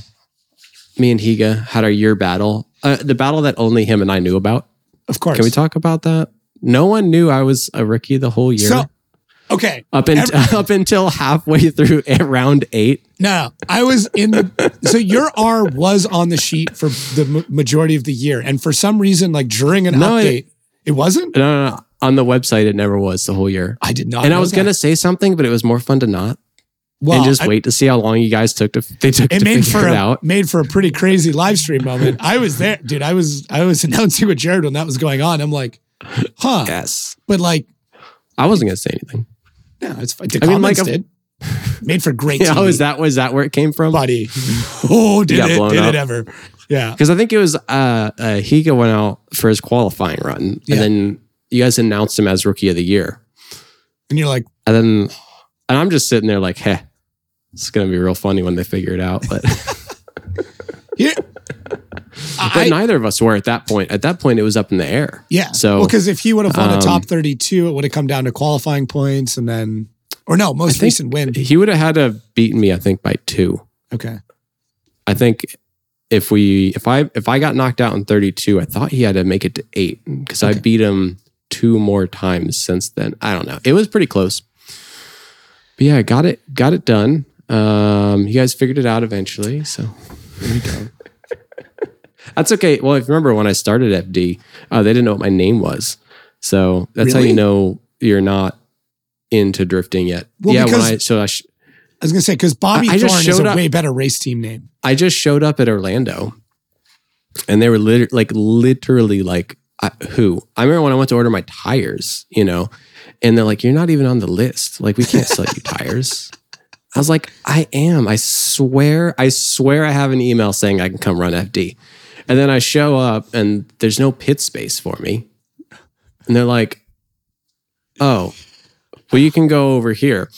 me and Higa had our year battle. Uh, the battle that only him and I knew about. of course. Can we talk about that? No one knew I was a rookie the whole year. So, Okay. up in, [laughs] up until halfway through [laughs] round eight. No, I was in the. so your R was on the sheet for the ma- majority of the year, and for some reason, like during an No, update, it, wasn't. No, no, no. On the website, it never was the whole year. I did not. and I was that. gonna say something, but it was more fun to not well, and just I- wait to see how long you guys took to they took It to made figure for it a out. made for a pretty crazy live stream moment. I was there, dude. I was I was [laughs] announcing with Jared when that was going on. I'm like, huh? Yes, But like, I wasn't gonna say anything. No, it's fine. I mean, like did. [laughs] Made for great. [laughs] Yeah, TV. oh, is that was that where it came from? buddy? [laughs] Oh, did it? Did up. it ever? Yeah. Because I think it was uh, uh Higa went out for his qualifying run, Yeah. and then you guys announced him as rookie of the year, And you're like, and then and I'm just sitting there like, hey, it's gonna be real funny when they figure it out. But. But I, neither of us were at that point. At that point, it was up in the air. yeah. So well, because if he would have won a um, top 32, it would have come down to qualifying points, and then, or no, most recent win. he would have had to have beaten me, I think, by two. Okay. I think if we if I if I got knocked out in 32, I thought he had to make it to eight because I beat him two more times since then. I don't know. It was pretty close. But yeah, got it got it done. Um, you guys figured it out eventually. So there you go. That's okay. Well, if you remember when I started FD, uh, they didn't know what my name was. So that's how you know you're not into drifting yet. Well, yeah, when I so I sh- I was gonna say because Bobby I- I just Thorne is a up- way better race team name. I just showed up at Orlando, and they were lit- like literally like I, who? I remember when I went to order my tires, you know, and they're like, "You're not even on the list. Like, we can't sell you tires." I was like, "I am. I swear. I swear. I have an email saying I can come run FD." And then I show up, and there's no pit space for me, and they're like, "Oh, well, you can go over here."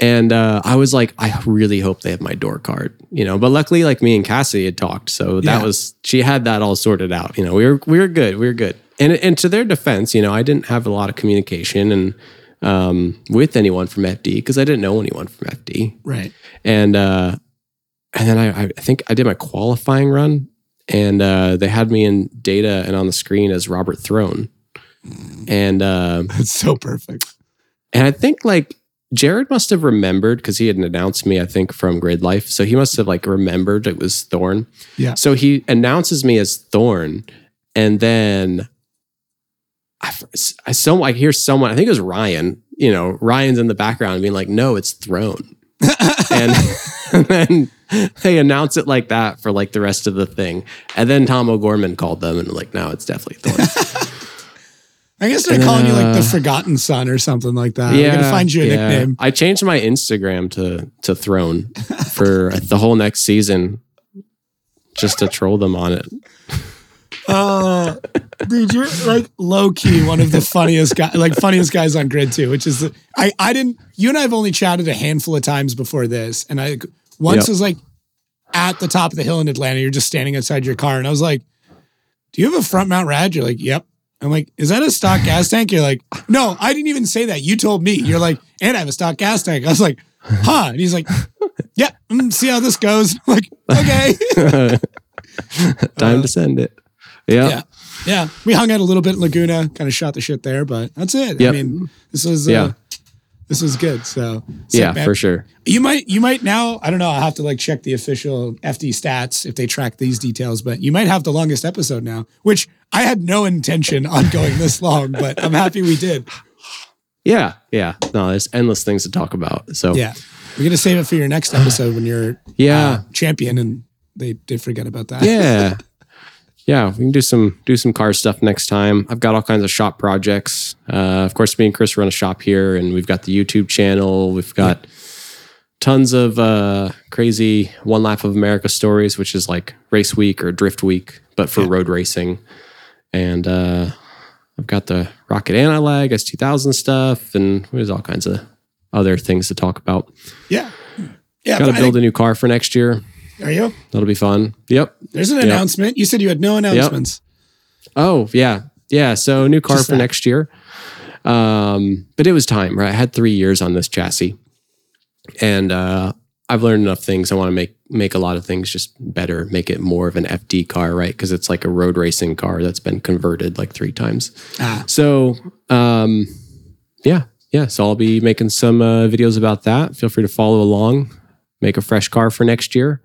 And uh, I was like, I really hope they have my door card, you know. But luckily, like me and Cassie had talked, so that Yeah. was she had that all sorted out. You know, we were we were good, we were good. And and to their defense, you know, I didn't have a lot of communication and um, with anyone from FD because I didn't know anyone from FD. Right. And uh, and then I, I think I did my qualifying run, and uh, they had me in data and on the screen as Robert Throne, and. Uh, [laughs] That's so perfect. and I think like Jared must have remembered because he had announced me, I think, from Grid Life. So he must have like remembered it was Thorne. Yeah. So he announces me as Thorne. And then I, I, some, I hear someone, I think it was Ryan, you know, Ryan's in the background being like, no, it's Throne. [laughs] and, [laughs] and then they announce it like that for like the rest of the thing. And then Tom O'Gorman called them and like, no, it's definitely Thorne. [laughs] I guess they're calling you like the uh, Forgotten Son or something like that. Yeah, We're gonna find you a yeah. nickname. I changed my Instagram to to Throne for [laughs] the whole next season, just to troll them on it. Uh, dude, you're like low key one of the funniest guy, like funniest guys on grid too. Which is I I didn't. You and I have only chatted a handful of times before this, and I once Yep. was like at the top of the hill in Atlanta. You're just standing outside your car, and I was like, "Do you have a front mount rad?" You're like, "Yep." I'm like, "Is that a stock gas tank?" You're like, "No, I didn't even say that. You told me." You're like, "And I have a stock gas tank." I was like, "Huh?" And he's like, "Yeah, mm, see how this goes." [laughs] I'm like, okay. [laughs] Time to send it. Yeah. Yeah. Yeah. We hung out a little bit in Laguna, kind of shot the shit there, but that's it. I mean, this was uh, Yeah. this was good. So Yeah, for sure. You might you might now, I don't know, I'll have to like check the official FD stats if they track these details, but you might have the longest episode now, which I had no intention on going this long, but I'm happy we did. Yeah. Yeah. No, there's endless things to talk about. So Yeah. We're gonna save it for your next episode when you're Yeah. uh, champion and they did forget about that. yeah. [laughs] Yeah, we can do some do some car stuff next time. I've got all kinds of shop projects. Uh, of course, me and Chris run a shop here, and we've got the YouTube channel. We've got tons of uh, crazy one lap of America stories, which is like race week or drift week, but for Yeah. road racing. And uh, I've got the Rocket Anti-Lag S2000 stuff, and there's all kinds of other things to talk about. Yeah. Yeah. Got to build a new car for next year. Are you? That'll be fun. Yep. There's an Yep. announcement. You said you had no announcements. Oh yeah, yeah. So new car Just for that. next year. Um, but it was time, right? I had three years on this chassis, and uh, I've learned enough things. I want to make make a lot of things just better, make it more of an FD car, right? Because it's like a road racing car that's been converted like three times. Ah. So um, yeah, yeah, so I'll be making some uh, videos about that. Feel free to follow along. Make a fresh car for next year,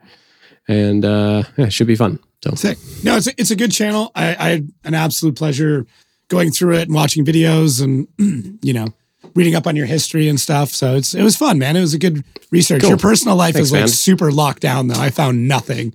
and uh, yeah, it should be fun. So Sick. No, it's a, it's a good channel. I, I had an absolute pleasure going through it and watching videos and [clears throat] you know reading up on your history and stuff. So it's it was fun, man. It was a good research. Cool. Your personal life Thanks, is like man. super locked down though. I found nothing.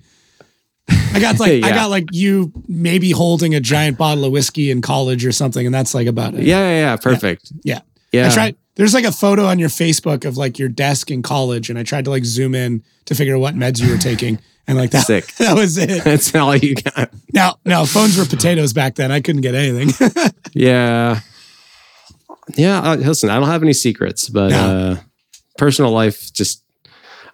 I got like [laughs] I got like you maybe holding a giant bottle of whiskey in college or something, and that's like about it. yeah, yeah, yeah perfect. Yeah. Yeah, I tried. There's like a photo on your Facebook of like your desk in college, and I tried to like zoom in to figure out what meds you were taking, and like that. Sick. [laughs] That was it. [laughs] That's all you got. Now, now phones were potatoes back then. I couldn't get anything. [laughs] Yeah, yeah. Uh, listen, I don't have any secrets, but No. uh, personal life just.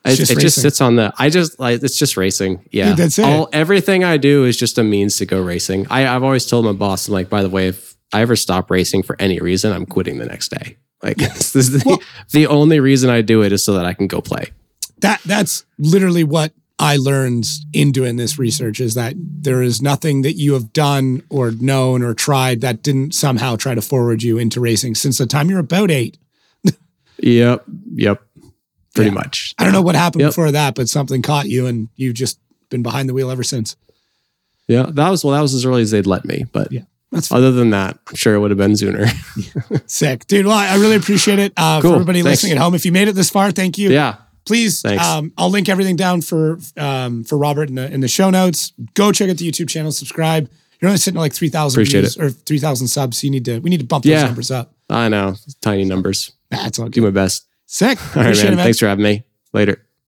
It, just it just sits on the. I just like it's just racing. Yeah, Dude, that's it. All everything I do is just a means to go racing. I, I've always told my boss, I'm like, by the way, if I ever stop racing for any reason, I'm quitting the next day. Like [laughs] this is the, Well- the only reason I do it is so that I can go play. that that's literally what I learned in doing this research is that there is nothing that you have done or known or tried that didn't somehow try to forward you into racing since the time you're about eight. Yep, yep, pretty Yeah. much. I don't know what happened Yep. before that, but something caught you and you've just been behind the wheel ever since. Yeah, that was well, that was as early as they'd let me. But Yeah. That's other than that, I'm sure it would have been sooner. [laughs] sick. Dude, well, I really appreciate it. Uh, Cool. For everybody Thanks. listening at home, if you made it this far, thank you. yeah, please um, i'll link everything down for um, for robert in the, in the show notes go check out the youtube channel subscribe you're only sitting at like 3000 Appreciate views or 3000 subs so you need to we need to bump those numbers up I know, tiny numbers. that's all Do my best. sick All right, man. it, man. Thanks for having me. Later.